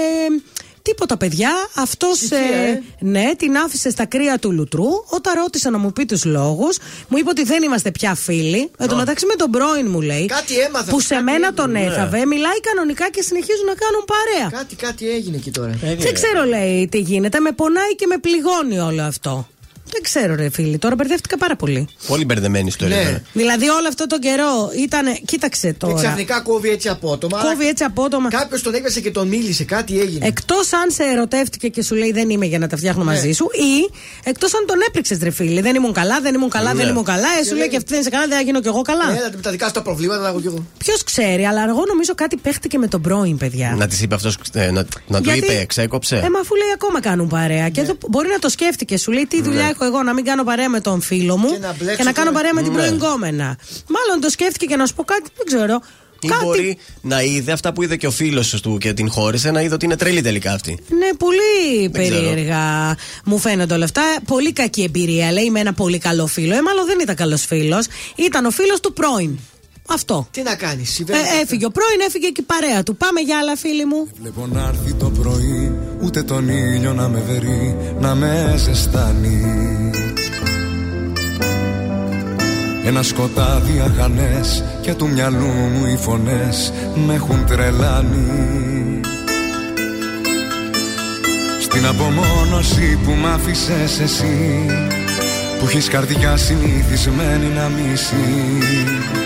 Τίποτα, παιδιά. Αυτός ε. ναι, την άφησε στα κρύα του λουτρού. Όταν ρώτησα να μου πει τους λόγους, μου είπε ότι δεν είμαστε πια φίλοι. Εν τω μεταξύ με τον πρώην μου λέει. Κάτι έμαθα. Που σε κάτι μένα έγινε. τον Ναι. έθαβε, μιλάει κανονικά και συνεχίζουν να κάνουν παρέα. Κάτι, κάτι έγινε εκεί τώρα. Δεν ξέρω, λέει, τι γίνεται. Με πονάει και με πληγώνει όλο αυτό. Δεν ξέρω, ρε φίλοι. Τώρα μπερδεύτηκα πάρα πολύ. Πολύ μπερδεμένη ιστορία. Ναι. τώρα. Δηλαδή, όλο αυτό το καιρό ήταν. Κοίταξε Και τώρα. ξαφνικά κόβει έτσι απότομα. Κόβει έτσι απότομα. Κάποιος τον έπιασε και τον μίλησε, κάτι έγινε. Εκτός αν σε ερωτεύτηκε και σου λέει δεν είμαι για να τα φτιάχνω Ναι. μαζί σου, ή εκτός αν τον έπληξε ρε φίλε. Δεν ήμουν καλά, δεν ήμουν καλά, Ναι. δεν ήμουν καλά. Ε, Και σου λέει λέει- και αυτή δεν είσαι καλά, δεν θα γίνω κι εγώ καλά. Έλα, με τα δικά σου τα προβλήματα να έχω κι εγώ. Ποιος ξέρει, αλλά εγώ νομίζω κάτι παίχτηκε με τον πρώην, παιδιά. Να της είπε αυτός, να, να του Γιατί- είπε, ξέκοψε. Ε, μα αφού λέει ακόμα κάνουν παρέα. Ναι. Και εδώ μπορεί να το σκέφτηκε. Σου λέει τι δουλειά έχω εγώ να μην κάνω παρέα με τον φίλο μου Και να μπλέξω και να κάνω τώρα. παρέα με την Ναι. προηγούμενα. Μάλλον το σκέφτηκε και να σου πω κάτι, δεν ξέρω. Ή Κάτι μπορεί να είδε αυτά που είδε και ο φίλος του και την χώρισε, να είδε ότι είναι τρελή τελικά αυτή. Ναι, πολύ Δεν ξέρω. περίεργα μου φαίνονται όλα αυτά. Πολύ κακή εμπειρία. Λέει με ένα πολύ καλό φίλο. Ε, μάλλον δεν ήταν καλός φίλος. Ήταν ο φίλος του πρώην. Αυτό. Τι να κάνεις, Ε, συμβαίνει. έφυγε ο πρώην, έφυγε και η παρέα του. Πάμε για άλλα, φίλοι μου. Βλέπω να έρθει το πρωί Ούτε τον ήλιο να με βερεί Να με ζεστάνει Ένα σκοτάδι αχανές Και του μυαλού μου οι φωνές Με έχουν τρελάνει Στην απομόνωση που μ' άφησες εσύ Που έχεις καρδιά συνηθισμένη να μισείς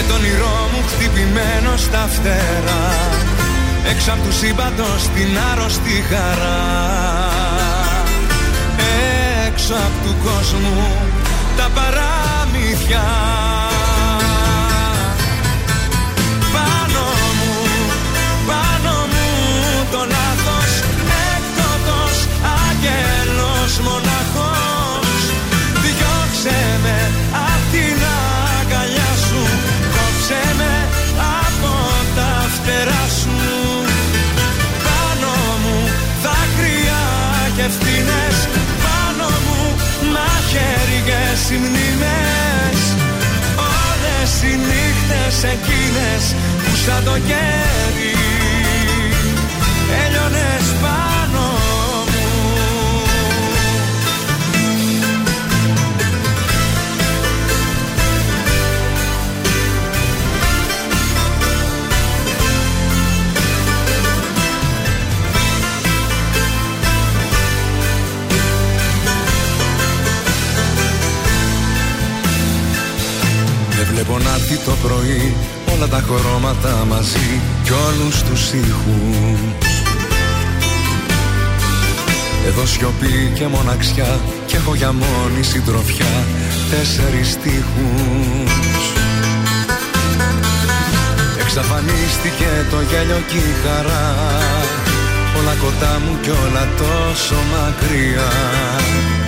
με τον όνειρό μου χτυπημένο στα φτερά. Έξω απ' του σύμπαντος την άρρωστη χαρά. Έξω απ' του κόσμου τα παραμύθια νύχτες εκείνες που σαν το κέρι βλέπω να έρθει το πρωί όλα τα χρώματα μαζί κι όλους τους ήχους. Εδώ σιωπή και μοναξιά και έχω για μόνη συντροφιά τέσσερις στίχους. Εξαφανίστηκε το γέλιο και η χαρά όλα κοντά μου κι όλα τόσο μακριά. Δεν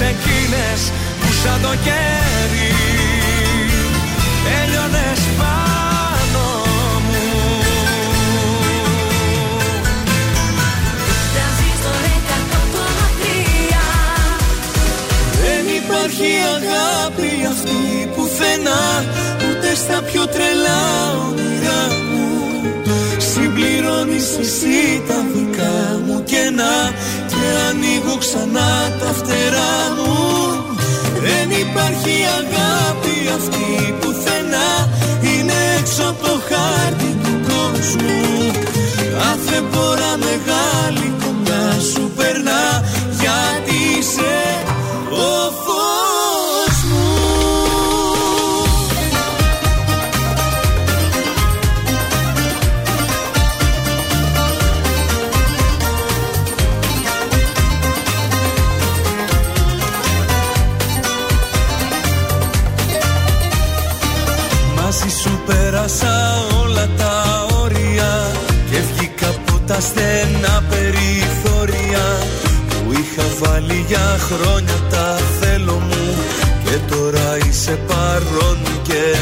εκείνες που σαν το κέρι Έλειωνες πάνω μου. Δεν υπάρχει αγάπη αυτή πουθενά Ούτε στα πιο τρελά όνειρά μου. Συμπληρώνεις εσύ τα δικά μου κενά Και ανοίγω ξανά τα φτερά μου. Δεν υπάρχει αγάπη αυτή πουθενά Είναι έξω από το χάρτη του κόσμου. Κάθε φορά μεγάλη κοντά σου περνά. Γιατί είσαι ο είχα βάλει για χρόνια τα θέλω μου. Και τώρα είσαι παρόν και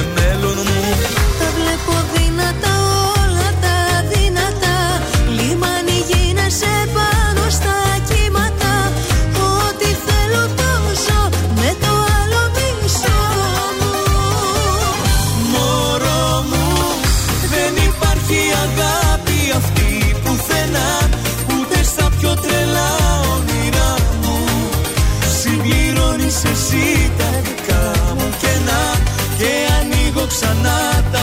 ξανά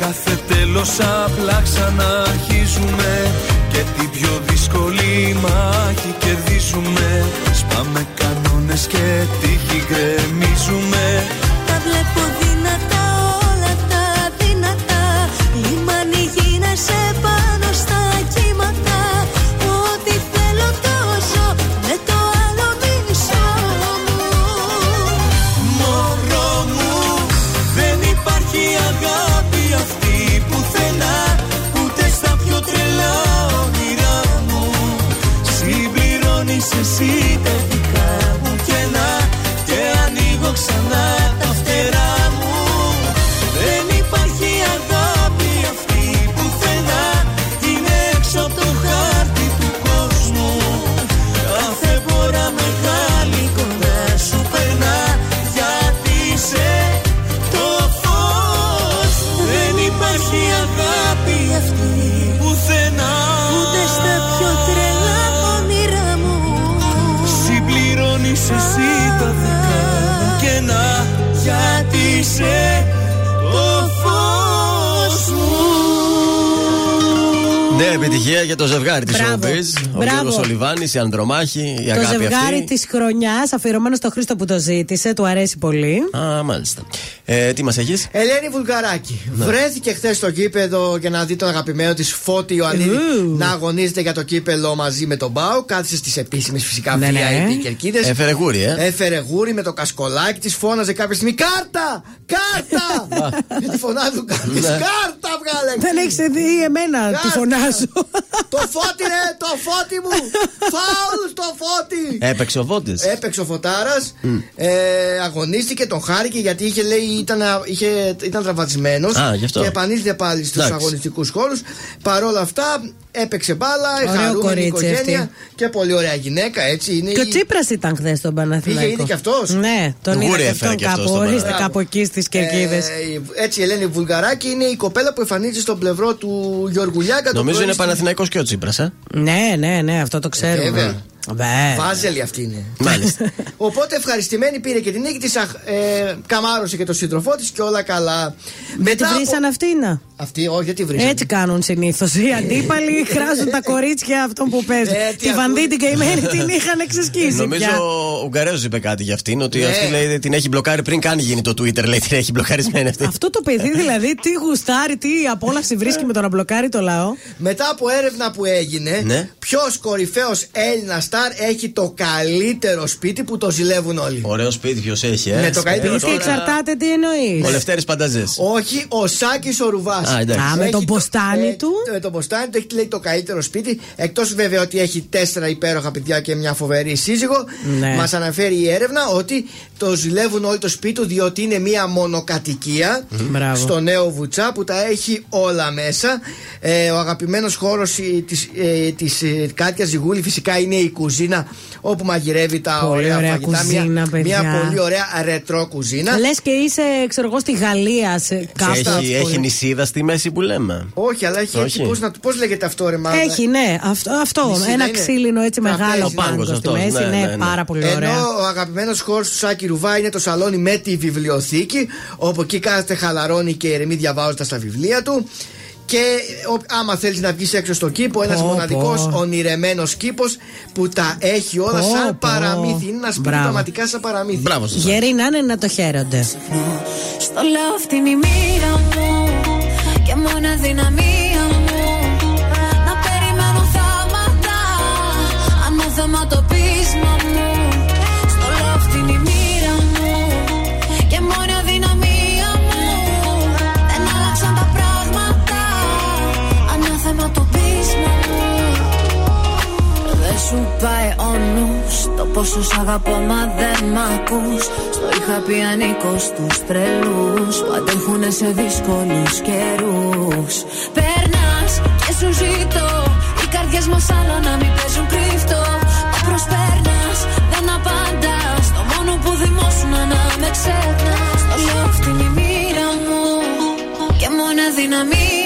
κάθε τέλος απλά ξαναρχίζουμε Και την πιο δύσκολη μάχη κερδίζουμε. Σπάμε Γιώργο Λιβάνη, η Ανδρομάχη, η Το αγάπη ζευγάρι αυτή. της χρονιάς, αφιερωμένο στο Χρήστο που το ζήτησε, του αρέσει πολύ. Α, μάλιστα. Ε, τι μας έχεις; Ελένη Βουλγαράκη. Βρέθηκε χθες στο γήπεδο για να δει τον αγαπημένο της Φώτη Ιωαννίδη Ου. να αγωνίζεται για το κύπελλο μαζί με τον ΠΑΟΚ. Κάθισε στις επίσημες φυσικά Ναι, ναι. VIP κερκίδες. Έφερε γούρι, ε. Έφερε γούρι με το κασκολάκι της, φώναζε κάποια στιγμή Κάρτα! Κάρτα! με τη φωνά του κάποιος, Ναι. Κάρτα βγάλε! Δεν έχεις δει εμένα τη Κάρτα! φωνάζω. το φώτι ρε, το φώτι μου! Φάουλ στο φώτι! Έπαιξε ο Βόντι. Έπαιξε ο Φωτάρας, ε, αγωνίστηκε, τον χάρηκε γιατί είχε, λέει, ήταν, είχε, ήταν τραυματισμένος Α, γι' αυτό. και επανήλθε πάλι στους Εντάξει. αγωνιστικούς χώρους. Παρ' όλα αυτά έπαιξε μπάλα, Ωραίο χαρούμενη κορίτσι οικογένεια αυτή. και πολύ ωραία γυναίκα. Έτσι, είναι Και ο η- Τσίπρας ήταν χθες στον Παναθηναϊκό. Είχε ήδη κι αυτός; Ναι, τον Γούρι είδα και έφερε αυτόν κι αυτός κάπου. στον Ορίστε Παναθηναϊκό. κάπου εκεί στις κερκίδες. Ε, έτσι η Ελένη Βουλγαράκη είναι η κοπέλα που εμφανίζεται στο πλευρό του Γιώργου Λιάγκα. το Νομίζω πρωί είναι στην- Παναθηναϊκός και ο Τσίπρας, ε. Ναι, ναι, ναι, αυτό το ξέρουμε. Βέβαια. Βέβαια. Βάζελη αυτή είναι. Μάλιστα. Οπότε ευχαριστημένη πήρε και την νίκη της, ε, καμάρωσε και τον σύντροφό της και όλα καλά. Δεν τη βρήσαν αυτήνα. Αυτή, όχι, δεν τη βρήσαν. Έτσι κάνουν συνήθως. Οι αντίπαλοι χράζουν τα κορίτσια αυτών που παίζουν. Ε, τι Τη ακού- βανδί την καημένη την είχαν εξασκήσει. Νομίζω πια. ο Ουγγαρέζος είπε κάτι για αυτήν. Ότι Ναι. αυτή λέει την έχει μπλοκάρει πριν καν γίνει το Twitter. Λέει την έχει μπλοκαρισμένη αυτή. Αυτό το παιδί δηλαδή τι γουστάρει, τι απόλαυση βρίσκει με το να μπλοκάρει το λαό. Μετά από έρευνα που έγινε, Ναι. ποιος κορυφαίος Έλληνας στάρ έχει το καλύτερο σπίτι που το ζηλεύουν όλοι. Ωραίο σπίτι, ποιος έχει, ε; Με το καλύτερο Τι τώρα- εξαρτάται, τι εννοείς. Ο Λευτέρης Πανταζέ. Όχι, ο Σάκης ο Ρουβάς. Α, εντάξει. Α, με τον ποστάνι του; Με τον ποστάνι του έχει λέει το καλύτερο σπίτι. Εκτός βέβαια ότι έχει τέσσερα υπέροχα παιδιά και μια φοβερή σύζυγο. Ναι. Μας αναφέρει η έρευνα ότι το ζηλεύουν όλοι το σπίτι του διότι είναι μια μονοκατοικία Μπράβο. στο νέο Βουτσά που τα έχει όλα μέσα. Ε, ο αγαπημένος χώρος της ε, της, ε, Κάτια Ζιγούλη φυσικά είναι η κουζίνα όπου μαγειρεύει τα Πολύ ωραία, ωραία φαγητά. κουζίνα, μια, παιδιά. μια πολύ ωραία ρετρό κουζίνα. Λες και είσαι, ξέρω εγώ, στη Γαλλία σε κάπου. Έχει, έχει νησίδα στη μέση που λέμε. Όχι, αλλά έχει έτσι. Όχι. Πώς να το- πώς λέγεται αυτό, ρε Μάγδα; Έχει, ναι, αυτό. αυτό Νησίδα ένα είναι. ξύλινο έτσι Τραπέζι, μεγάλο ναι. πάγκο Πάγκος στη αυτός, μέση. ναι, Ναι, ναι, ναι. πάρα πολύ ωραία. Ενώ ο αγαπημένος χώρος του Σάκη Ρουβά είναι το σαλόνι με τη βιβλιοθήκη, όπου εκεί κάθεται, χαλαρώνει και ηρεμεί διαβάζοντας τα βιβλία του. Και ο- άμα θέλεις να βγεις έξω στο κήπο, ένας Πω, μοναδικός πω. ονειρεμένος κήπος που τα έχει όλα Πω, σαν πω. παραμύθι. Είναι ένας σπίτι Μπράβο. πραγματικά σαν παραμύθι. Μπράβο σας. Γέροι να είναι να το χαίρονται. Στο λέω αυτή είναι η μοίρα μου Και μόνο δυναμία μου Να περιμένω θάματα Ανάθεμα το πείσμα σου πάει ο νους. Το πόσο σ' αγαπώ μα δεν μ' ακούς. Στο είχα πει ανήκως στους τρελούς Που αντέχουνε σε δύσκολους καιρούς. Περνάς και σου ζητώ Οι καρδιές μας άλλο να μην παίζουν κρύφτο. Μα προσπέρνας, δεν απαντάς. Το μόνο που δημόσουν να με ξεχνάς. Το λέω αυτή είναι η μοίρα μου Και μόνο δυναμία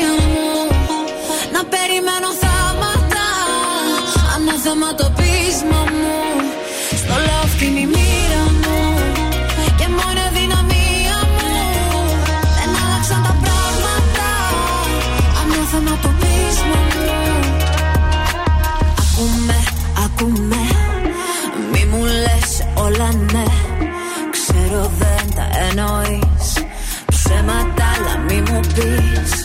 εννοείς Ψέματα αλλά μη μου πεις.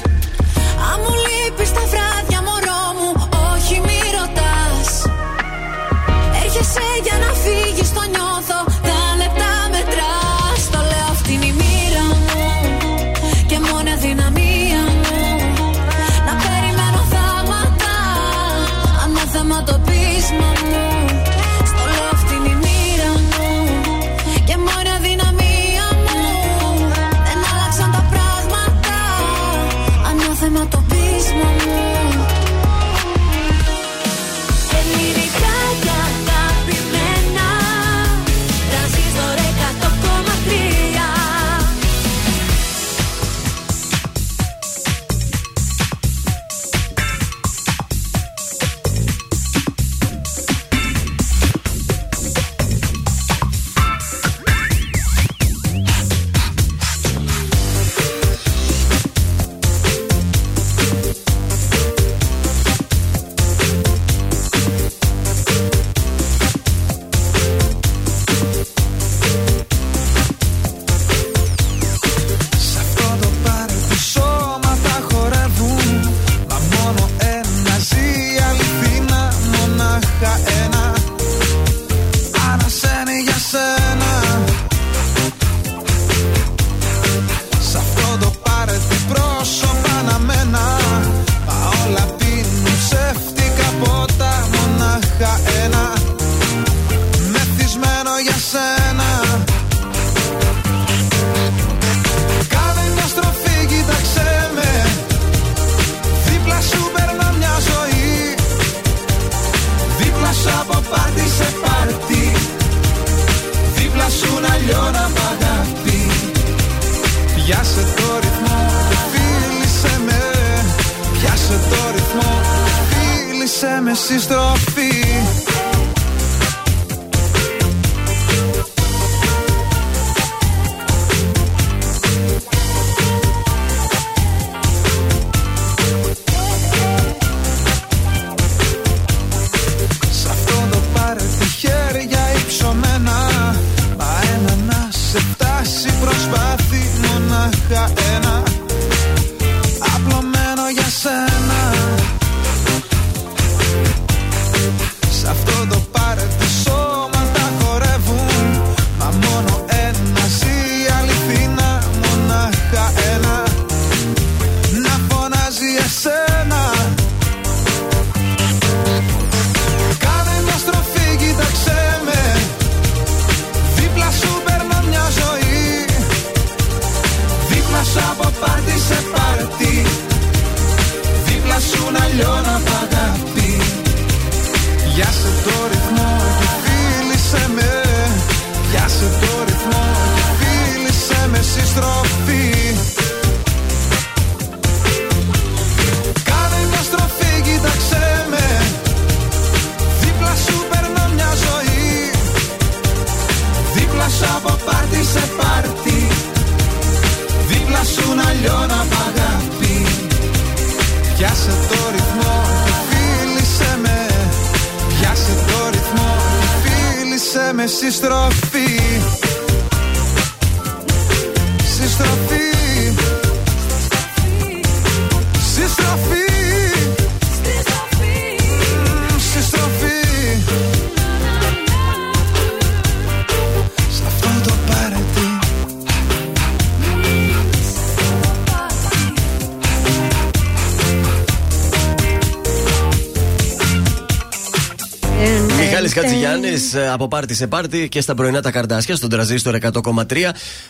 Από πάρτι σε πάρτι και στα πρωινά τα καρδάσια στον τραζίστορ 100,3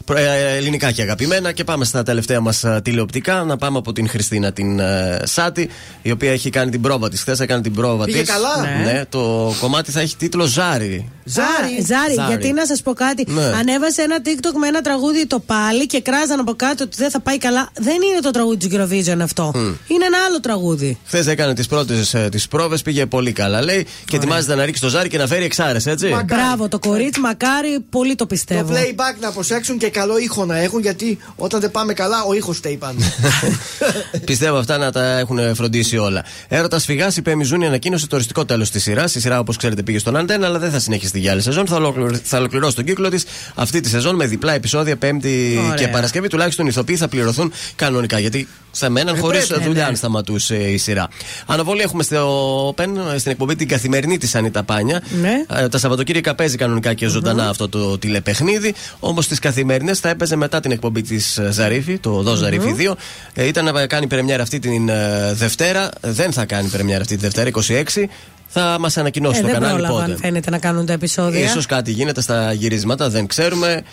Προ- ε, ελληνικά και αγαπημένα και πάμε στα τελευταία μας ε, τηλεοπτικά να πάμε από την Χριστίνα την ε, Σάτη η οποία έχει κάνει την πρόβα της χθες έκανε την πρόβα Πήγε της καλά; ναι. Ναι. το κομμάτι θα έχει τίτλο Ζάρι Ζάρι. Ζάρι, Ζάρι. γιατί να σας πω κάτι. Ναι. Ανέβασε ένα TikTok με ένα τραγούδι το πάλι και κράζαν από κάτω ότι δεν θα πάει καλά. Δεν είναι το τραγούδι του Eurovision αυτό. Είναι ένα άλλο τραγούδι. Χθες έκανε τις πρώτες ε, τις πρόβες, πήγε πολύ καλά λέει και ετοιμάζεται να ρίξει το ζάρι και να φέρει εξάρες, έτσι. Μπράβο, το κορίτσι, μακάρι, πολύ το Το πιστεύω. playback να προσέξουν και καλό ήχο να έχουν γιατί όταν δεν πάμε καλά ο ήχος φταίει πάντα. Πιστεύω αυτά να τα έχουν φροντίσει όλα. Έρωτας Φυγάς, η Πέμι Ζούνη ανακοίνωσε το οριστικό τέλος της σειράς. Η σειρά, όπως ξέρετε, πήγε στον Αντένα, αλλά δεν θα συνεχίσει για άλλη σεζόν. Θα, ολοκληρω- θα ολοκληρώσει τον κύκλο της αυτή τη σεζόν με διπλά επεισόδια Πέμπτη Ωραία. και Παρασκευή. Τουλάχιστον οι ηθοποιοί θα πληρωθούν κανονικά. Γιατί θα μέναν Ε, χωρίς πρέπει. δουλειά Ε, αν ναι. Σταματούσε η σειρά. Αναβολή έχουμε στο Open, στην εκπομπή την καθημερινή της Ανίτα Πάνια. Ναι. Ε, Τα Σαββατοκύριακα παίζει κανονικά και ζωντανά αυτό το τηλεπαιχνίδι. Όμως τι καθημερινές θα έπαιζε μετά την εκπομπή της Ζαρίφη, το Δο Ζαρίφη 2. Ε, ήταν να κάνει πρεμιέρα αυτή την ε, Δευτέρα. Δεν θα κάνει πρεμιέρα αυτή τη Δευτέρα, 26. Θα μας ανακοινώσει Ε, το δεν κανάλι πρόλαβαν, πότε. φαίνεται να κάνουν τα επεισόδια. σω κάτι γίνεται στα γυρίσματα, δεν ξέρουμε.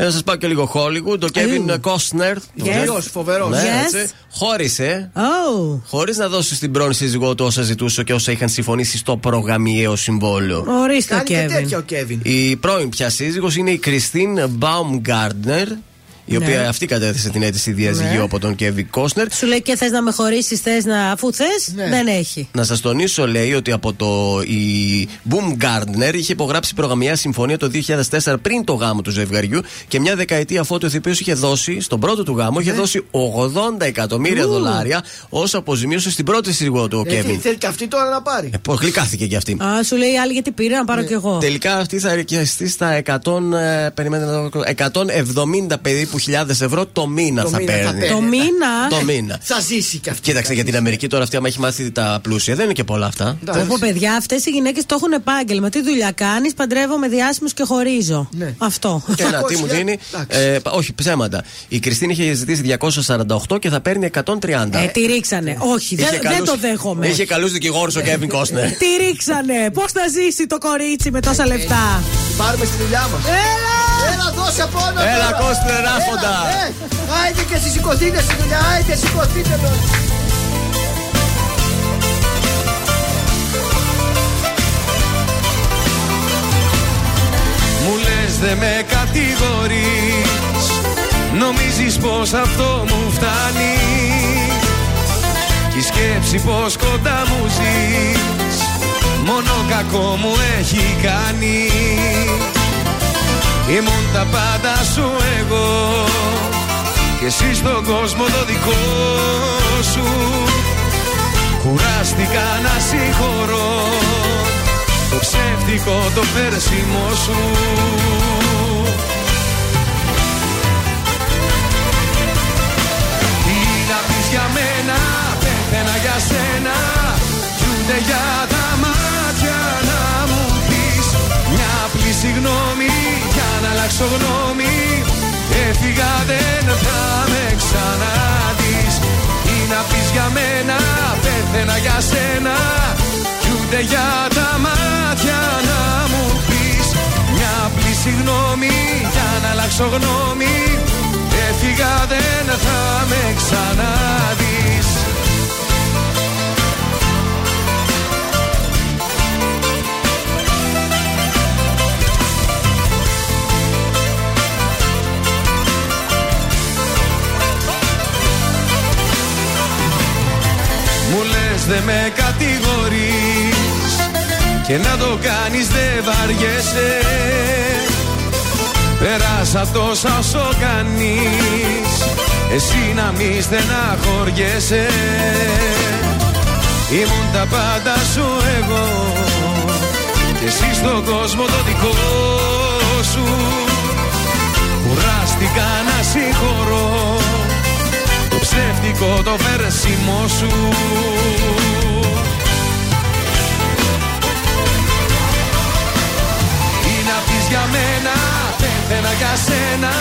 Ε, να σας πάω και λίγο Hollywood. Ο Kevin Costner. Yes. Φοβερός. Ναι, Yes. έτσι. Χώρισε. Oh. Χωρίς να δώσει στην πρώην σύζυγό του όσα ζητούσε και όσα είχαν συμφωνήσει στο προγαμιαίο συμβόλαιο. Ορίστε, Κάνει και Kevin. τέτοια ο Κέβιν. Η πρώην πια σύζυγος είναι η Κριστίν Baumgartner η Ναι. οποία αυτή κατέθεσε την αίτηση διαζυγίου Ναι. από τον Κέβι Κόσνερ. Σου λέει και θες να με χωρίσεις, θες να. αφού θες, Ναι. δεν έχει. Να σας τονίσω, λέει, ότι από το. Η Baumgartner είχε υπογράψει προγραμμιά συμφωνία το 2004 πριν το γάμο του ζευγαριού και μια δεκαετία αφότου ο ηθοποιό είχε δώσει, στον πρώτο του γάμο, είχε δώσει 80 εκατομμύρια Ου. δολάρια ω αποζημίωση στην πρώτη σύζυγό του, ο Ε, τι, Κέβιν. θέλει και αυτή τώρα να πάρει; Ε, πως γλυκάθηκε κι αυτή. Α, σου λέει η άλλη γιατί πήρε να πάρω κι εγώ. Τελικά αυτή θα ρικιαστεί στα 100, ε, περιμένετε να δω, 170 περίπου χιλιάδες ευρώ το μήνα Το θα μήνα θα παίρνεις. παίρνεις. Το μήνα; Το μήνα. Θα ζήσει κι αυτή. Κοίταξε για την Αμερική τώρα αυτή, άμα έχει μάθει τα πλούσια, δεν είναι και πολλά αυτά. Εντάξει. Όπω παιδιά, αυτές οι γυναίκες το έχουν επάγγελμα. Τι δουλειά κάνεις, παντρεύω με διάσημους και χωρίζω. Ναι. Αυτό. Και ένα τι μου δίνει. Εντάξει. Ε, πα- όχι, ψέματα. Η Κριστίν είχε ζητήσει 248 και θα παίρνει 130. Ε, τη ρίξανε. Όχι, δεν, Είχε δεν καλούς- το δέχομαι. Είχε καλούς δικηγόρους ο Κέβιν Κόσνερ. Τη ρίξανε. Πώς θα ζήσει το κορίτσι με τόσα λεφτά; Πάρουμε στη δουλειά μας. Έλα! Έλα, δώσε πόνο. Έλα, τώρα. Κώστρε, ράφοντα. Έλα, ε. Άιντε και εσείς σηκωθείτε στη δουλειά. Άιντε, σηκωθείτε τώρα. Μου λες δε με κατηγορείς Νομίζεις πως αυτό μου φτάνει Κι η σκέψη πως κοντά μου ζεις Μόνο κακό μου έχει κάνει Ήμουν τα πάντα σου εγώ Και εσύ στον κόσμο το δικό σου. Κουράστηκα να συγχωρώ Το ψεύτικο το πέρσιμο σου. Τι να πεις για μένα, πέθαινα για σένα. Κι ούτε για τα μάτια να μου πεις Μια απλή συγγνώμη. για να αλλάξω γνώμη. Έφυγα δεν θα με ξαναδείς. Τι να πεις για μένα, πέθαινα για σένα. Κι ούτε για τα μάτια να μου πεις. Μια απλή συγγνώμη για να αλλάξω γνώμη. Έφυγα δεν θα με ξαναδείς Μου λες δεν με κατηγορείς. Και να το κάνεις δεν βαριέσαι. Πέρασα τόσα όσο κανείς Εσύ να μη στεναχωριέσαι. Ήμουν τα πάντα σου εγώ. Και εσύ στον κόσμο το δικό σου. Κουράστηκα να συγχωρώ. Το ψεύτικο το βέρσιμο σου. Τι να πεις για μένα, πέθαινα για σένα.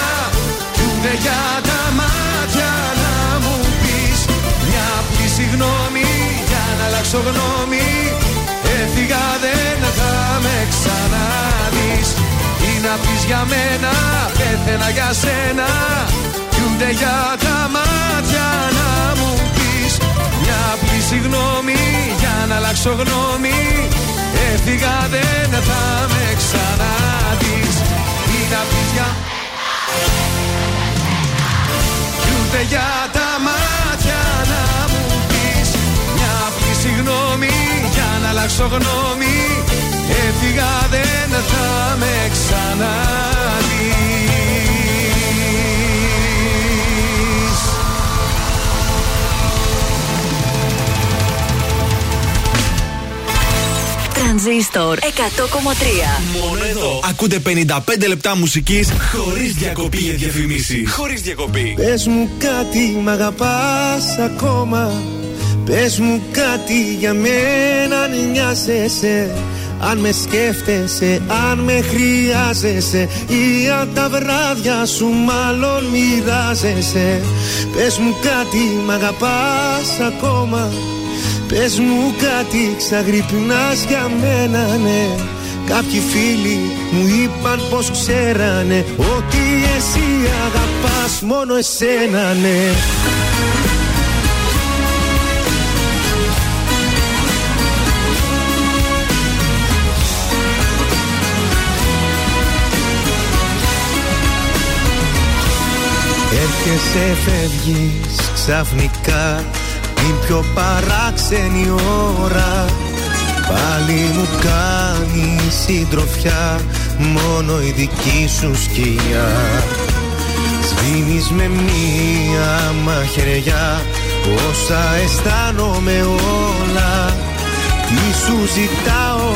Κι ούτε για τα μάτια να μου πεις. Μια απλή συγγνώμη για να αλλάξω γνώμη. Έφυγα δεν θα με ξαναδείς. Τι να πεις για μένα, πέθαινα για σένα. Κι ούτε για τα μάτια να μου πεις Μια απλή συγγνώμη για να αλλάξω γνώμη. Έφυγα δεν θα με ξαναδείς. Τι να πεις για Κι ούτε για τα μάτια να μου πεις Μια απλή συγγνώμη για να αλλάξω γνώμη. Έφυγα δεν θα με ξαναδείς Τρανζίστορ 100,3. Μόνο εδώ. Ακούτε 55 λεπτά μουσικής χωρίς διακοπή για διαφημίσεις. Χωρίς διακοπή. Πες μου κάτι, μ' αγαπάς ακόμα Πες μου κάτι για μένα αν νοιάζεσαι Αν με σκέφτεσαι, αν με χρειάζεσαι Ή αν τα βράδια σου μάλλον μοιράζεσαι Πες μου κάτι, μ' αγαπάς ακόμα Πες μου κάτι, ξαγρυπνάς για μένα ναι. Κάποιοι φίλοι μου είπαν πως ξέρανε Ότι εσύ αγαπάς μόνο εσένα ναι. Έρχεσαι φεύγεις ξαφνικά την πιο παράξενη ώρα. Πάλι μου κάνει συντροφιά. Μόνο η δική σου σκιά. Σβήνεις με μία μαχαιριά. Όσα αισθάνομαι όλα. Τι σου ζητάω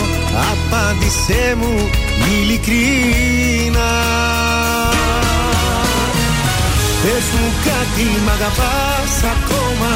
απάντησέ μου ειλικρινά. Πες μου κάτι μ' αγαπάς ακόμα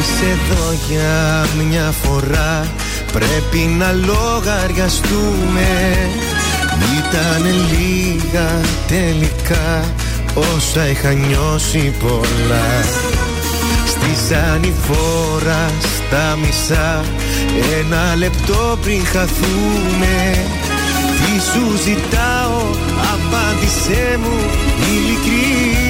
Είσαι εδώ για μια φορά. Πρέπει να λογαριαστούμε. Ήταν λίγα τελικά. Όσα είχα νιώσει πολλά. Στη ανηφόρα στα μισά. Ένα λεπτό πριν χαθούμε. Τι σου ζητάω Απάντησέ μου ειλικρινά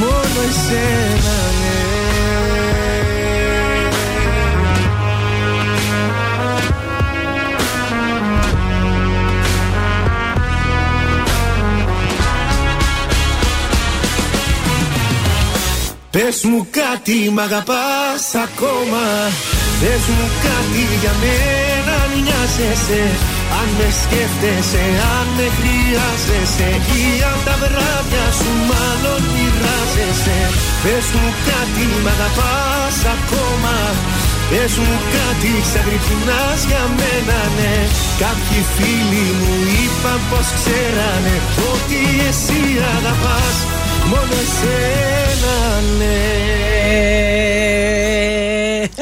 μόνο εσένα ναι. Πες μου κάτι μ' αγαπάς ακόμα. Πες μου κάτι για μένα αν νοιάζεσαι Αν με σκέφτεσαι, αν με χρειάζεσαι Ή αν τα βράδια σου μάλλον μοιράζεσαι Πες μου κάτι μ' αγαπάς ακόμα. Πες μου κάτι ξαγρυπνάς για μένα ναι. Κάποιοι φίλοι μου είπαν πως ξέρανε Ότι εσύ αγαπάς μόνο εσένα ναι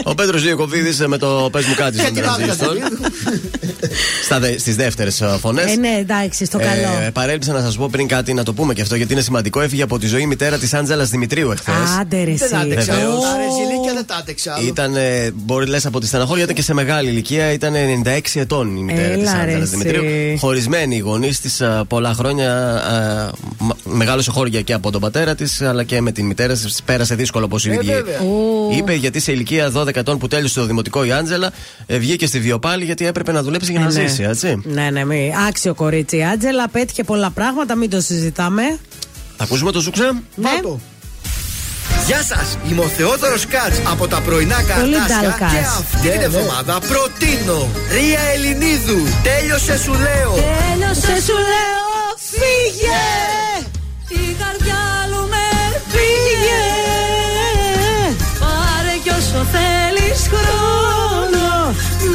Ο Πέτρος Διακοβίδη με το πες μου κάτι στον τραζίστορ. Στις δεύτερες φωνές. Ε, ναι, εντάξει, στο καλό. Ε, παρέλειψα να σας πω πριν κάτι να το πούμε και αυτό γιατί είναι σημαντικό. Έφυγε από τη ζωή η μητέρα της Άντζελας Δημητρίου εχθές. Άντε ρε, Δεν άντεξα. Βεβαίως. Άρα ηλικία δεν τα άντεξα. άλλο. Ήταν, ε, μπορεί λες από τη στεναχώρια, ήταν και σε μεγάλη ηλικία. Ήταν 96 ετών η μητέρα της Έλα, ρε, Άντζελα εσύ. Δημητρίου. Χωρισμένη οι γονείς της πολλά χρόνια. α, μα- Μεγάλωσε χώρια και από τον πατέρα της, αλλά και με την μητέρα της. Πέρασε δύσκολο όπως η Ε, ίδια βέβαια. είπε. Γιατί σε ηλικία 12 ετών που τέλειωσε το δημοτικό η Άντζελα, ε, βγήκε στη βιοπάλη γιατί έπρεπε να δουλέψει για να Ε, ναι. ζήσει, έτσι. Ναι, ναι, μη. Άξιο κορίτσι. Η Άντζελα πέτυχε πολλά πράγματα, μην το συζητάμε. Θα ακούσουμε το Ζουξέ. Ναι. Γεια σας! Είμαι ο Θεόδωρος Κάτς από τα πρωινά Πολύ Καρντάσια νταλκάς. και αυτή Ναι, την ναι. εβδομάδα προτείνω Ρία Ελληνίδου. Τέλειωσε σου λέω. Τέλειωσε σου λέω, φύγε! Η καρδιά μου με Φύγε! Πάρε κι όσο θέλεις χρόνο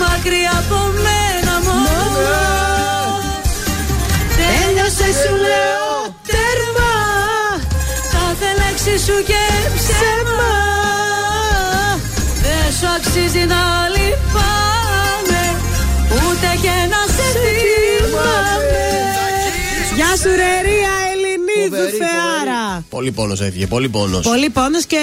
Μακριά από μένα μόνο Τέλειωσε σου λέω, τέρμα! Κάθε λέξη σου και αξίζει να λυπάμαι Ούτε και να σε θυμάμαι Γεια σου ρε Ρία Ελληνίδου Φοβερή, Θεάρα Πολύ πόνος έφυγε, πολύ πόνος. Πολύ πόνος και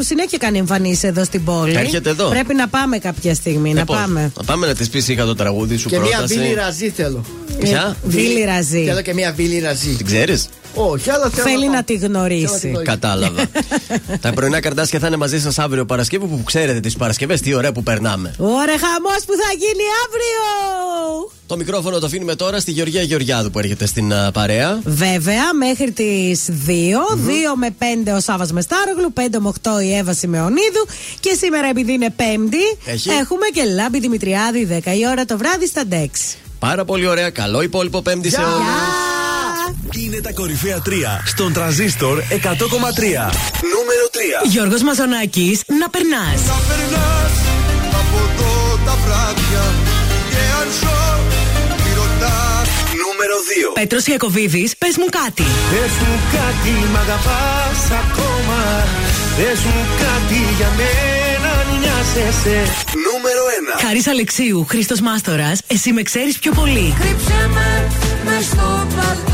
συνέχεια κάνει εμφανίσεις εδώ στην πόλη. Έρχεται εδώ. Πρέπει να πάμε κάποια στιγμή. να πάμε. Να πάμε να της πεις είχα το τραγούδι σου Και μια πρόταση. βίλη ραζί θέλω. Ποια; Βίλη Ραζί. Θέλω και μια βίλη ραζί. Την ξέρεις; Όχι, αλλά θέλω. Θέλει πάω. να τη Θέλω να γνωρίσει. τη γνωρίσω. Κατάλαβα. Τα πρωινά καρτάσια θα είναι μαζί σας αύριο Παρασκευή που ξέρετε τις Παρασκευές, τι ωραία που περνάμε. Ωραία, χαμός που θα γίνει αύριο! Το μικρόφωνο το αφήνουμε τώρα στη Γεωργία Γεωργιάδου που έρχεται στην α, παρέα. Βέβαια, μέχρι τις 2, 2 με 5 ο Σάβας Μεστάρογλου, 5 με 8 η Εύα Σιμεωνίδου. Και σήμερα, επειδή είναι Πέμπτη, Έχει. έχουμε και Λάμπη Δημητριάδη 10 η ώρα το βράδυ στα Ντεξ. Πάρα πολύ ωραία. Καλό υπόλοιπο Πέμπτη σε όλους. Είναι τα κορυφαία 3 στον τραζίστορ 100,3. Νούμερο 3. Γιώργος Μαζονάκης, να περνάς. Να περνάς από εδώ τα βράδια Και αν ζω μη ρωτάς Νούμερο 2. Πέτρος Ιακωβίδης, πες μου κάτι. Πες μου κάτι μ' αγαπάς ακόμα Πες μου κάτι για μένα αν νοιάζεσαι Νούμερο 1. Χάρης Αλεξίου, Χρήστος Μάστορας, εσύ με ξέρεις πιο πολύ. Κρύψε με μες στο παλτό